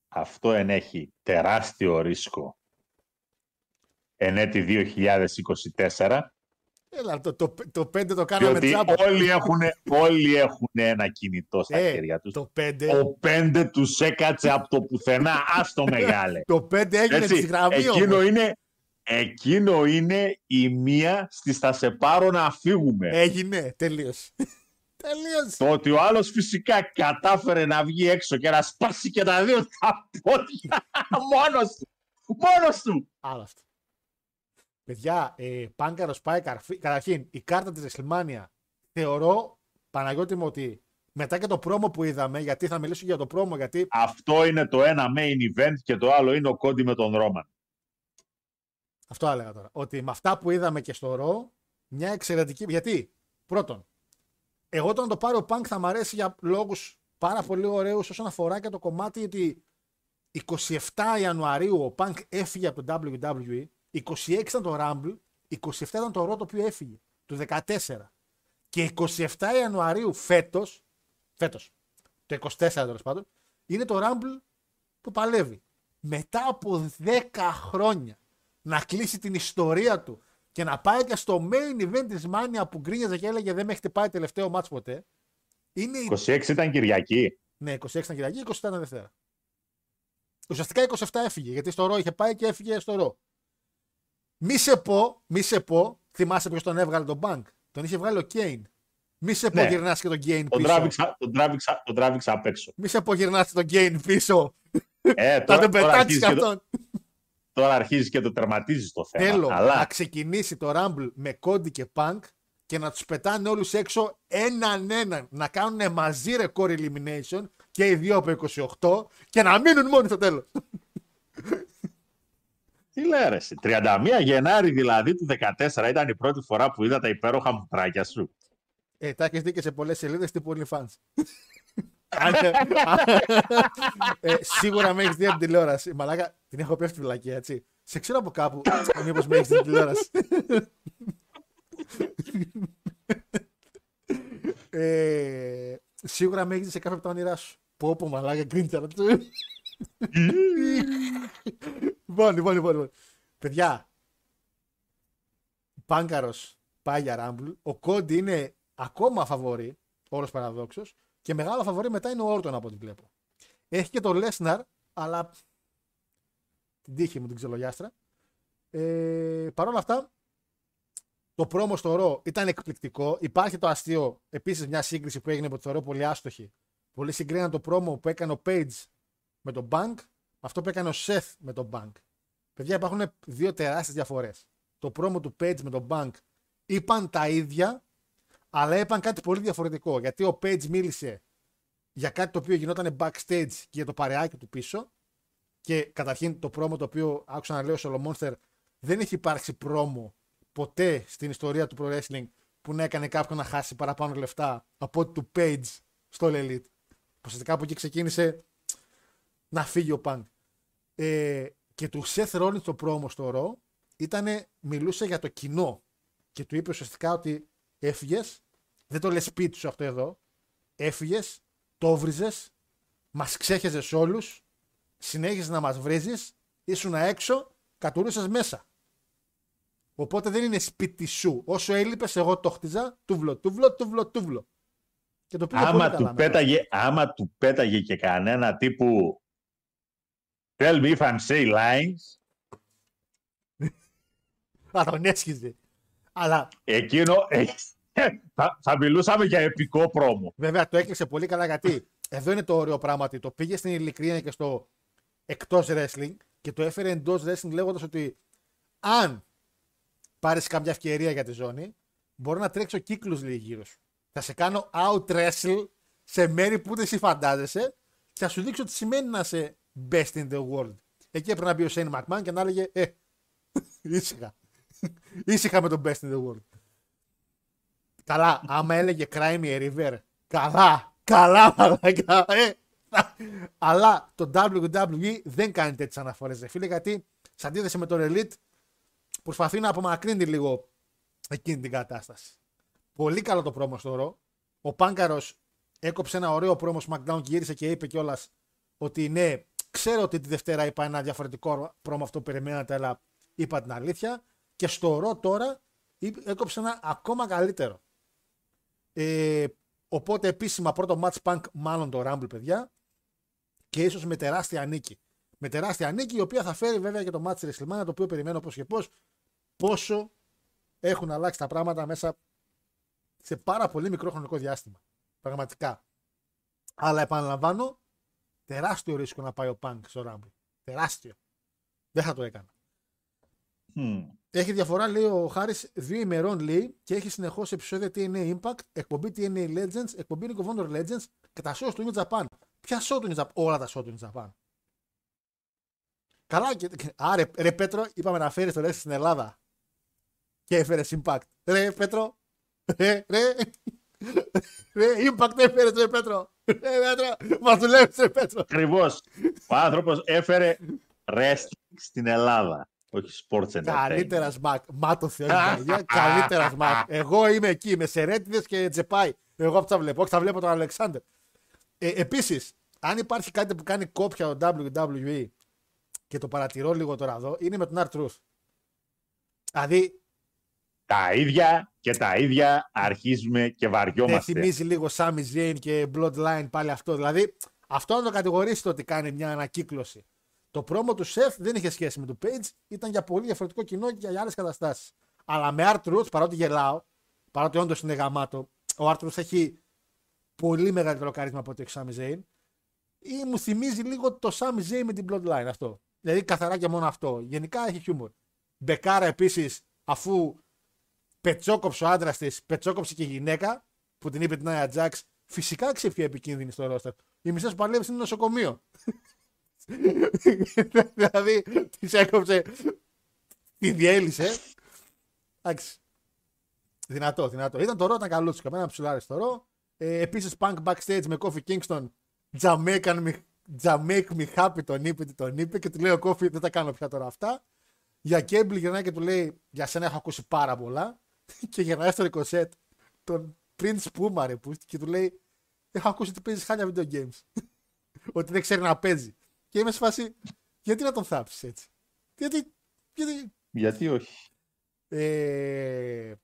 [SPEAKER 2] αυτό ενέχει τεράστιο ρίσκο εν έτη 2024,
[SPEAKER 1] έλα, το, το, το 5 το κάναμε
[SPEAKER 2] διότι
[SPEAKER 1] τσάμπα.
[SPEAKER 2] όλοι έχουν, όλοι έχουν ένα κινητό στα
[SPEAKER 1] Ε,
[SPEAKER 2] χέρια τους.
[SPEAKER 1] το 5,
[SPEAKER 2] Ο πέντε τους έκατσε από το πουθενά, άστο μεγάλε.
[SPEAKER 1] το 5 έγινε
[SPEAKER 2] Έτσι,
[SPEAKER 1] τη γραμμή
[SPEAKER 2] εκείνο,
[SPEAKER 1] όμως.
[SPEAKER 2] είναι, εκείνο είναι η μία στη θα σε πάρω να φύγουμε.
[SPEAKER 1] Έγινε, τελείωσε. τελείωσε.
[SPEAKER 2] Το ότι ο άλλος φυσικά κατάφερε να βγει έξω και να σπάσει και τα δύο τα πόδια μόνος του. Μόνος του.
[SPEAKER 1] Άλλο αυτό. Παιδιά, ε, Πάνκαρο πάει καρφί. Καταρχήν, η κάρτα της WrestleMania θεωρώ, Παναγιώτη μου, ότι μετά και το πρόμο που είδαμε, γιατί θα μιλήσω για το πρόμο, γιατί
[SPEAKER 2] Αυτό είναι το ένα main event και το άλλο είναι ο Κόντι με τον Ρόμαν.
[SPEAKER 1] αυτό έλεγα τώρα. Ότι με αυτά που είδαμε και στο ρο, μια εξαιρετική. Γιατί, πρώτον, εγώ όταν το πάρει ο Πανκ θα μ' αρέσει για λόγους πάρα πολύ ωραίους όσον αφορά και το κομμάτι ότι 27 Ιανουαρίου ο Πανκ έφυγε από το WWE, 26 ήταν το Rumble, 27 ήταν το Raw το οποίο έφυγε, το 14. Και 27 Ιανουαρίου φέτος, φέτος, το 24 τέλος πάντων, είναι το Rumble που παλεύει. Μετά από 10 χρόνια να κλείσει την ιστορία του και να πάει και στο main event της Mania που γκρίνιαζε και έλεγε δεν με έχετε πάει τελευταίο μάτς ποτέ. Είναι η
[SPEAKER 2] 26 ήταν Κυριακή.
[SPEAKER 1] ναι, 26 ήταν Κυριακή, 27 ήταν Δευτέρα. Ουσιαστικά 27 έφυγε, γιατί στο ρο είχε πάει και έφυγε στο ρο. Μη σε πω, μη σε πω, θυμάσαι ποιος τον έβγαλε τον Bank; Τον είχε βγάλει ο Κέιν. Μη σε πω
[SPEAKER 2] Ναι.
[SPEAKER 1] γυρνάς και τον Κέιν
[SPEAKER 2] Τον
[SPEAKER 1] πίσω.
[SPEAKER 2] τράβηξα, τον, τράβηξα, τον τράβηξα απ' έξω.
[SPEAKER 1] Μη σε πω γυρνάς και τον Κέιν πίσω.
[SPEAKER 2] Ε,
[SPEAKER 1] Θα
[SPEAKER 2] τώρα,
[SPEAKER 1] τον
[SPEAKER 2] τώρα,
[SPEAKER 1] πετάξεις
[SPEAKER 2] αρχίζεις
[SPEAKER 1] κι
[SPEAKER 2] και το,
[SPEAKER 1] αυτόν.
[SPEAKER 2] τώρα αρχίζεις και το τερματίζεις το θέμα.
[SPEAKER 1] Θέλω
[SPEAKER 2] Αλλά
[SPEAKER 1] να ξεκινήσει το Rumble με Κόντι και Punk και να τους πετάνε όλους έξω έναν έναν. Να κάνουν μαζί record elimination και οι δύο από 28 και να μείνουν μόνοι στο τέλος.
[SPEAKER 2] Τι λέει ρε, εσύ, 31 Γενάρη δηλαδή του 14 ήταν η πρώτη φορά που είδα τα υπέροχα μουτράκια σου.
[SPEAKER 1] Ε, τα έχεις δει και σε πολλές σελίδες τύπου OnlyFans. Άνε- ε, σίγουρα με έχεις δει από την τηλεόραση. Μαλάκα, την έχω πέφτει βλακία, έτσι. Σε ξέρω από κάπου, μήπως με έχεις δει την τηλεόραση. ε, σίγουρα με έχεις δει σε κάποια από τα όνειρά σου. Πω πω μαλάκα, γκρίντσαρα. Λοιπόν, λοιπόν, λοιπόν, λοιπόν. Παιδιά, Πάνκαρο πάει για Ράμπλ. Ο Κόντι είναι ακόμα φαβορή, όρο παραδόξως. Και μεγάλο φαβορή μετά είναι ο Όρτον από ό,τι βλέπω. Έχει και το Λέσναρ, αλλά την τύχη μου την ξελογιάστρα. Ε, Παρ' όλα αυτά, το πρόμο στο ρο ήταν εκπληκτικό. Υπάρχει το αστείο, επίσης μια σύγκριση που έγινε που το θεωρώ πολύ άστοχη. Πολλοί συγκρίναν το πρόμο που έκανε ο Page με τον Bank με αυτό που έκανε ο Seth με τον Bank. Παιδιά, υπάρχουν δύο τεράστιες διαφορές. Το πρόμο του Page με τον Bank είπαν τα ίδια, αλλά είπαν κάτι πολύ διαφορετικό. Γιατί ο Page μίλησε για κάτι το οποίο γινόταν backstage και για το παρεάκι του πίσω. Και καταρχήν το πρόμο το οποίο άκουσα να λέω ο Solo Monster δεν έχει υπάρξει πρόμο ποτέ στην ιστορία του Pro Wrestling που να έκανε κάποιον να χάσει παραπάνω λεφτά από ό,τι του Page στο All Elite. Ουσιαστικά από εκεί ξεκίνησε να φύγει ο Punk. Ε, και του Seth Rollins το πρόμο στο Raw ήτανε, μιλούσε για το κοινό και του είπε ουσιαστικά ότι έφυγες, δεν το λες σπίτι σου αυτό εδώ, έφυγες, το βρίζες, μας ξέχεζες όλους, συνέχιζες να μας βρίζεις, ήσουν έξω, κατουρούσες μέσα. Οπότε δεν είναι σπίτι σου. Όσο έλειπες, εγώ το χτιζα, τούβλο, τούβλο, τούβλο, τούβλο. Και το πήγε πολύ
[SPEAKER 2] Άμα
[SPEAKER 1] καλά
[SPEAKER 2] του,
[SPEAKER 1] μετά.
[SPEAKER 2] πέταγε, άμα του πέταγε και κανένα τύπου Tell me if I'm say lines,
[SPEAKER 1] Θα τον έσχιζε. Αλλά
[SPEAKER 2] εκείνο ε, θα, θα μιλούσαμε για επικό πρόμο.
[SPEAKER 1] βέβαια το έκλεισε πολύ καλά γιατί εδώ είναι το ωραίο πράγμα ότι το πήγε στην ειλικρίνεια και στο εκτός wrestling και το έφερε εντός wrestling λέγοντας ότι αν πάρεις κάποια ευκαιρία για τη ζώνη, μπορώ να τρέξω κύκλους λίγοι γύρω σου. Θα σε κάνω out wrestle σε μέρη που ούτε εσύ φαντάζεσαι και θα σου δείξω τι σημαίνει να είσαι best in the world. Εκεί έπρεπε να μπει ο Shane McMahon και να έλεγε Ε, ήσυχα. ήσυχα με τον best in the world. Καλά, άμα έλεγε Crime a River, καλά, καλά, μαλάκα, ε. Αλλά το WWE δεν κάνει τέτοιες αναφορές, ρε φίλε, γιατί σε αντίθεση με τον Elite προσπαθεί να απομακρύνει λίγο εκείνη την κατάσταση. Πολύ καλό το πρόμο στο Raw. Ο Πάνκαρο έκοψε ένα ωραίο πρόμο SmackDown και γύρισε και είπε κιόλας ότι ναι, ξέρω ότι τη Δευτέρα είπα ένα διαφορετικό πρόμο αυτό που περιμένατε, αλλά είπα την αλήθεια. Και στο Raw τώρα είπε- έκοψε ένα ακόμα καλύτερο. Ε, οπότε επίσημα πρώτο match punk μάλλον το Rumble παιδιά και ίσως με τεράστια νίκη. Με τεράστια νίκη η οποία θα φέρει βέβαια και το match της WrestleMania το οποίο περιμένω πώς και πώς πόσο έχουν αλλάξει τα πράγματα μέσα σε πάρα πολύ μικρό χρονικό διάστημα. Πραγματικά. Αλλά επαναλαμβάνω, τεράστιο ρίσκο να πάει ο Punk στο Rumble. Τεράστιο. Δεν θα το έκανα.
[SPEAKER 2] Hm.
[SPEAKER 1] Έχει διαφορά, λέει ο Χάρης, δύο ημερών λέει και έχει συνεχώς επεισόδια TNA Impact, εκπομπή TNA Legends, εκπομπή Ring of Honor Legends και τα shows του New Japan. Ποια show του New Japan, όλα τα show του New Japan. Καλά, και, και- α, ρε, ρε Πέτρο, είπαμε να φέρεις το Wrestling στην Ελλάδα. Και έφερε Impact. Ρε Πέτρο, ρε, ρε, ρε, Impact έφερες ρε Πέτρο. Ρε Πέτρο, μας δουλεύεις ρε Πέτρο.
[SPEAKER 2] Ακριβώς. Ο άνθρωπος έφερε wrestling στην Ελλάδα. Όχι sports entertainment.
[SPEAKER 1] Καλύτερα σμακ. Μα το Θεό, παιδιά. Καλύτερα σμακ. Εγώ είμαι εκεί με σερέτιδες και τζεπάι. Εγώ θα βλέπω. Όχι, θα βλέπω τον Αλεξάνδρ. Ε, Επίσης, αν υπάρχει κάτι που κάνει κόπια ο WWE και το παρατηρώ λίγο τώρα εδώ, είναι με τον Art Truth. Δηλαδή,
[SPEAKER 2] Τα ίδια και τα ίδια αρχίζουμε και
[SPEAKER 1] δεν
[SPEAKER 2] βαριόμαστε.
[SPEAKER 1] θυμίζει λίγο Sami Zayn και Bloodline πάλι αυτό. Δηλαδή, αυτό να το κατηγορήσετε ότι κάνει μια ανακύκλωση. Το πρόμο του Σεφ δεν είχε σχέση με το Page, ήταν για πολύ διαφορετικό κοινό και για άλλες καταστάσεις. Αλλά με Art Roots, παρότι γελάω, παρότι όντως είναι γαμάτο, ο Art Roots έχει πολύ μεγαλύτερο καρίσμα από ότι έχει ο Sami Zayn. Ή μου θυμίζει λίγο το Sami Zayn με την Bloodline αυτό. Δηλαδή καθαρά και μόνο αυτό. Γενικά έχει χιούμορ. Μπεκάρα επίσης, αφού πετσόκοψε ο άντρας της, πετσόκοψε και η γυναίκα που την είπε την Aya Jax, φυσικά ξέρει πιο επικίνδυνη στο ρόστερ. Οι μισέ παλεύει είναι νοσοκομείο. δηλαδή, της έκοψε, τη διέλυσε. Εντάξει. Δυνατό, δυνατό. Ήταν το ρο, ήταν καλό του. Καμένα ψουλάρε το ρο. Ε, Επίσης, punk backstage με Kofi Kingston. Jamaican me, Jamaic me happy τον είπε, τι τον είπε και του λέει ο Kofi δεν τα κάνω πια τώρα αυτά. Για Κέμπλ γυρνάει και του λέει Για σένα έχω ακούσει πάρα πολλά. και γυρνάει στο ρικοσέτ τον Prince Puma ρε, που, και του λέει Έχω ακούσει ότι παίζεις χάλια video games. ότι δεν ξέρει να παίζει. Και είμαι σε φάση Γιατί να τον θάψεις έτσι; Γιατί. γιατί
[SPEAKER 2] Γιατί όχι;
[SPEAKER 1] ε,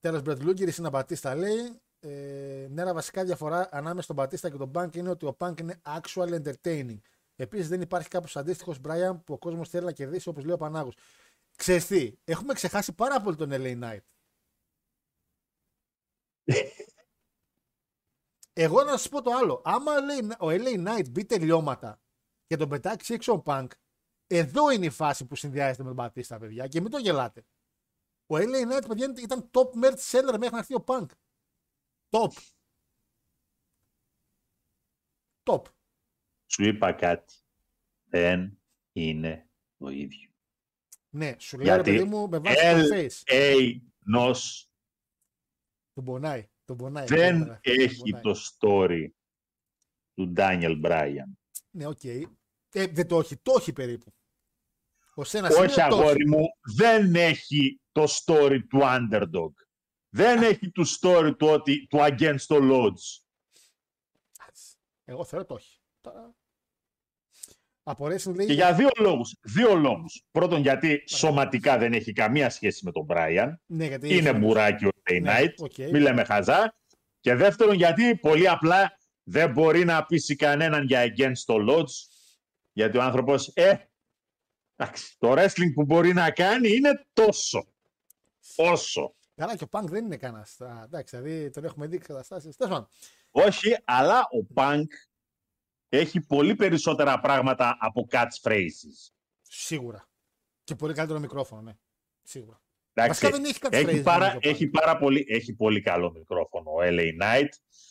[SPEAKER 1] Τέλος, Μπρετ Λούγκερ, η Μπατίστα λέει. Ε, ναι, αλλά βασικά διαφορά ανάμεσα στον Μπατίστα και τον Πάνκ είναι ότι ο Πάνκ είναι actual entertaining. Επίσης δεν υπάρχει κάποιος αντίστοιχος Μπράιαν που ο κόσμος θέλει να κερδίσει όπως λέει ο Πανάγος. Ξέρεις τι, έχουμε ξεχάσει πάρα πολύ τον LA Knight. Εγώ να σας πω το άλλο. Άμα λέει, ο LA Knight μπει τελειώματα και τον πετάξει έξω ο Punk, εδώ είναι η φάση που συνδυάζεται με τον Μπατίστα, παιδιά, και μην το γελάτε. Ο LA Knight, παιδιά, ήταν top merch seller μέχρι να έρθει ο Punk. Top. Top.
[SPEAKER 2] Σου είπα κάτι. Δεν είναι το ίδιο.
[SPEAKER 1] Ναι, σου λέω ρε παιδί
[SPEAKER 2] Γιατί
[SPEAKER 1] μου με βάση το face.
[SPEAKER 2] LA Νος
[SPEAKER 1] Τον πονάει. Τον πονάει.
[SPEAKER 2] δεν
[SPEAKER 1] Τον
[SPEAKER 2] έχει
[SPEAKER 1] πονάει.
[SPEAKER 2] το story του Ντάνιελ Μπράιαν.
[SPEAKER 1] Ναι, οκ. Ε, δεν το έχει. Το έχει περίπου. Ο Σένα
[SPEAKER 2] Όχι αγόρι μου, δεν έχει το story του underdog. Δεν έχει το story του, ότι, του against the odds.
[SPEAKER 1] Εγώ θεωρώ το έχει. Τώρα... Από wrestling λέει.
[SPEAKER 2] Και για δύο λόγους. Δύο λόγους. Πρώτον, γιατί σωματικά δεν έχει καμία σχέση με τον Μπράιαν.
[SPEAKER 1] Ναι, γιατί
[SPEAKER 2] Είναι
[SPEAKER 1] έχει-
[SPEAKER 2] μπουράκι ο Day
[SPEAKER 1] Ναι,
[SPEAKER 2] Knight.
[SPEAKER 1] οκ.
[SPEAKER 2] Μην λέμε χαζά. Και δεύτερον, γιατί πολύ απλά δεν μπορεί να πείσει κανέναν για against the odds. Γιατί ο άνθρωπος, ε, εντάξει, το wrestling που μπορεί να κάνει είναι τόσο. Όσο.
[SPEAKER 1] Καλά, και ο Πανκ δεν είναι κανένα. Εντάξει, δηλαδή τον έχουμε δείξει καταστάσεις. Τέλος πάντων.
[SPEAKER 2] Όχι, αλλά ο Punk έχει πολύ περισσότερα πράγματα από catchphrases.
[SPEAKER 1] Σίγουρα. Και πολύ καλύτερο μικρόφωνο, ναι. Σίγουρα.
[SPEAKER 2] Εντάξει,
[SPEAKER 1] Βασικά δεν έχει catchphrases,
[SPEAKER 2] έχει, πάρα,
[SPEAKER 1] νομίζω, ο Punk.
[SPEAKER 2] έχει, πάρα πολύ, έχει πολύ καλό μικρόφωνο ο LA Knight,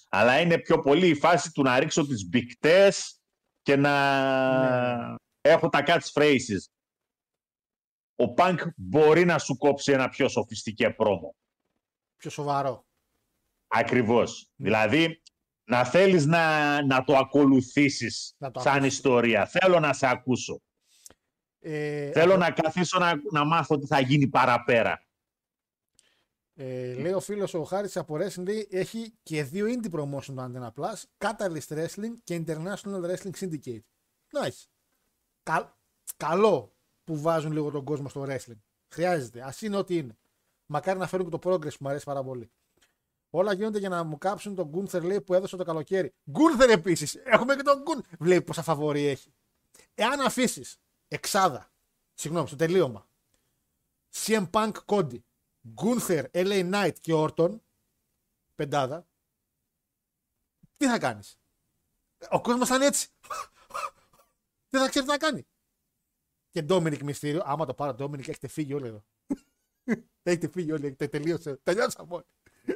[SPEAKER 2] αλλά είναι πιο πολύ η φάση του να ρίξω τις μπικτές και να
[SPEAKER 1] Ναι.
[SPEAKER 2] έχω τα catchphrases. Ο Punk μπορεί να σου κόψει ένα πιο σοφιστικέ πρόμο.
[SPEAKER 1] Πιο σοβαρό.
[SPEAKER 2] Ακριβώς. Δηλαδή, να θέλεις να, να το ακολουθήσεις
[SPEAKER 1] Να το
[SPEAKER 2] σαν
[SPEAKER 1] ακούσεις.
[SPEAKER 2] ιστορία. Θέλω να σε ακούσω.
[SPEAKER 1] Ε,
[SPEAKER 2] Θέλω
[SPEAKER 1] από-
[SPEAKER 2] να καθίσω να, να μάθω τι θα γίνει παραπέρα.
[SPEAKER 1] Ε, λέει ο φίλος ο Χάρης από Wrestling λέει, έχει και δύο indie promotion του Antenna Plus, Catalyst Wrestling και International Wrestling Syndicate. Nice. Κα- καλό που βάζουν λίγο τον κόσμο στο wrestling. Χρειάζεται. Α είναι ό,τι είναι. Μακάρι να φέρουν και το progress που μου αρέσει πάρα πολύ. Όλα γίνονται για να μου κάψουν τον Γκούνθερ λέει που έδωσε το καλοκαίρι. Γκούνθερ επίσης. Έχουμε και τον Γκούνθερ. Βλέπει πόσα φαβορή έχει. Εάν αφήσεις εξάδα, συγγνώμη, στο τελείωμα, CM Punk Cody, Gunther, LA Knight και Orton, πεντάδα, τι θα κάνεις; Ο κόσμος θα είναι έτσι. Δεν θα ξέρει τι να κάνει; Και Ντόμινικ Μυστήριο, άμα το πάρω Ντόμινικ, έχετε φύγει όλοι εδώ. έχετε φύγει όλοι, έχετε τελείωσε. Τελειώσαμε όλοι.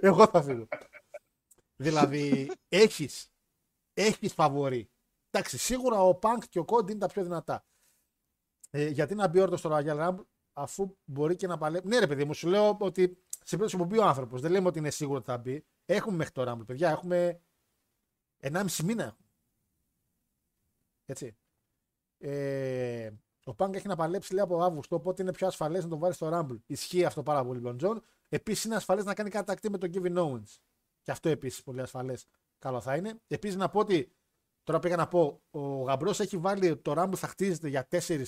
[SPEAKER 1] Εγώ θα φύγω. δηλαδή, έχεις έχεις φαβορή. Εντάξει, σίγουρα ο Πανκ και ο Κόντι είναι τα πιο δυνατά. Ε, γιατί να μπει όρτο στο Royal Rumble αφού μπορεί και να παλέψει. Ναι, ρε παιδί μου, σου λέω ότι σε περίπτωση που μπει ο άνθρωπος, δεν λέμε ότι είναι σίγουρο ότι θα μπει. Έχουμε μέχρι το Rumble, παιδιά. Έχουμε 1,5 μήνα. Έτσι. Ε, ο Πανκ έχει να παλέψει λέει από Αύγουστο, οπότε είναι πιο ασφαλές να τον βάλεις στο Rumble. Ισχύει αυτό πάρα πολύ, Λοντζόν. Επίσης είναι ασφαλές να κάνει κατακτή με τον Kevin Owens. Και αυτό επίσης πολύ ασφαλές. Καλό θα είναι. Επίσης να πω ότι τώρα πήγα να πω, ο Γαμπρός έχει βάλει το Rumble θα χτίζεται για 4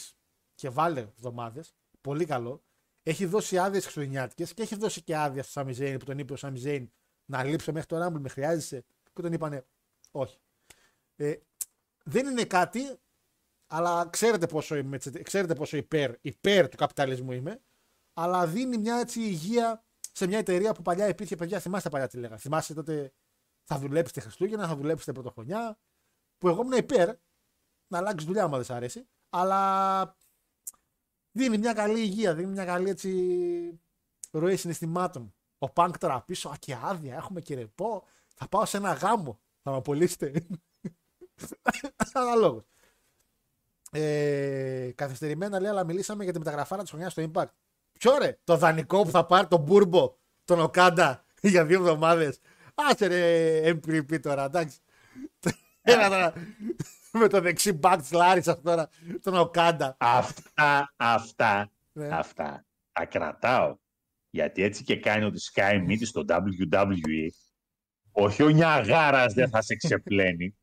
[SPEAKER 1] και βάλε εβδομάδες. Πολύ καλό. Έχει δώσει άδειες χριστουγεννιάτικε και έχει δώσει και άδεια στο Σάμι Ζέιν που τον είπε ο Σάμι Ζέιν να λείψω μέχρι το Rumble, με χρειάζεσαι. Και τον είπανε όχι. Ε, δεν είναι κάτι, αλλά ξέρετε πόσο, είμαι, έτσι, ξέρετε πόσο υπέρ, υπέρ του καπιταλισμού είμαι, αλλά δίνει μια έτσι υγεία σε μια εταιρεία που παλιά υπήρχε, παιδιά, θυμάστε παλιά τι λέγανε. Θυμάστε τότε θα δουλέψετε Χριστούγεννα, θα δουλέψετε Πρωτοχρονιά, που εγώ ήμουν υπέρ να αλλάξεις δουλειά, άμα δεν σ' αρέσει, αλλά δίνει μια καλή υγεία, δίνει μια καλή έτσι ροή συναισθημάτων. Ο Πανκ τώρα πίσω, α και άδεια, έχουμε και ρεπό, θα πάω σε ένα γάμο, θα με απολύσετε. Αναλόγως. Ε, καθυστερημένα λέει, αλλά μιλήσαμε για τη μεταγραφάρα της χρονιάς στο Impact. Ποιο ρε, το δανεικό που θα πάρει τον Μπούρμπο, τον Οκάντα για δύο εβδομάδες. Άσε ρε, MVP τώρα, εντάξει. Έλα τώρα. Με το δεξί μπακ της Λάρισας τώρα, τον Οκάντα.
[SPEAKER 2] Αυτά, αυτά,
[SPEAKER 1] Ναι.
[SPEAKER 2] αυτά τα κρατάω. Γιατί έτσι και κάνει ότι σκάει μύτη στο WWE. Όχι ο Νιαγάρας δεν θα σε ξεπλένει.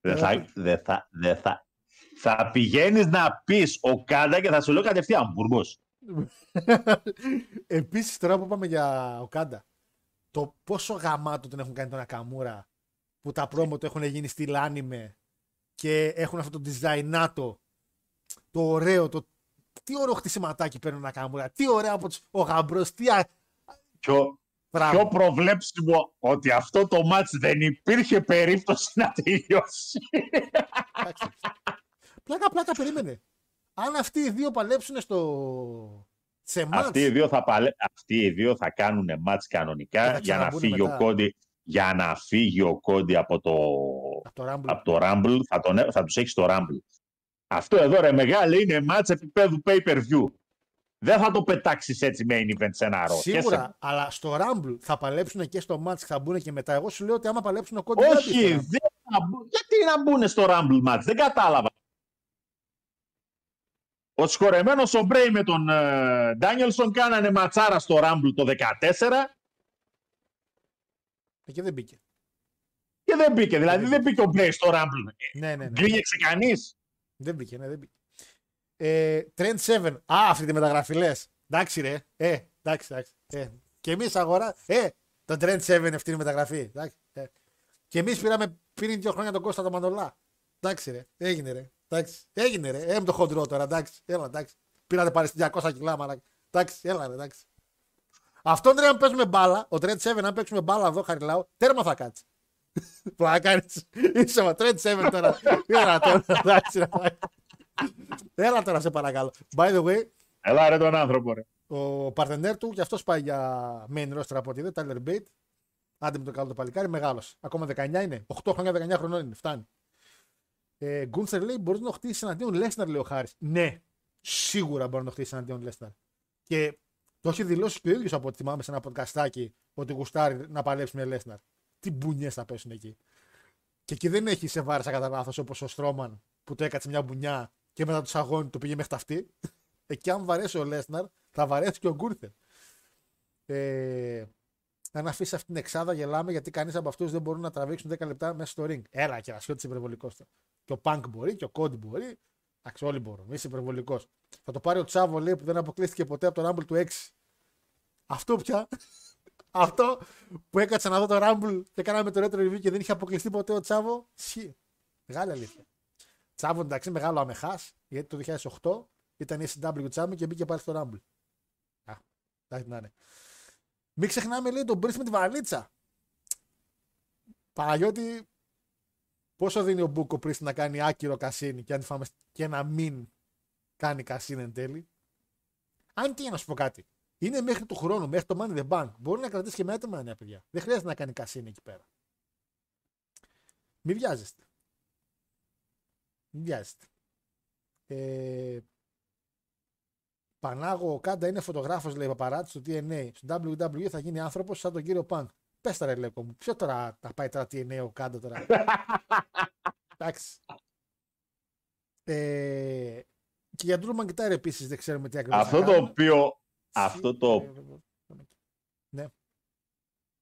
[SPEAKER 2] δεν θα, δεν θα, δεν θα. Θα πηγαίνεις να πεις ο Κάντα και θα σου λέω κατευθείαν Μπουργκός.
[SPEAKER 1] Επίσης, τώρα που είπαμε για Οκάντα, το πόσο γαμάτο τον έχουν κάνει τον Ακαμούρα που τα πρόμο του έχουν γίνει στη Λάνιμε και έχουν αυτό το designato, το ωραίο, το τι ωραίο χτισηματάκι παίρνει ο Νακαμούρα, τι ωραίο από τους, ο γαμπρός, τι α...
[SPEAKER 2] Πιο,
[SPEAKER 1] Μπράβο.
[SPEAKER 2] πιο προβλέψιμο ότι αυτό το μάτς δεν υπήρχε περίπτωση να τελειώσει.
[SPEAKER 1] Εντάξει. πλάκα, πλάκα, περίμενε. Αν αυτοί οι δύο παλέψουν στο... σε μάτς,
[SPEAKER 2] Αυτοί οι δύο θα, παλε... Αυτοί οι δύο θα κάνουν μάτς
[SPEAKER 1] Και
[SPEAKER 2] κανονικά
[SPEAKER 1] θα
[SPEAKER 2] για να,
[SPEAKER 1] ξαναμπούνε
[SPEAKER 2] φύγει
[SPEAKER 1] μετά.
[SPEAKER 2] ο Κόντι, για να φύγει ο Κόντι από το,
[SPEAKER 1] από το Rumble,
[SPEAKER 2] από το Rumble, θα, τον, θα τους έχει στο Rumble. Αυτό εδώ ρε μεγάλε είναι μάτς επίπεδου pay-per-view. Δεν θα το πετάξεις έτσι main event σε ένα ρο.
[SPEAKER 1] Σίγουρα, αλλά στο Rumble θα παλέψουν και στο match, θα μπουν και μετά. Εγώ σου λέω ότι άμα παλέψουν ο Cody
[SPEAKER 2] Όχι,
[SPEAKER 1] Rhodes,
[SPEAKER 2] δεν θα μπουν. γιατί να μπουν στο Rumble match, δεν κατάλαβα. Ο συγχωρεμένος ο Μπρέι με τον ε, Ντάνιελσον κάνανε ματσάρα στο Rumble το 14
[SPEAKER 1] και δεν μπήκε.
[SPEAKER 2] και δεν μπήκε. Δηλαδή δεν μπήκε ο Μπρέι στο Rumble.
[SPEAKER 1] Ναι, ναι, ναι.
[SPEAKER 2] Γκρίνιαξε κανείς;
[SPEAKER 1] Δεν μπήκε, ναι, δεν μπήκε. Ε, Trend 7. Α, αυτή τη μεταγραφή λες. Εντάξει, ρε. Ε, εντάξει, εντάξει. Ε. Και εμείς αγορά. Ε, το Trend 7 αυτή η μεταγραφή. Εντάξει, ε. Και εμείς πήραμε πριν δύο χρόνια τον Κώστα τον Μανολά. Εντάξει, ρε. Έγινε, ρε. Εντάξει. Έγινε, ρε. Ε, με το χοντρό τώρα. Εντάξει. Έλα, εντάξει. Πήρατε πάλι 200 κιλά, μαλάκα. Εντάξει, έλα, ρε. Εντάξει. Αυτόν ρε, αν παίζουμε μπάλα, ο Trend 7, αν παίξουμε μπάλα εδώ, χαριλάω, τέρμα θα κάτσει. Που να κάνει. Είσαι ο Trend 7 τώρα. Έλα τώρα. Εντάξει, ρε. Έλα τώρα, σε παρακαλώ. By the way,
[SPEAKER 2] Έλα ρε τον άνθρωπο ρε.
[SPEAKER 1] ο παρτενέρ του και αυτός πάει για main roster από ό,τι είδε, Tyler Bate. Άντε με το καλό το παλικάρι, μεγάλος. Ακόμα 19 είναι. 8 χρόνια 19 χρονών είναι, φτάνει. Ε, Γκούνθερ λέει: Μπορείς να το χτίσεις εναντίον Λέσναρ, λέει ο Χάρης. Ναι, σίγουρα μπορείς να το χτίσεις εναντίον Λέσναρ. Και το έχει δηλώσει και ο ίδιος από ό,τι θυμάμαι σε ένα podcastάκι ότι γουστάρει να παλέψει με Λέσναρ. Τι μπουνιές θα πέσουν εκεί. Και εκεί δεν έχει σε βάρεσα κατά λάθος όπως ο Στρόμαν που το έκατσε μια μπουνιά και μετά του αγώνε το πήγε μέχρι τα αυτή. Εκεί, αν βαρέσει ο Λέσναρ, θα βαρέσει και ο Γκούρθερ. Ε, αν αφήσει αυτήν την εξάδα, γελάμε γιατί κανείς από αυτούς δεν μπορούν να τραβήξουν 10 λεπτά μέσα στο ring. Έλα και ασιώτη υπερβολικό. Και ο Πανκ μπορεί και ο Κόντι μπορεί. Εντάξει, όλοι μπορούν. Είσαι υπερβολικός. Θα το πάρει ο Τσάβο λέει που δεν αποκλείστηκε ποτέ από το Rumble του 6. Αυτό πια. Αυτό που έκατσα να δω το Rumble και κάναμε το retro review και δεν είχε αποκλειστεί ποτέ ο Τσάβο. Ισχύει. Μεγάλη αλήθεια. Τσάβο εντάξει μεγάλο αμεχάς γιατί το 2008 ήταν η SW Τσάβο και μπήκε πάλι στο Rumble. Α, εντάξει να είναι. Μην ξεχνάμε λέει τον Μπρίς με τη βαλίτσα. Παναγιώτη, πόσο δίνει ο Μπούκο πριν να κάνει άκυρο κασίνι και, αν φάμε, και να μην κάνει κασίνι εν τέλει; Αν τι να σου πω κάτι. Είναι μέχρι του χρόνου, μέχρι το Money the Bank. Μπορεί να κρατήσει και με έτοιμα νέα παιδιά. Δεν χρειάζεται να κάνει κασίνι εκεί πέρα. Μην βιάζεστε. Μην βιάζεστε. Ε, Πανάγο ο Κάντα είναι φωτογράφος, λέει παπαράτη στο TNA. Στο WWE θα γίνει άνθρωπος σαν τον κύριο Πανκ. Πε τώρα, Λέκο μου. Ποιο τώρα θα πάει τώρα TNA ο Κάντα τώρα. Εντάξει. Ε, και για Drew McIntyre επίση δεν ξέρουμε τι ακριβώ.
[SPEAKER 2] Αυτό το οποίο. Αυτό το.
[SPEAKER 1] Ναι,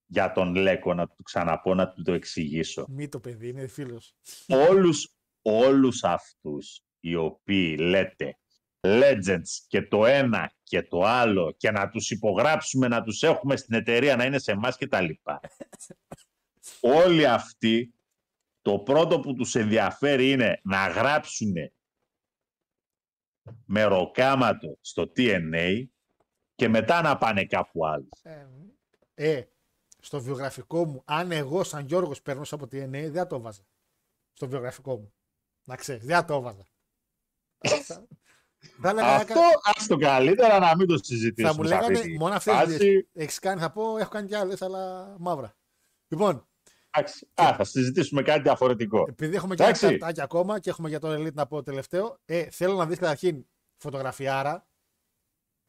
[SPEAKER 2] Για τον Λέκο να του ξαναπώ να του το εξηγήσω.
[SPEAKER 1] μη το παιδί, είναι φίλο.
[SPEAKER 2] όλους, όλους αυτούς οι οποίοι λέτε legends και το ένα και το άλλο και να τους υπογράψουμε, να τους έχουμε στην εταιρεία, να είναι σε εμάς και τα λοιπά. Όλοι αυτοί, το πρώτο που τους ενδιαφέρει είναι να γράψουν με ροκάματο στο TNA και μετά να πάνε κάπου άλλο.
[SPEAKER 1] Ε, στο βιογραφικό μου, αν εγώ σαν Γιώργος περνούσα από TNA, δεν θα το βάζα. Στο βιογραφικό μου. Να ξέρεις, δεν θα το βάζα. Θα έλεγα,
[SPEAKER 2] Αυτό ας το καλύτερα να μην το συζητήσουμε.
[SPEAKER 1] θα μου
[SPEAKER 2] σε αυτή
[SPEAKER 1] λέγανε
[SPEAKER 2] τη
[SPEAKER 1] μόνο αυτές
[SPEAKER 2] φάση.
[SPEAKER 1] έχεις κάνει. Θα πω, έχω κάνει κι άλλες, αλλά μαύρα. Λοιπόν,
[SPEAKER 2] Εντάξει, Α, θα συζητήσουμε κάτι διαφορετικό.
[SPEAKER 1] επειδή έχουμε και
[SPEAKER 2] Εντάξει.
[SPEAKER 1] ένα ταρτάκι ακόμα και έχουμε για το Elite να πω τελευταίο, ε, θέλω να δεις καταρχήν φωτογραφιάρα.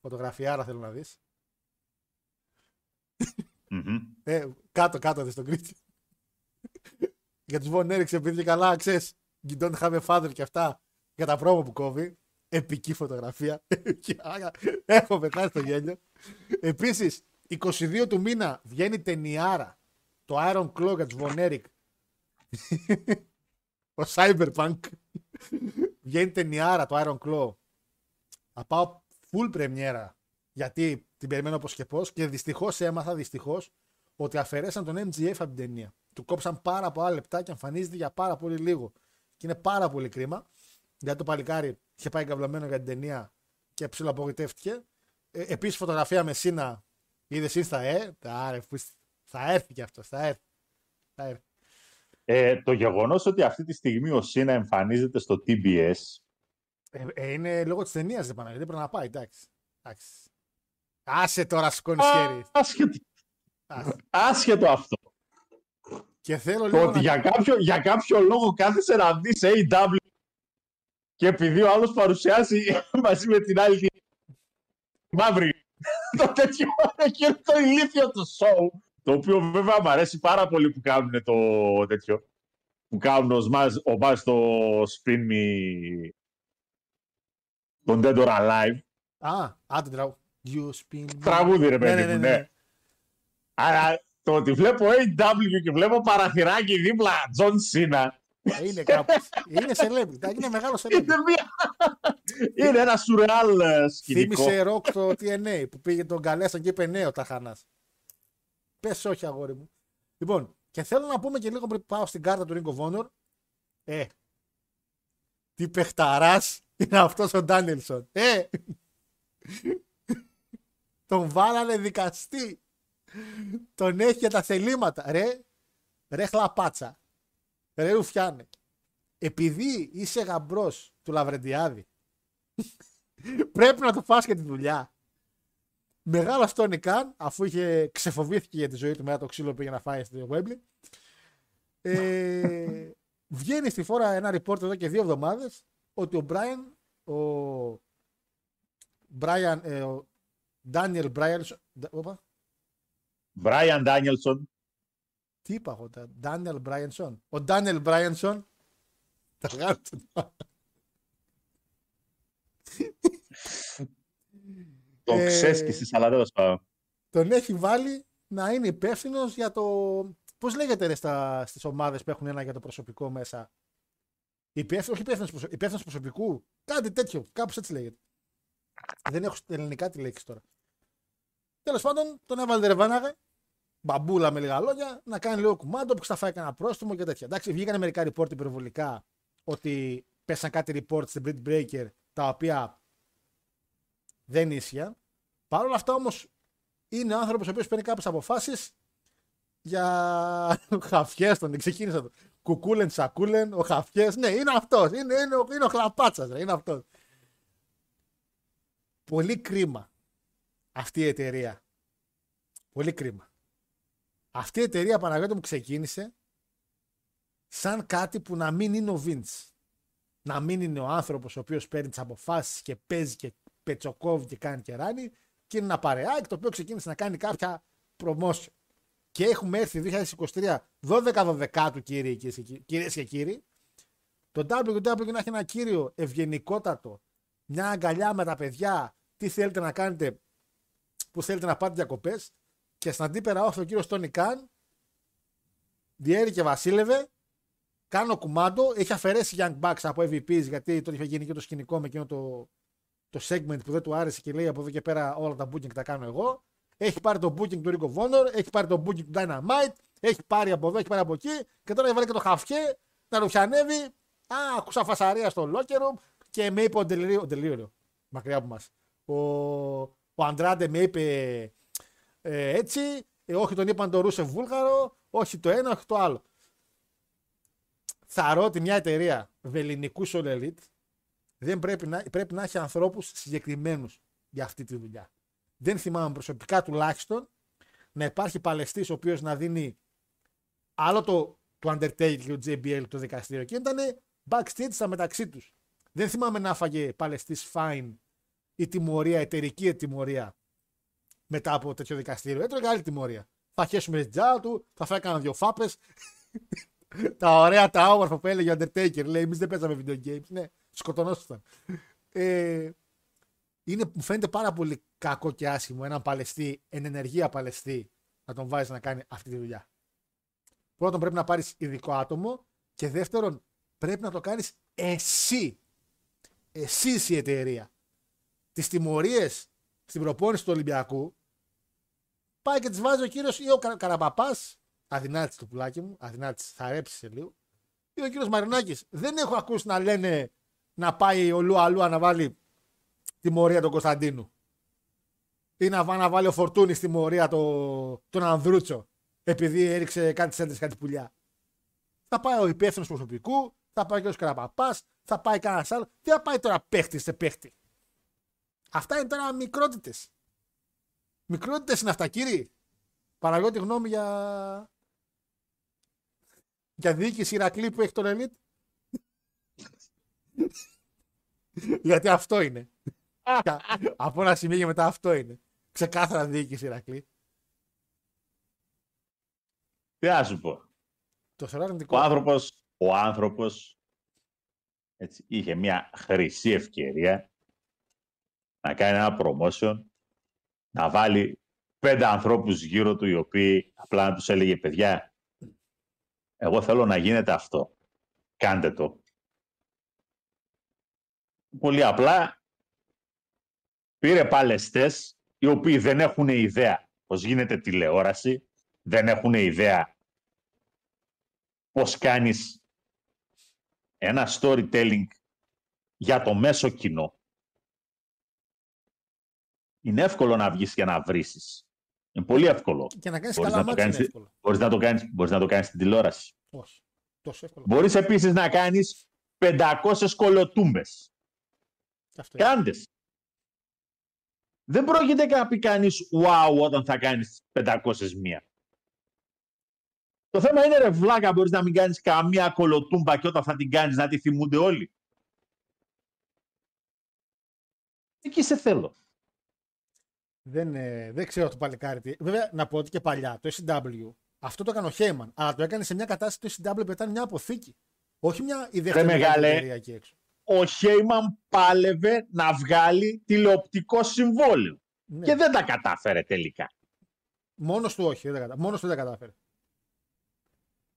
[SPEAKER 1] Φωτογραφιάρα θέλω να δεις.
[SPEAKER 2] Μμμ.
[SPEAKER 1] Ε, κάτω, κάτω δεις τον Κρίτσι. για τους Von Erichs, επειδή και καλά, ξέρεις, you don't have a father και αυτά, για τα πρόμο που κόβει. Επική φωτογραφία. Και άρα, Έχω πετάσει το γέλιο. Επίσης, 22 του μήνα βγαίνει ταινιάρα το Iron Claw για τους Von Erich. Ο Cyberpunk. βγαίνει ταινιάρα το Iron Claw. Θα πάω full πρεμιέρα γιατί την περιμένω πως και πως και δυστυχώς έμαθα δυστυχώς ότι αφαιρέσαν τον MGF από την ταινία. Του κόψαν πάρα πολλά λεπτά και εμφανίζεται για πάρα πολύ λίγο. Και είναι πάρα πολύ κρίμα. Γιατί το παλικάρι είχε πάει καυλαμένο για την ταινία και ψηλό απογοητεύτηκε. Ε, Επίσης φωτογραφία με Σίνα. Είδες εσύ στα Ε. Άρε, που είσαι- θα έρθει και αυτός. Θα έρθει. Θα έρθει.
[SPEAKER 2] Ε, το γεγονός ότι αυτή τη στιγμή ο Σίνα εμφανίζεται στο TBS
[SPEAKER 1] Ε, ε, είναι λόγω της ταινίας δεν πάνε. Δεν πρέπει να πάει. Εντάξει. εντάξει. Άσε τώρα, σηκώνεις χέρι.
[SPEAKER 2] άσχετο,
[SPEAKER 1] Άσε.
[SPEAKER 2] άσχετο αυτό.
[SPEAKER 1] Και θέλω
[SPEAKER 2] Το
[SPEAKER 1] λίγο
[SPEAKER 2] ότι
[SPEAKER 1] να...
[SPEAKER 2] για κάποιο, για κάποιο λόγο κάθεσαι να δεις AW και επειδή ο άλλος παρουσιάσει μαζί με την άλλη μαύρη. το τέτοιο, εκείνο το ηλίθιο το show. Το οποίο βέβαια μου αρέσει πάρα πολύ που κάνουν το τέτοιο. Που κάνουν ο Σμάζ, ο Μπάζ το Spin Me τον Dead or Alive.
[SPEAKER 1] Α, άντε τραγούδι. You spin me.
[SPEAKER 2] Τραγούδι ρε
[SPEAKER 1] Ναι,
[SPEAKER 2] παιδί
[SPEAKER 1] ναι, ναι,
[SPEAKER 2] μου,
[SPEAKER 1] ναι.
[SPEAKER 2] ναι. Αλλά το ότι βλέπω AW και βλέπω παραθυράκι δίπλα Τζον Σίνα
[SPEAKER 1] Είναι κάπου. είναι celebrity. Είναι μεγάλο celebrity.
[SPEAKER 2] είναι, μια... είναι ένα σουρεάλ ε, σκηνικό.
[SPEAKER 1] Θύμησε ροκ το TNA που πήγε τον καλέσαν και είπε ναι ο Ταχανάς. Πες όχι αγόρι μου. Λοιπόν, και θέλω να πούμε και λίγο πριν πάω στην κάρτα του Ring of Honor. Ε, τι παιχταράς είναι αυτός ο Ντάνιελσον. Ε, τον βάλανε δικαστή. Τον έχει για τα θελήματα. Ρε, ρε χλαπάτσα. Ρε ρουφιάνε. Επειδή είσαι γαμπρός του Λαβρεντιάδη πρέπει να το φας και τη δουλειά. Μεγάλο Τόνι Καν, αφού είχε ξεφοβήθηκε για τη ζωή του μετά το ξύλο που πήγε να φάει στο Wembley. Ε, βγαίνει στη φόρα ένα report εδώ και δύο εβδομάδες ότι ο Brian, ο Brian, ε, ο Daniel Bryan, όπα,
[SPEAKER 2] Brian Danielson.
[SPEAKER 1] Τι είπα εγώ, τα- Daniel Bryanson. Ο Daniel Bryanson, τα βγάλω το-
[SPEAKER 2] Το
[SPEAKER 1] Ε,
[SPEAKER 2] ξέσκησε, αλλά τέλος πάντων.
[SPEAKER 1] τον έχει βάλει να είναι υπεύθυνος για το. Πώς λέγεται ρε, στα, στις ομάδες που έχουν ένα για το προσωπικό μέσα; Υπεύθυνο, όχι υπεύθυνος προσω... υπεύθυνος προσωπικού. Κάτι τέτοιο. Κάπως έτσι λέγεται. Δεν έχω στα ελληνικά τη λέξη τώρα. Τέλος πάντων, τον έβαλε ρεβάναγε. Μπαμπούλα με λίγα λόγια, να κάνει λίγο κουμάντο που θα φάει κανένα πρόστιμο και τέτοια. Εντάξει, βγήκαν μερικά report υπερβολικά ότι πέσαν κάτι report στην Brit Breaker τα οποία δεν ίσια. Παρ' όλα αυτά όμως είναι άνθρωπος ο οποίος παίρνει κάποιες αποφάσεις για χαφιές τον. Ξεκίνησα το. Κουκούλεν, σακούλεν, ο χαφιές. Ναι, είναι αυτός. Είναι, είναι, ο- είναι ο χλαπάτσας. Είναι αυτός. Πολύ κρίμα αυτή η εταιρεία. Πολύ κρίμα. Αυτή η εταιρεία Παναγιώτη μου ξεκίνησε σαν κάτι που να μην είναι ο Vince. Να μην είναι ο άνθρωπος ο οποίος παίρνει τις αποφάσεις και παίζει και πετσοκόβει και κάνει και ράνει και είναι ένα παρεάκι το οποίο ξεκίνησε να κάνει κάποια promotion. Και έχουμε έρθει 2023 12-12 του κύριοι και κυ- κυρίες και κύριοι. Το WWE να έχει ένα κύριο ευγενικότατο, μια αγκαλιά με τα παιδιά, τι θέλετε να κάνετε, που θέλετε να πάτε διακοπές. Και στην αντίπερα όχθη ο κύριος Τόνι Καν, διέρη και βασίλευε, κάνω κουμάντο, έχει αφαιρέσει Young Bucks από EVPs γιατί τότε είχε γίνει και το σκηνικό με εκείνο το, το segment που δεν του άρεσε και λέει από εδώ και πέρα όλα τα booking τα κάνω εγώ. Έχει πάρει το booking του Ring of Honor, έχει πάρει το booking του Dynamite, έχει πάρει από εδώ, έχει πάρει από εκεί και τώρα έβαλε και το χαφιέ να ρουφιανεύει. Α, ακούσα φασαρία στο locker room και με είπε ο Ντελρίο, ο Ντελρίο, μακριά από μας. Ο, ο Αντράντε με είπε ε, έτσι, ε, όχι τον είπαν το Ρούσεφ Βούλγαρο, όχι το ένα, όχι το άλλο. Θαρώ ότι μια εταιρεία βεληνικού All Elite δεν πρέπει να, πρέπει να έχει ανθρώπους συγκεκριμένους για αυτή τη δουλειά. Δεν θυμάμαι προσωπικά τουλάχιστον να υπάρχει παλαιστής ο οποίος να δίνει άλλο το, το Undertaker και το JBL το δικαστήριο και ήταν backstage στα μεταξύ τους. Δεν θυμάμαι να έφαγε παλαιστής fine η τιμωρία, εταιρική τιμωρία μετά από τέτοιο δικαστήριο. Έτρωγε άλλη τιμωρία. Θα χέσουμε την τζάου του, θα φάει κανένα δυο φάπες. τα ωραία, τα όμορφα που έλεγε ο Undertaker. Λέει: Εμείς δεν παίζαμε video games. Ναι, σκοτωνόσασταν. Ε, είναι, μου φαίνεται πάρα πολύ κακό και άσχημο έναν παλαιστή, εν ενεργεία παλαιστή, να τον βάζεις να κάνει αυτή τη δουλειά. Πρώτον, πρέπει να πάρεις ειδικό άτομο και δεύτερον, πρέπει να το κάνεις εσύ. Εσύ είσαι η εταιρεία. Τις τιμωρίες στην προπόνηση του Ολυμπιακού πάει και τι βάζει ο κύριος ή ο Κα- Καραπαπά. Αδυνάτησε το πουλάκι μου, αδυνάτησε, θα ρέψει λίγο. Ή ο κύριος Μαρινάκης. Δεν έχω ακούσει να λένε να πάει ο Λούα Λούα να βάλει τιμωρία τον Κωνσταντίνου. Ή να, βά- να βάλει ο Φορτούνης τιμωρία το, τον Ανδρούτσο. Επειδή έριξε κάτι σέντρε, κάτι πουλιά. Θα πάει ο υπεύθυνος προσωπικού, θα πάει ο κύριος Καραπαπά, θα πάει κανένας άλλος. Τι θα πάει τώρα παίχτης σε παίχτη. Αυτά είναι τώρα μικρότητες. Μικρότητες είναι αυτά, κύριοι. Παραγιώτη γνώμη για. για διοίκηση Ηρακλή που έχει τον Elite. Γιατί αυτό είναι. Από ένα σημείο και μετά αυτό είναι. Ξεκάθαρα διοίκηση Ηρακλή.
[SPEAKER 2] Τι να σου πω.
[SPEAKER 1] Το θεωρώ αρνητικό.
[SPEAKER 2] Ο άνθρωπος, ο άνθρωπος έτσι, είχε μια χρυσή ευκαιρία να κάνει ένα promotion, να βάλει πέντε ανθρώπους γύρω του οι οποίοι απλά να τους έλεγε παιδιά, εγώ θέλω να γίνεται αυτό. Κάντε το. Πολύ απλά πήρε παλαιστές οι οποίοι δεν έχουν ιδέα πώς γίνεται τηλεόραση, δεν έχουν ιδέα πώς κάνεις ένα storytelling για το μέσο κοινό. Είναι εύκολο να βγεις και να βρήσεις. Είναι πολύ εύκολο.
[SPEAKER 1] Και να κάνεις
[SPEAKER 2] Μπορείς
[SPEAKER 1] καλά
[SPEAKER 2] να, το
[SPEAKER 1] μάτια είναι
[SPEAKER 2] κάνεις,
[SPEAKER 1] εύκολο.
[SPEAKER 2] μπορείς, να το κάνεις, μπορείς να το κάνεις στην τηλεόραση.
[SPEAKER 1] Όχι. Τόσο εύκολο.
[SPEAKER 2] Μπορείς επίσης να κάνεις 500 κολοτούμπες.
[SPEAKER 1] Αυτό.
[SPEAKER 2] Κάντες. Δεν πρόκειται να πει κανείς wow όταν θα κάνεις 500 μία. Το θέμα είναι ρε βλάκα μπορείς να μην κάνεις καμία κολοτούμπα και όταν θα την κάνεις να τη θυμούνται όλοι. Εκεί σε θέλω.
[SPEAKER 1] Δεν, ε, δεν ξέρω το παλικάρι τι. Βέβαια, να πω ότι και παλιά το SW αυτό το έκανε ο Χέιμαν. Αλλά το έκανε σε μια κατάσταση το SW πετάνε μια αποθήκη. Όχι μια η δεύτερη
[SPEAKER 2] Ρε
[SPEAKER 1] μεγάλη
[SPEAKER 2] μεγάλε.
[SPEAKER 1] εταιρεία εκεί έξω.
[SPEAKER 2] Ο Χέιμαν πάλευε να βγάλει τηλεοπτικό συμβόλαιο.
[SPEAKER 1] Ναι.
[SPEAKER 2] Και δεν τα κατάφερε τελικά.
[SPEAKER 1] Μόνος του όχι. Δεν τα κατα... Μόνος του δεν τα κατάφερε.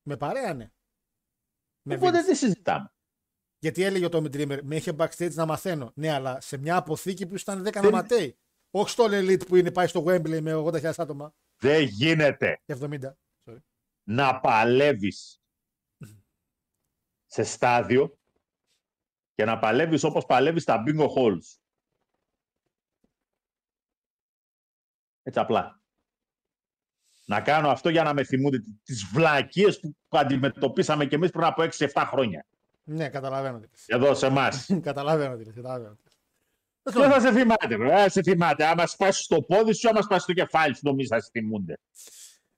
[SPEAKER 1] Με παρέα, ναι. Με
[SPEAKER 2] Οπότε
[SPEAKER 1] Vince.
[SPEAKER 2] τι συζητάμε.
[SPEAKER 1] Γιατί έλεγε ο Tommy Dreamer, με είχε backstage να μαθαίνω. Ναι, αλλά σε μια αποθήκη που ήταν 10
[SPEAKER 2] Δεν-
[SPEAKER 1] ναματέοι. Όχι στο Elite που είναι πάει στο Wembley με 80.000 άτομα
[SPEAKER 2] Δεν γίνεται
[SPEAKER 1] και 70. Sorry.
[SPEAKER 2] να παλεύεις σε στάδιο και να παλεύεις όπως παλεύεις στα bingo halls. Έτσι απλά. Να κάνω αυτό για να με θυμούνται τις βλακίες που αντιμετωπίσαμε και εμείς πριν από 6-7 χρόνια.
[SPEAKER 1] Ναι, καταλαβαίνω τι λες.
[SPEAKER 2] Εδώ σε εμάς.
[SPEAKER 1] καταλαβαίνω τι λες. Καταλαβαίνω τι λες.
[SPEAKER 2] Δεν θα σε θυμάται, βέβαια. Δεν σε θυμάται. Άμα σπάσει το πόδι σου, άμα σπάσει το κεφάλι σου, νομίζω θα σε θυμούνται.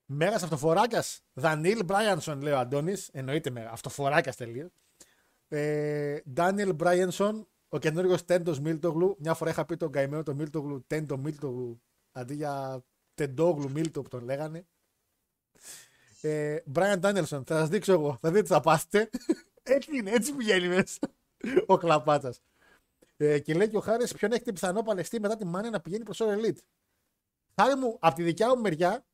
[SPEAKER 1] Μέγα αυτοφοράκια. Δανίλ Μπράιανσον, λέει ο Αντώνης. Εννοείται μέγα. Αυτοφοράκια τελείως. Ε, Ντάνιελ Μπράιανσον, ο καινούριο Τέντος Μίλτογλου. Μια φορά είχα πει τον καημένο το Μίλτογλου, Τέντο Μίλτογλου, αντί για Τεντόγλου Μίλτο που τον λέγανε. Ε, Μπράιαν Ντάνιελσον, θα σας δείξω εγώ. Θα δείτε τι θα πάθετε. έτσι είναι, έτσι πηγαίνει μέσα. ο κλαπάτσας. Ε, και λέει και ο Χάρης, ποιον έχετε πιθανό παλαιστή μετά τη μάνια να πηγαίνει προς All Elite. Χάρη μου, από τη δικιά μου μεριά,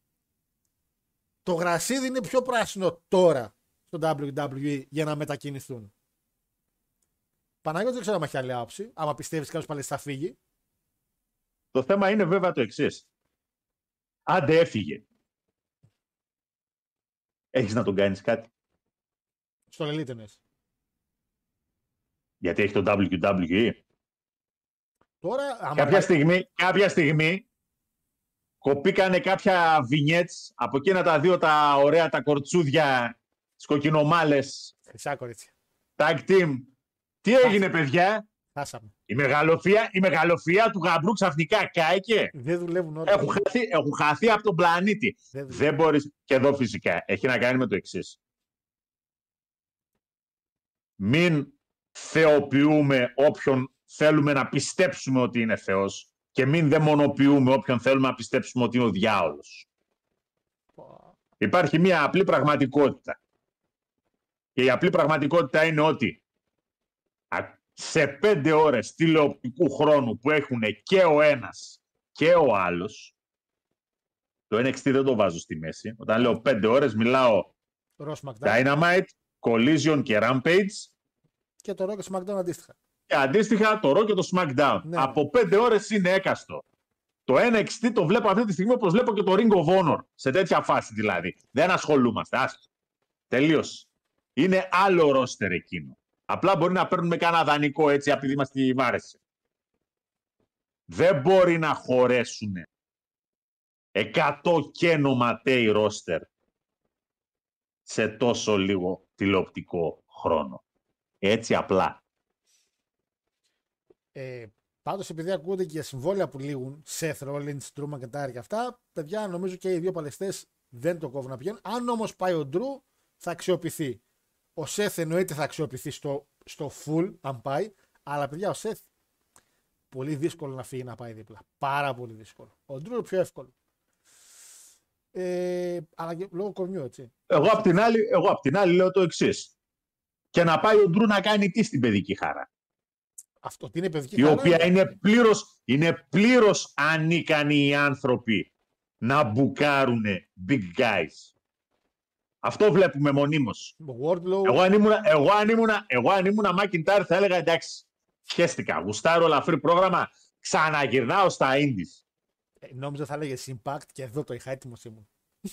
[SPEAKER 1] το γρασίδι είναι πιο πράσινο τώρα στο WWE για να μετακινηθούν. Παναγιώτης δεν ξέρω αν έχει άλλη άποψη. Άμα πιστεύεις κάποιος παλαιστής θα φύγει.
[SPEAKER 2] Το θέμα είναι βέβαια το εξής. Άντε έφυγε. Έχεις να τον κάνεις κάτι;
[SPEAKER 1] Στο Elite εννοείς.
[SPEAKER 2] Γιατί έχει το WWE.
[SPEAKER 1] Τώρα, άμα
[SPEAKER 2] Κάποια στιγμή, κάποια στιγμή κοπήκανε κάποια βινιέτς από εκείνα τα δύο τα ωραία τα κορτσούδια τις κοκκινομάλες
[SPEAKER 1] Χρυσά κορίτσια.
[SPEAKER 2] tag team. Τι έγινε παιδιά,
[SPEAKER 1] Χάσαμε.
[SPEAKER 2] η μεγαλοφία, η μεγαλοφία του γαμπρού ξαφνικά κάηκε.
[SPEAKER 1] Δεν δουλεύουν όλα.
[SPEAKER 2] Έχουν χαθεί, έχουν χαθεί από τον πλανήτη.
[SPEAKER 1] Δεν δουλεύουν.
[SPEAKER 2] Δεν μπορείς, και εδώ φυσικά, έχει να κάνει με το εξής. Μην θεοποιούμε όποιον θέλουμε να πιστέψουμε ότι είναι Θεός και μην δαιμονοποιούμε όποιον θέλουμε να πιστέψουμε ότι είναι ο διάολος. Υπάρχει μια απλή πραγματικότητα. Και η απλή πραγματικότητα είναι ότι α- σε πέντε ώρες τηλεοπτικού χρόνου που έχουν και ο ένας και ο άλλος, το NXT δεν το βάζω στη μέση. Όταν λέω πέντε ώρες μιλάω
[SPEAKER 1] Ρο SmackDown.
[SPEAKER 2] Dynamite, Collision και Rampage
[SPEAKER 1] Και το Raw και SmackDown αντίστοιχα.
[SPEAKER 2] Και αντίστοιχα το Raw και το SmackDown.
[SPEAKER 1] Ναι.
[SPEAKER 2] Από πέντε ώρες είναι έκαστο. Το NXT το βλέπω αυτή τη στιγμή όπως βλέπω και το Ring of Honor. Σε τέτοια φάση δηλαδή. Δεν ασχολούμαστε. Άστο. Τελείωσε. Είναι άλλο ρόστερ εκείνο. Απλά μπορεί να παίρνουμε κανένα δανεικό έτσι επειδή μας τη βάρεσε. Δεν μπορεί να χωρέσουν 100 και νοματέοι ρόστερ σε τόσο λίγο τηλεοπτικό χρόνο. Έτσι απλά.
[SPEAKER 1] Ε, Πάντως, επειδή ακούγονται και για συμβόλαια που λήγουν, Seth Rollins, Drew McIntyre και αυτά, παιδιά νομίζω και οι δύο παλαιστές δεν το κόβουν να πηγαίνουν. Αν όμως πάει ο Drew, θα αξιοποιηθεί. Ο Seth εννοείται θα αξιοποιηθεί στο, στο full, αν πάει. Αλλά παιδιά, ο Seth πολύ δύσκολο να φύγει να πάει δίπλα. Πάρα πολύ δύσκολο. Ο Ντρού πιο εύκολο. Ε, αλλά και λόγω κορμιού, έτσι.
[SPEAKER 2] Εγώ απ' την άλλη, εγώ απ' την άλλη λέω το εξής. Και να πάει ο Ντρού να κάνει τι στην παιδική χαρά.
[SPEAKER 1] Αυτό τι είναι παιδική
[SPEAKER 2] Η
[SPEAKER 1] χαρά,
[SPEAKER 2] οποία είναι πλήρως, είναι πλήρως ανίκανοι οι άνθρωποι να μπουκάρουν big guys. Αυτό βλέπουμε μονίμως.
[SPEAKER 1] Ο Wardlow,
[SPEAKER 2] Εγώ αν ήμουνα, εγώ αν ήμουνα, εγώ αν ήμουνα McIntyre θα έλεγα εντάξει, χαίστηκα, γουστάρω ελαφρύ πρόγραμμα, ξαναγυρνάω στα Indies.
[SPEAKER 1] ε, νόμιζα θα έλεγε Impact και εδώ το είχα έτοιμος ήμουν.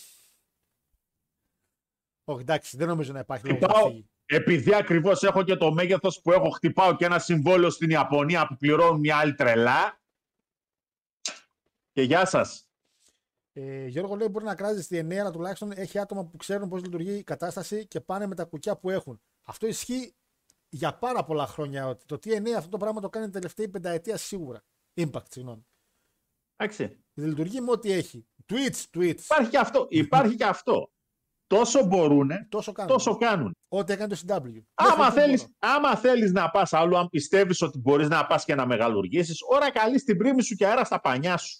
[SPEAKER 1] Όχι, εντάξει, δεν νομίζω να υπάρχει λόγος να
[SPEAKER 2] Χτυπάω,
[SPEAKER 1] φύγει.
[SPEAKER 2] Επειδή ακριβώς έχω και το μέγεθος που έχω, χτυπάω και ένα συμβόλαιο στην Ιαπωνία που πληρώνουν μια άλλη τρελά. Και γεια σας.
[SPEAKER 1] Ε, Γιώργο λέει μπορεί να κράζεις στη εννέα, αλλά τουλάχιστον έχει άτομα που ξέρουν πώς λειτουργεί η κατάσταση και πάνε με τα κουκιά που έχουν. Αυτό ισχύει για πάρα πολλά χρόνια. Ότι το TNA αυτό το πράγμα το κάνει την τελευταία πενταετία σίγουρα. Impact, συγγνώμη.
[SPEAKER 2] Εντάξει.
[SPEAKER 1] Λειτουργεί με ό,τι έχει. Twitch, Twitch.
[SPEAKER 2] Υπάρχει και αυτό. Υπάρχει και αυτό. Τόσο μπορούν,
[SPEAKER 1] Τόσο κάνουν.
[SPEAKER 2] τόσο κάνουν.
[SPEAKER 1] Ό,τι έκανε το CW.
[SPEAKER 2] Άμα
[SPEAKER 1] Μέχρι
[SPEAKER 2] θέλεις,
[SPEAKER 1] τώρα.
[SPEAKER 2] άμα θέλεις να πας αλλού, αν πιστεύεις ότι μπορείς να πας και να μεγαλουργήσεις, ώρα καλή στην πρίμη σου και αέρα στα πανιά σου.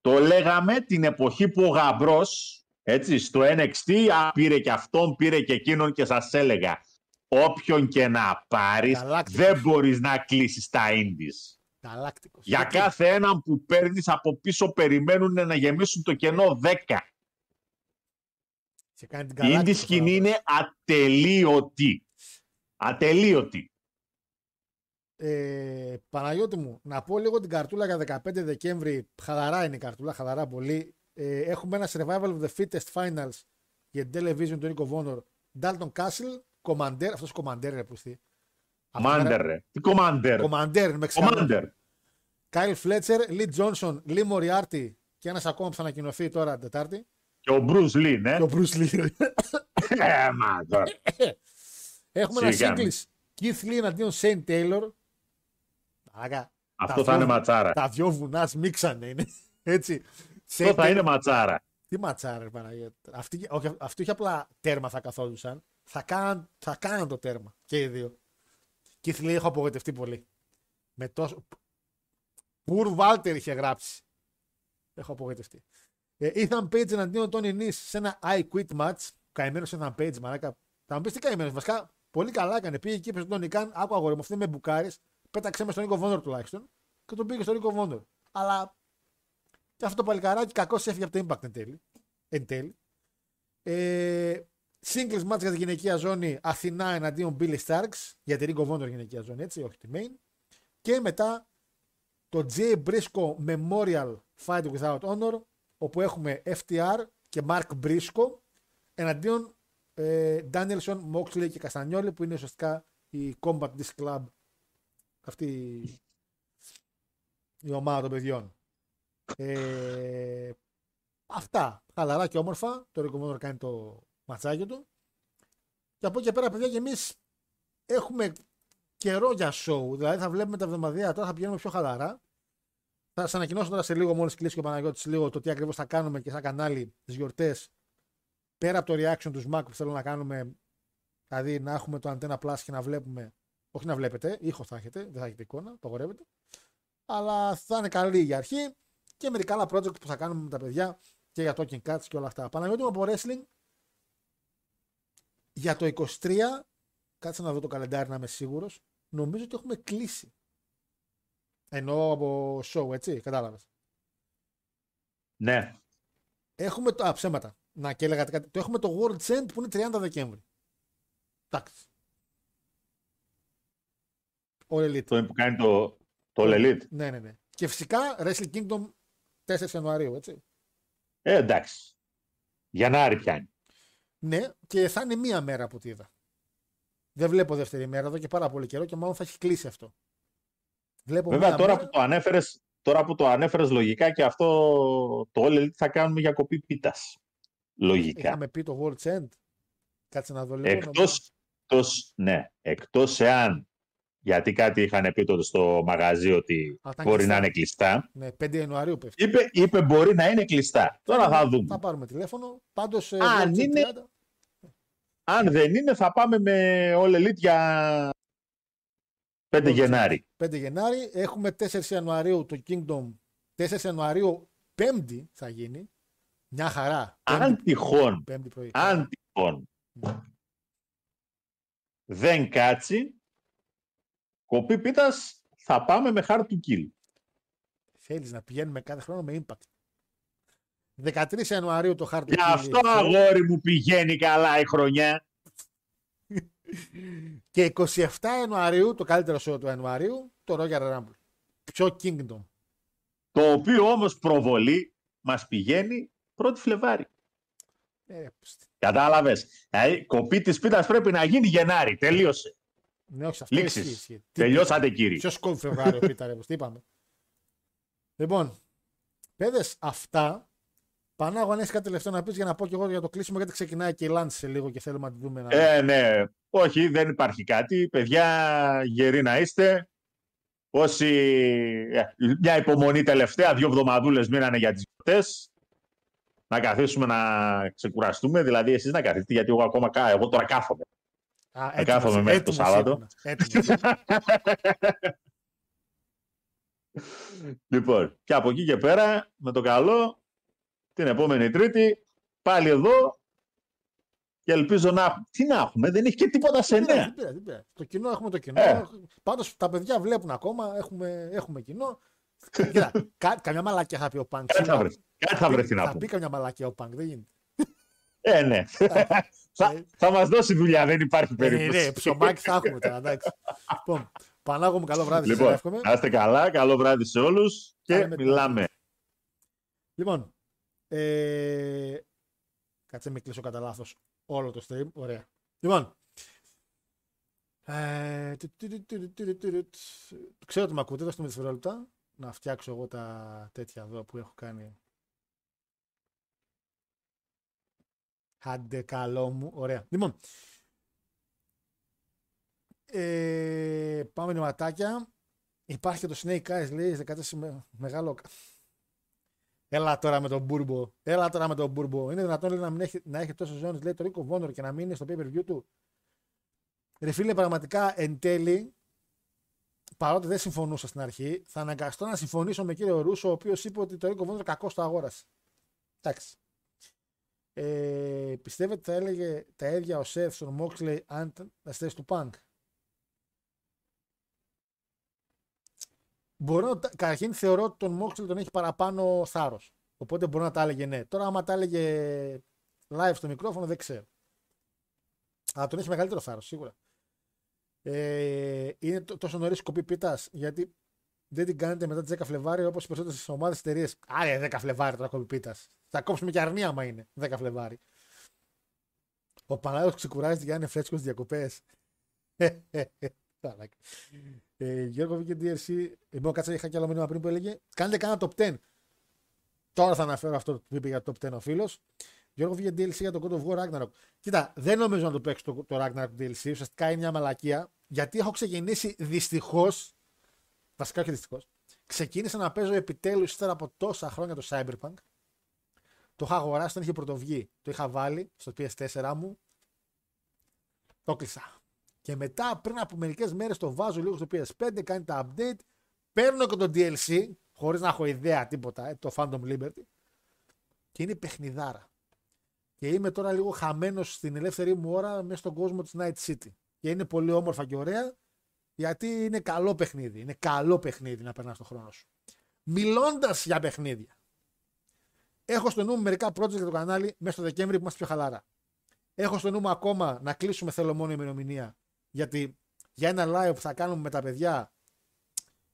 [SPEAKER 2] Το λέγαμε την εποχή που ο Γαμπρός, έτσι, στο NXT, α, πήρε και αυτόν, πήρε και εκείνον και σας έλεγα, όποιον και να πάρεις,
[SPEAKER 1] Γαλάκτικος.
[SPEAKER 2] δεν μπορείς να κλείσεις τα indies.
[SPEAKER 1] Γαλάκτικος.
[SPEAKER 2] Για
[SPEAKER 1] Και-
[SPEAKER 2] κάθε έναν που παίρνεις από πίσω περιμένουν να γεμίσουν το κενό 10.
[SPEAKER 1] Και κάνει την
[SPEAKER 2] Η indie
[SPEAKER 1] γαλάκτικο
[SPEAKER 2] σκηνή
[SPEAKER 1] τώρα.
[SPEAKER 2] είναι ατελείωτη. Ατελείωτη.
[SPEAKER 1] Ε, Παναγιώτη μου, να πω λίγο την καρτούλα για 15 Δεκέμβρη. Χαλαρά είναι η καρτούλα, χαλαρά πολύ. Ε, έχουμε ένα survival of the fittest finals για την television του Nico Vonor. Dalton Castle, Commander, αυτός Commander ρε πουστή.
[SPEAKER 2] Commander, ρε. Τι Commander;
[SPEAKER 1] Commander, Μεξικανό.
[SPEAKER 2] Commander.
[SPEAKER 1] Kyle Fletcher, Lee Johnson, Lee Moriarty και ένας ακόμα που θα ανακοινωθεί τώρα την Τετάρτη.
[SPEAKER 2] Και ο Bruce Lee, ναι.
[SPEAKER 1] Και ο Bruce Lee.
[SPEAKER 2] Ε, μα τώρα.
[SPEAKER 1] Έχουμε ένα
[SPEAKER 2] Σιγά μη.
[SPEAKER 1] singles Keith Lee εναντίον Shane Taylor. Άρα,
[SPEAKER 2] Αυτό
[SPEAKER 1] τα
[SPEAKER 2] θα είναι
[SPEAKER 1] δυο-
[SPEAKER 2] ματσάρα.
[SPEAKER 1] Τα δυο βουνάς μίξανε είναι. Έτσι.
[SPEAKER 2] Αυτό
[SPEAKER 1] Shane
[SPEAKER 2] θα
[SPEAKER 1] Taylor-
[SPEAKER 2] είναι ματσάρα.
[SPEAKER 1] Τι ματσάρα, ρε Παναγιώτη. Αυτοί, όχι, αυτοί όχι απλά τέρμα θα καθόντουσαν. Θα κάναν, θα κάναν το τέρμα. Και οι δύο. Keith Lee έχω απογοητευτεί πολύ. Με τόσο. Πουρ Βάλτερ είχε γράψει. Έχω απογοητευτεί. Ε, Ethan Page εναντίον Tony Nis σε ένα I quit match. Καημένος Ethan Page, μαράκα. Θα μου πεις τι καημένος. Βασικά πολύ καλά έκανε. Πήγε εκεί, πε τον Τόνι Καν. Άκου αγόρι μου, αυτή με μπουκάρι. Πέταξε με στον Νίκο Βόνορ τουλάχιστον. Και τον πήγε στον Νίκο Βόνορ. Αλλά και αυτό το παλικαράκι κακό έφυγε από το impact εν τέλει. Εν τέλει. Ε, singles match για τη γυναικεία ζώνη Αθηνά εναντίον Billy Starks για τη Ring of Honor γυναικεία ζώνη, έτσι, όχι τη main. Και μετά το Jay Briscoe Memorial Fight Without Honor, όπου έχουμε FTR και Mark Briscoe εναντίον ε, Danielson, Moxley και Καστανιόλη, που είναι ουσιαστικά η Combat Disc Club, αυτή η ομάδα των παιδιών. Ε, αυτά. Χαλαρά και όμορφα. Το Ring of Honor κάνει το ματσάκι του. Και από εκεί και πέρα, παιδιά, και εμείς έχουμε καιρό για show. Δηλαδή θα βλέπουμε τα εβδομαδία τώρα, θα πηγαίνουμε πιο χαλαρά. Θα σας ανακοινώσω τώρα σε λίγο, μόλις κλείσει και ο Παναγιώτης, λίγο το τι ακριβώς θα κάνουμε και σαν κανάλι τις γιορτές. Πέρα από το reaction τους SMAC που θέλω να κάνουμε, δηλαδή να έχουμε το Antenna Plus και να βλέπουμε. Όχι να βλέπετε, ήχο θα έχετε, δεν θα έχετε εικόνα, απαγορεύεται. Αλλά θα είναι καλή για αρχή και μερικά άλλα project που θα κάνουμε με τα παιδιά και για Talking Cats και όλα αυτά. Παναγιώτη μου από wrestling για το 23, κάτσε να δω το καλεντάρι να είμαι σίγουρος, νομίζω ότι έχουμε κλείσει. Εννοώ από show, έτσι, κατάλαβες.
[SPEAKER 2] Ναι.
[SPEAKER 1] Έχουμε το, α, ψέματα. Να και έλεγα κάτι. Το έχουμε το World End που είναι 30 Δεκέμβρη. Εντάξει. All Elite.
[SPEAKER 2] Το που κάνει το, το Elite.
[SPEAKER 1] Ναι, ναι, ναι. Και φυσικά Wrestle Kingdom 4 Ιανουαρίου, έτσι.
[SPEAKER 2] Ε, εντάξει. Γενάρη πιάνει.
[SPEAKER 1] Ναι, και θα είναι μία μέρα από ό,τι είδα. Δεν βλέπω δεύτερη μέρα εδώ και πάρα πολύ καιρό και μάλλον θα έχει κλείσει αυτό. Βλέπω
[SPEAKER 2] Βέβαια
[SPEAKER 1] μία
[SPEAKER 2] τώρα
[SPEAKER 1] μέρα-
[SPEAKER 2] που το ανέφερες, τώρα που το ανέφερες λογικά και αυτό το All Elite θα κάνουμε για κοπή πίτας. Λογικά.
[SPEAKER 1] Είχαμε πει το World's End. Κάτσε να δω λίγο.
[SPEAKER 2] Εκτός, εκτός, ναι, εκτός εάν, γιατί κάτι είχαν πει τότε στο μαγαζί ότι
[SPEAKER 1] Α, ήταν
[SPEAKER 2] μπορεί
[SPEAKER 1] κλειστά.
[SPEAKER 2] να είναι κλειστά.
[SPEAKER 1] Ναι, 5 Ιανουαρίου πέφτει.
[SPEAKER 2] Είπε, είπε μπορεί να είναι κλειστά. Τώρα θα δούμε.
[SPEAKER 1] Θα πάρουμε τηλέφωνο. Πάντως.
[SPEAKER 2] Αν είναι- Αν δεν είναι θα πάμε με All Elite για 5 Γενάρη.
[SPEAKER 1] 5 Γενάρη. Έχουμε 4 Ιανουαρίου το Kingdom. 4 Ιανουαρίου, 5η θα γίνει. Μια χαρά.
[SPEAKER 2] Αν τυχόν,
[SPEAKER 1] Πέμπτη πρωί.
[SPEAKER 2] αν τυχόν δεν κάτσει, κοπή πίτας θα πάμε με hard to kill.
[SPEAKER 1] Θέλεις να πηγαίνουμε κάθε χρόνο με impact. 13 Ιανουαρίου το χάρτη.
[SPEAKER 2] Γι' αυτό αγόρι μου πηγαίνει καλά η χρονιά.
[SPEAKER 1] Και 27 Ιανουαρίου, το καλύτερο show του Ιανουαρίου, το Royal Rumble. Πιο Kingdom.
[SPEAKER 2] Το οποίο όμως προβολή μας πηγαίνει 1η Φλεβάρι.
[SPEAKER 1] Ε, ρε, πστε.
[SPEAKER 2] Κατάλαβες. Δηλαδή, κοπή της πίτας πρέπει να γίνει Γενάρη. Τελείωσε.
[SPEAKER 1] ναι, όχι, αυτό
[SPEAKER 2] Λήξεις.
[SPEAKER 1] ισχύει, ισχύει. Τι
[SPEAKER 2] Τελειώσατε κύριοι.
[SPEAKER 1] Ποιος κόβει Φεβρουάριο, Πίτα, ρε, τι είπαμε. Λοιπόν, παιδες, αυτά. Πανάγω αν έχεις κάτι τελευταίο να πεις για να πω και εγώ για το κλείσιμο, γιατί ξεκινάει και η Λάντ σε λίγο και θέλουμε να τη δούμε. Να...
[SPEAKER 2] Ε, ναι. Όχι, δεν υπάρχει κάτι. Παιδιά, γεροί να είστε. Όσοι... ε, Μια υπομονή τελευταία, δύο εβδομαδούλες μείνανε για τις γιορτές. Να καθίσουμε να ξεκουραστούμε. Δηλαδή, εσείς να καθίσετε, γιατί εγώ ακόμα κα- εγώ τώρα κάθομαι.
[SPEAKER 1] Α,
[SPEAKER 2] θα κάθομαι μέχρι το Σάββατο.
[SPEAKER 1] Έτοιμος.
[SPEAKER 2] Λοιπόν, και από εκεί και πέρα, με το καλό, την επόμενη Τρίτη, πάλι εδώ και ελπίζω να έχουμε. Τι να έχουμε, δεν έχει και τίποτα σε
[SPEAKER 1] Δεν πειράζει,
[SPEAKER 2] νέα.
[SPEAKER 1] δεν πειράζει, δεν πειράζει. Το κοινό έχουμε το κοινό.
[SPEAKER 2] Ε.
[SPEAKER 1] Πάντως τα παιδιά βλέπουν ακόμα, έχουμε, έχουμε κοινό. Κοίτα, κα, καμιά μαλακιά θα πει ο Πανκ.
[SPEAKER 2] Κάτι θα βρεθεί. Κάτι θα βρεθεί να
[SPEAKER 1] Θα
[SPEAKER 2] πούμε.
[SPEAKER 1] πει καμιά μαλακιά ο Πανκ, δεν γίνεται.
[SPEAKER 2] Ε, ναι. θα, θα μας δώσει δουλειά, δεν υπάρχει
[SPEAKER 1] Ε, ναι,
[SPEAKER 2] περίπτωση.
[SPEAKER 1] ψωμάκι θα έχουμε τώρα, εντάξει. λοιπόν, Πανάγο μου, καλό βράδυ. σας
[SPEAKER 2] Λοιπόν,
[SPEAKER 1] εύχομαι.
[SPEAKER 2] να είστε καλά, καλό βράδυ σε όλους και
[SPEAKER 1] Πάμε μετά.
[SPEAKER 2] μιλάμε.
[SPEAKER 1] Λοιπόν, ε, κάτσε με κλείσω κατά λάθος όλο το stream. Ωραία. Λοιπόν. Ε, Ξέρω ότι με ακούτε, δώστε με δευτερόλεπτα να φτιάξω εγώ τα τέτοια εδώ που έχω κάνει. Άντε καλό μου. Ωραία. Λοιπόν. Ε, πάμε νηματάκια. Υπάρχει και το Snake Eyes, λέει, 14 μεγάλο... Έλα τώρα με τον Μπούρμπο. Έλα τώρα με τον Μπούρμπο. Είναι δυνατόν λέει, να, μην έχει, να έχει τόσες ζώνε, λέει το Ρίκο Βόνορ και να μην είναι στο pay per view του. Ρε φίλε, πραγματικά εν τέλει, παρότι δεν συμφωνούσα στην αρχή, θα αναγκαστώ να συμφωνήσω με κύριο Ρούσο, ο οποίος είπε ότι το Ρίκο Βόνορ κακό το αγόρασε. Εντάξει. Ε, πιστεύετε θα έλεγε τα ίδια ο Σεφ στον Μόξλεϊ αν ήταν στα θέση του Πανκ. Μπορώ να, τα- καταρχήν θεωρώ ότι τον Μόξλ τον έχει παραπάνω θάρρος. Οπότε μπορεί να τα έλεγε ναι. Τώρα, άμα τα έλεγε live στο μικρόφωνο, δεν ξέρω. Αλλά τον έχει μεγαλύτερο θάρρος, σίγουρα. Ε, είναι τ- τόσο νωρίς κοπή πίτας, γιατί δεν την κάνετε μετά τις 10 Φλεβάρι όπως οι περισσότερες ομάδες εταιρείες. Άρε, 10 Φλεβάρι τώρα κοπή πίτας. Θα κόψουμε και αρνία άμα είναι 10 Φλεβάρι. Ο Πανάγος ξεκουράζεται για να είναι φρέσκος διακοπές. Ε, Γιώργο βγήκε DRC. Εγώ κάτσα είχα και άλλο μήνυμα πριν που έλεγε Κάντε κάνα top 10. Τώρα θα αναφέρω αυτό που είπε για το top 10 ο φίλος. Γιώργο βγήκε DLC για το God of War Ragnarok. Κοίτα, δεν νομίζω να το παίξω το, το Ragnarok DLC. Ουσιαστικά είναι μια μαλακία. Γιατί έχω ξεκινήσει δυστυχώς. Βασικά όχι δυστυχώς. Ξεκίνησα να παίζω επιτέλους ύστερα από τόσα χρόνια το Cyberpunk. Το είχα αγοράσει όταν είχε πρωτοβγεί. Το είχα βάλει στο PS4 μου. Το κλείσα. Και μετά, πριν από μερικές μέρες, το βάζω λίγο στο PS5, κάνει τα update. Παίρνω και το DLC, χωρίς να έχω ιδέα τίποτα, ε, το Phantom Liberty. Και είναι παιχνιδάρα. Και είμαι τώρα λίγο χαμένος στην ελεύθερη μου ώρα μέσα στον κόσμο της Night City. Και είναι πολύ όμορφα και ωραία, γιατί είναι καλό παιχνίδι. Είναι καλό παιχνίδι να περνάς τον χρόνο σου. Μιλώντας για παιχνίδια. Έχω στο νου μου μερικά project για το κανάλι μέσα στο Δεκέμβρη που είμαστε πιο χαλάρα. Έχω στο νου μου ακόμα να κλείσουμε θέλω μόνο ημερομηνία. Γιατί για ένα live που θα κάνουμε με τα παιδιά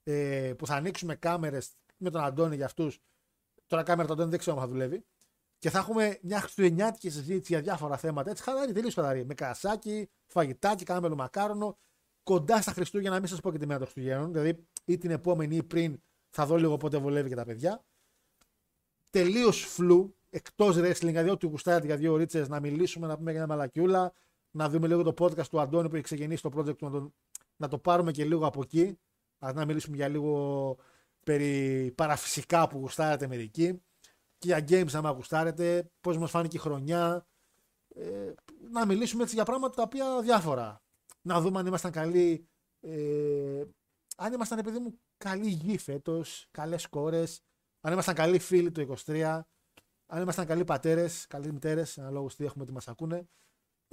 [SPEAKER 1] ε, που θα ανοίξουμε κάμερες με τον Αντώνη για αυτούς. Τώρα κάμερα του Αντώνη δεν ξέρω αν θα δουλεύει. Και θα έχουμε μια χριστουγεννιάτικη συζήτηση για διάφορα θέματα. Έτσι, χαλαρή, τελείως χαλαρή. Με κρασάκι, φαγητάκι, κάναμε μακάρονο. Κοντά στα Χριστούγεννα, μην σας πω και τη μέρα των Χριστουγέννων. Δηλαδή, ή την επόμενη ή πριν, θα δω λίγο πότε βολεύει και τα παιδιά. Τελείως φλου, εκτός wrestling, δηλαδή ό,τι γουστάρετε για δύο ρίτσες, να μιλήσουμε, να πούμε για μια μαλακιούλα, να δούμε λίγο το podcast του Αντώνη που έχει ξεκινήσει το project του, να, τον- να το πάρουμε και λίγο από εκεί. ας να μιλήσουμε για λίγο περί παραφυσικά που γουστάρετε μερικοί και για games άμα γουστάρετε, πώς μας φάνηκε η χρονιά. Ε, να μιλήσουμε έτσι για πράγματα τα οποία διάφορα. Να δούμε αν ήμασταν καλοί Ε, αν ήμασταν, επειδή μου, καλή γη φέτος, καλές κόρες, αν ήμασταν καλοί φίλοι του 23, αν ήμασταν καλοί πατέρες, καλοί μητέρες, αναλόγως τι έχουμε, τι μας ακούνε,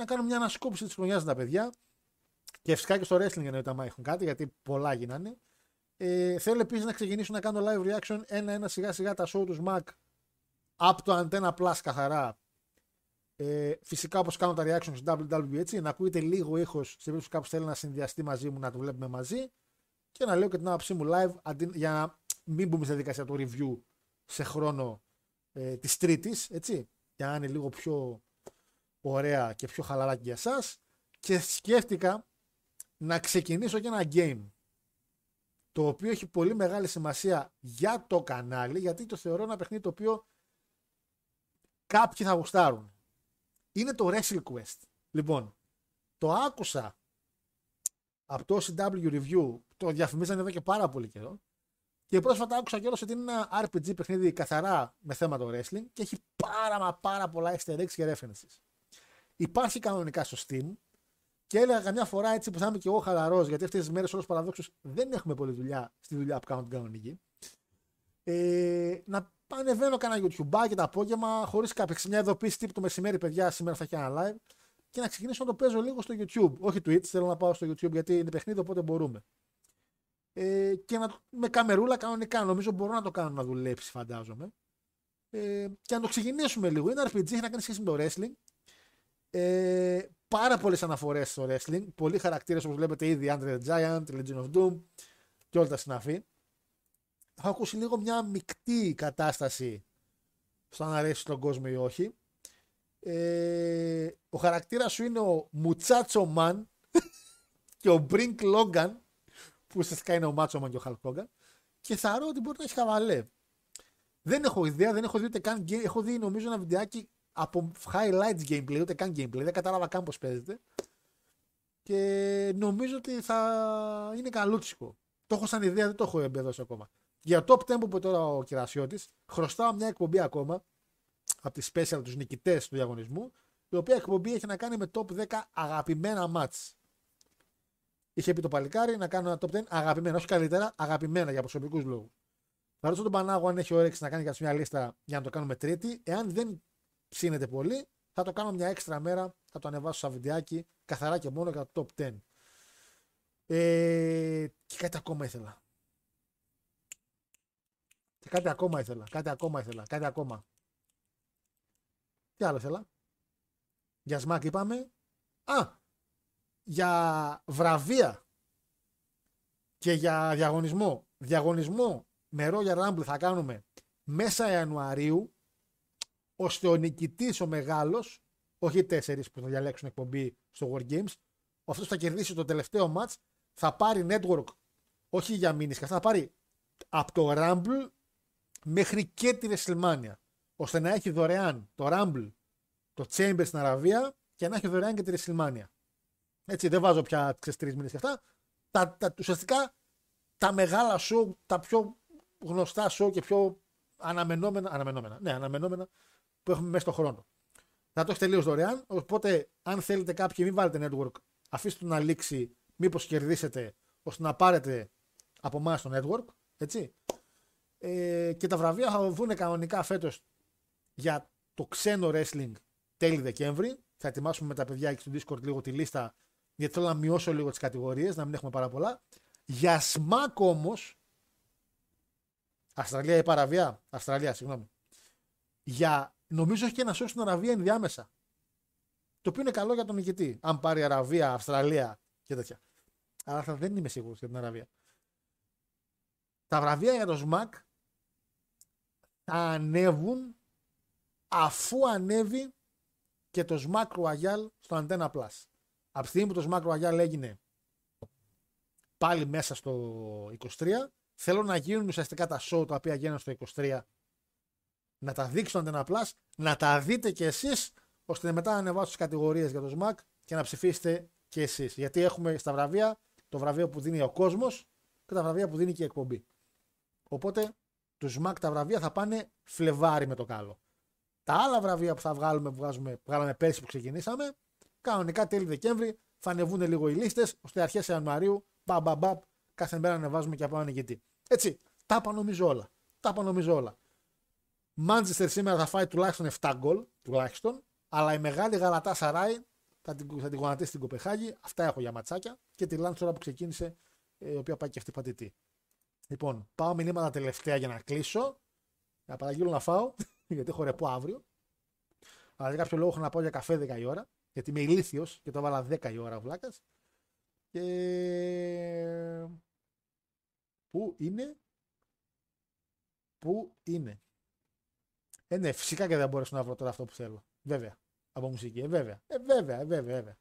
[SPEAKER 1] να κάνουμε μια ανασκόπηση της χρονιάς τα παιδιά. Και φυσικά και στο wrestling εννοείται άμα έχουν κάτι, γιατί πολλά γίνανε. Ε, θέλω επίσης να ξεκινήσω να κάνω live reaction ένα-ένα σιγά σιγά τα show τους Mac από το Antenna Plus καθαρά. Ε, φυσικά όπως κάνω τα reaction στο WWE έτσι, να ακούγεται λίγο ήχος σε περίπτωση που κάποιος θέλει να συνδυαστεί μαζί μου να το βλέπουμε μαζί και να λέω και την άποψή μου live αντί, για να μην μπούμε στη διαδικασία του review σε χρόνο ε, της Τρίτης, έτσι. Για να είναι λίγο πιο ωραία και πιο χαλαράκι για εσάς. Και σκέφτηκα να ξεκινήσω και ένα game το οποίο έχει πολύ μεγάλη σημασία για το κανάλι γιατί το θεωρώ ένα παιχνίδι το οποίο κάποιοι θα γουστάρουν. Είναι το Wrestle Quest. Λοιπόν, το άκουσα από το CW Review, το διαφημίζανε εδώ και πάρα πολύ καιρό και πρόσφατα άκουσα κιόλα ότι είναι ένα RPG παιχνίδι καθαρά με θέμα το wrestling και έχει πάρα μα πάρα πολλά easter eggs και references. Υπάρχει κανονικά στο Steam και έλεγα καμιά φορά έτσι που θα είμαι και εγώ χαλαρός, γιατί αυτές τις μέρες όλου παραδόξου δεν έχουμε πολλή δουλειά στη δουλειά που κάνω την κανονική. Ε, να ανεβαίνω κανένα YouTube και το απόγευμα, χωρίς κάποια μια ειδοποίηση τύπου το μεσημέρι, παιδιά, σήμερα θα έχει ένα live. Και να ξεκινήσω να το παίζω λίγο στο YouTube. Όχι Twitch, θέλω να πάω στο YouTube γιατί είναι παιχνίδι, οπότε μπορούμε. Ε, και να, με καμερούλα κανονικά. Νομίζω μπορώ να το κάνω να δουλέψει, φαντάζομαι. Ε, και να το ξεκινήσουμε λίγο. Είναι RPG, έχει να κάνει σχέση με το wrestling. Ε, πάρα πολλές αναφορές στο wrestling. Πολλοί χαρακτήρες όπως βλέπετε ήδη Andre the Giant, Legion of Doom και όλα τα συναφή. Έχω ακούσει λίγο μια μεικτή κατάσταση στο αν αρέσει στον κόσμο ή όχι. Ε, ο χαρακτήρας σου είναι ο Muchacho Man και ο Brink Logan που ουσιαστικά είναι ο Macho Man και ο Hulk Hogan και θεωρώ ότι μπορεί να έχει χαβαλέ. Δεν έχω ιδέα, δεν έχω δει ούτε καν Έχω δει νομίζω ένα βιντεάκι από highlights gameplay, ούτε καν gameplay. Δεν κατάλαβα καν πώς παίζεται. Και νομίζω ότι θα είναι καλούτσικο. Το έχω σαν ιδέα, δεν το έχω εμπεδώσει ακόμα. Για top 10 που είπε τώρα ο Κυρασιώτης, χρωστάω μια εκπομπή ακόμα από τι special τους νικητές του διαγωνισμού, η οποία εκπομπή έχει να κάνει με top 10 αγαπημένα match. Είχε πει το παλικάρι να κάνω ένα top 10 αγαπημένα, όχι καλύτερα, αγαπημένα για προσωπικούς λόγους. Θα ρωτήσω τον Πανάγο αν έχει όρεξη να κάνει κάποια μια λίστα για να το κάνουμε τρίτη. Εάν δεν ψήνεται πολύ, θα το κάνω μια έξτρα μέρα, θα το ανεβάσω σαν βιντεάκι, καθαρά και μόνο για το top 10. Ε, και κάτι ακόμα ήθελα. Και κάτι ακόμα ήθελα, κάτι ακόμα ήθελα, κάτι ακόμα. Τι άλλο ήθελα; Για σμάκ είπαμε. Α, για βραβεία και για διαγωνισμό. Διαγωνισμό με Royal Rumble θα κάνουμε μέσα Ιανουαρίου ώστε ο νικητή ο μεγάλος, όχι οι τέσσερις που θα διαλέξουν εκπομπή στο War Games, αυτός θα κερδίσει το τελευταίο match, θα πάρει network, όχι για μήνυ, θα πάρει από το Rumble μέχρι και τη WrestleMania. ώστε να έχει δωρεάν το Rumble, το Chamber στην Αραβία και να έχει δωρεάν και τη WrestleMania. Έτσι, δεν βάζω πια ξέρεις, τρεις μήνες και αυτά. Τα, τα, ουσιαστικά τα μεγάλα show, τα πιο γνωστά show και πιο αναμενόμενα, αναμενόμενα, ναι, αναμενόμενα που έχουμε μέσα στον χρόνο. Θα το έχει τελείω δωρεάν. Οπότε, αν θέλετε κάποιοι, μην βάλετε network, αφήστε το να λήξει, μήπως κερδίσετε, ώστε να πάρετε από εμάς το network. Έτσι. Ε, και τα βραβεία θα δοθούν κανονικά φέτος για το ξένο wrestling τέλη Δεκέμβρη. Θα ετοιμάσουμε με τα παιδιά εκεί στο Discord λίγο τη λίστα, γιατί θέλω να μειώσω λίγο τις κατηγορίες, να μην έχουμε πάρα πολλά. Για SMAC όμως. Αυστραλία ή παραβία. Αυστραλία, συγγνώμη. Για νομίζω έχει και ένα σώμα στην Αραβία ενδιάμεσα. Το οποίο είναι καλό για τον νικητή. Αν πάρει Αραβία, Αυστραλία και τέτοια. Αλλά θα δεν είμαι σίγουρος για την Αραβία. Τα βραβεία για το ΣΜΑΚ θα ανέβουν αφού ανέβει και το ΣΜΑΚ Royal στο Antenna Plus. Από τη στιγμή που το ΣΜΑΚ Royal έγινε πάλι μέσα στο 23, θέλω να γίνουν ουσιαστικά τα show τα οποία γίνανε στο 23 να τα δείξει το Antenna Plus, να τα δείτε κι εσείς, ώστε μετά να ανεβάσω τις κατηγορίες για το SMAC και να ψηφίσετε κι εσείς. Γιατί έχουμε στα βραβεία το βραβείο που δίνει ο κόσμος και τα βραβεία που δίνει και η εκπομπή. Οπότε του SMAC τα βραβεία θα πάνε Φλεβάρι με το κάλο. Τα άλλα βραβεία που θα βγάλουμε, που βγάζουμε, βγάλαμε πέρσι που ξεκινήσαμε, κανονικά τέλη Δεκέμβρη θα ανεβούν λίγο οι λίστες, ώστε αρχές Ιανουαρίου Μπαμ, μπαμ, μπαμ. Κάθε μέρα ανεβάζουμε και από γιατί. Έτσι. Τα είπα νομίζω όλα. Τα είπα νομίζω όλα. Μάντζεστερ σήμερα θα φάει τουλάχιστον 7 γκολ. Τουλάχιστον. Αλλά η μεγάλη γαλατά Σαράι θα την, θα την γονατίσει στην Κοπεχάγη. Αυτά έχω για ματσάκια. Και τη Λάντς τώρα που ξεκίνησε, ε, η οποία πάει και αυτή πατητή. Λοιπόν, πάω μηνύματα τελευταία για να κλείσω. Να παραγγείλω να φάω, γιατί έχω ρεπό αύριο. Αλλά για κάποιο λόγο έχω να πάω για καφέ 10 η ώρα. Γιατί είμαι ηλίθιος και το έβαλα 10 η ώρα βλάκας. Και. Πού είναι. Πού είναι. Ε, ναι, φυσικά και δεν μπορέσω να βρω τώρα αυτό που θέλω. Βέβαια. Από μουσική. Ε, βέβαια. Ε, βέβαια, ε, βέβαια, βέβαια.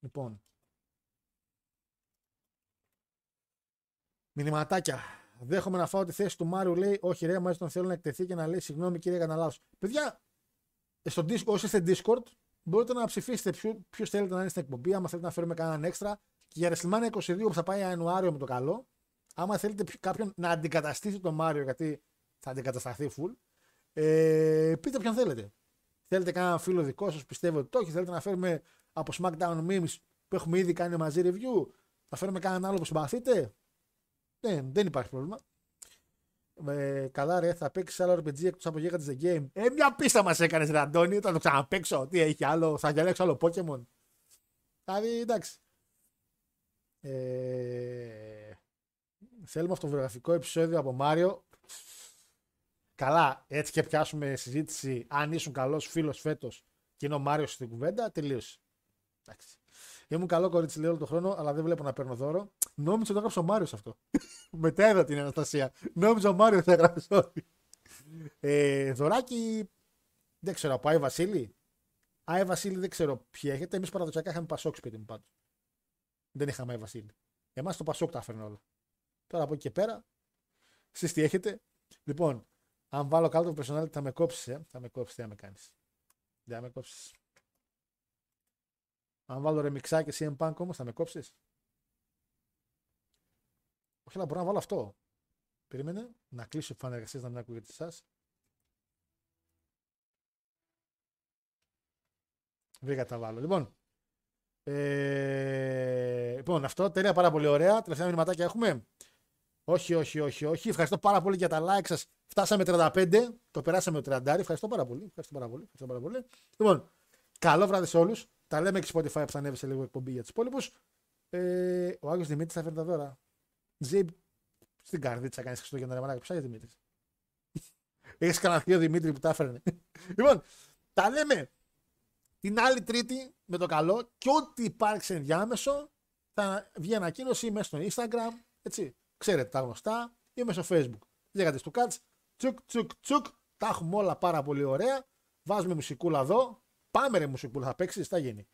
[SPEAKER 1] Λοιπόν. Μηνυματάκια. Δέχομαι να φάω τη θέση του Μάριου. Λέει: Όχι, ρε, μαζί τον θέλω να εκτεθεί και να λέει: Συγγνώμη, κύριε, έκανα λάθος. Παιδιά, στο Discord, όσοι είστε Discord, μπορείτε να ψηφίσετε ποιο θέλετε να είναι στην εκπομπή. Άμα θέλετε να φέρουμε κανέναν έξτρα. Και για WrestleMania 22 που θα πάει Ιανουάριο με το καλό, άμα θέλετε κάποιον να αντικαταστήσει τον Μάριο, γιατί θα αντικατασταθεί full, ε, πείτε ποιον θέλετε. Θέλετε κανένα φίλο δικό σας, πιστεύω ότι το έχει. Θέλετε να φέρουμε από SmackDown Memes που έχουμε ήδη κάνει μαζί review. Να φέρουμε κανέναν άλλο που συμπαθείτε; Ναι, δεν υπάρχει πρόβλημα. Ε, καλά, ρε, θα παίξεις άλλο RPG εκτός από Giga The Game. Ε, μια πίστα μας έκανες, Ρε Αντώνη, θα το ξαναπέξω. Τι έχει άλλο, θα διαλέξω άλλο Pokémon. Δηλαδή, εντάξει. Ε, θέλουμε αυτοβιογραφικό επεισόδιο από Μάριο. Καλά, έτσι και πιάσουμε συζήτηση. Αν ήσουν καλός φίλος φέτος και είναι ο Μάριος στην κουβέντα, τελείωσε. Εντάξει. Ήμουν καλό κορίτσι λέω όλο τον χρόνο, αλλά δεν βλέπω να παίρνω δώρο. Νόμιζα ότι το έγραψε ο Μάριος αυτό. Μετά είδα την Αναστασία. Νόμιζα ο Μάριος θα έγραψε όλοι. Ε, δωράκι. Δεν ξέρω, από Άι Βασίλη. Άι Βασίλη δεν ξέρω ποιοι έχετε. Εμείς παραδοσιακά είχαμε Πασόκ σπίτι μου πάντως. Δεν είχαμε Άι Βασίλη. Εμάς το Πασόκ τα έφερνε όλα. Τώρα από εκεί και πέρα, εσείς τι έχετε. Λοιπόν, αν βάλω κάτω το personality θα με κόψει, ε. θα με κόψει, τι θα με κάνεις. Δεν θα με κόψεις. Αν βάλω ρεμιξάκι CM Punk όμως, θα με κόψεις. Όχι, αλλά μπορώ να βάλω αυτό. Περίμενε να κλείσω φανεργασίε να μην ακούγεται εσάς. Βρήκα τα βάλω. Λοιπόν, ε, λοιπόν, αυτό τέλεια πάρα πολύ ωραία. Τελευταία μηνυματάκια έχουμε. Όχι, όχι, όχι, όχι. Ευχαριστώ πάρα πολύ για τα like σας. Φτάσαμε 35. Το περάσαμε το 30. Ευχαριστώ πάρα πολύ. Ευχαριστώ πάρα πολύ. Ευχαριστώ πάρα πολύ. Λοιπόν, καλό βράδυ σε όλους. Τα λέμε και Spotify που θα ανέβει σε λίγο εκπομπή για τους υπόλοιπους. Ε, ο Άγιος Δημήτρης θα φέρει τα δώρα. Ζήμπ στην καρδίτσα κάνεις Χριστούγεννα ρε μαλάκα. Ποια Δημήτρης; Έχεις κανένα θείο Δημήτρη που τα έφερνε. λοιπόν, τα λέμε την άλλη Τρίτη με το καλό και ό,τι υπάρξει ενδιάμεσο θα βγει ανακοίνωση μέσα στο Instagram. Έτσι. Ξέρετε τα γνωστά ή μέσα στο Facebook. Λέγατε στο Κάτς. Τσουκ, τσουκ, τσουκ. Τα έχουμε όλα πάρα πολύ ωραία. Βάζουμε μουσικούλα εδώ. Πάμε ρε μουσικούλα, θα παίξεις, θα γίνει.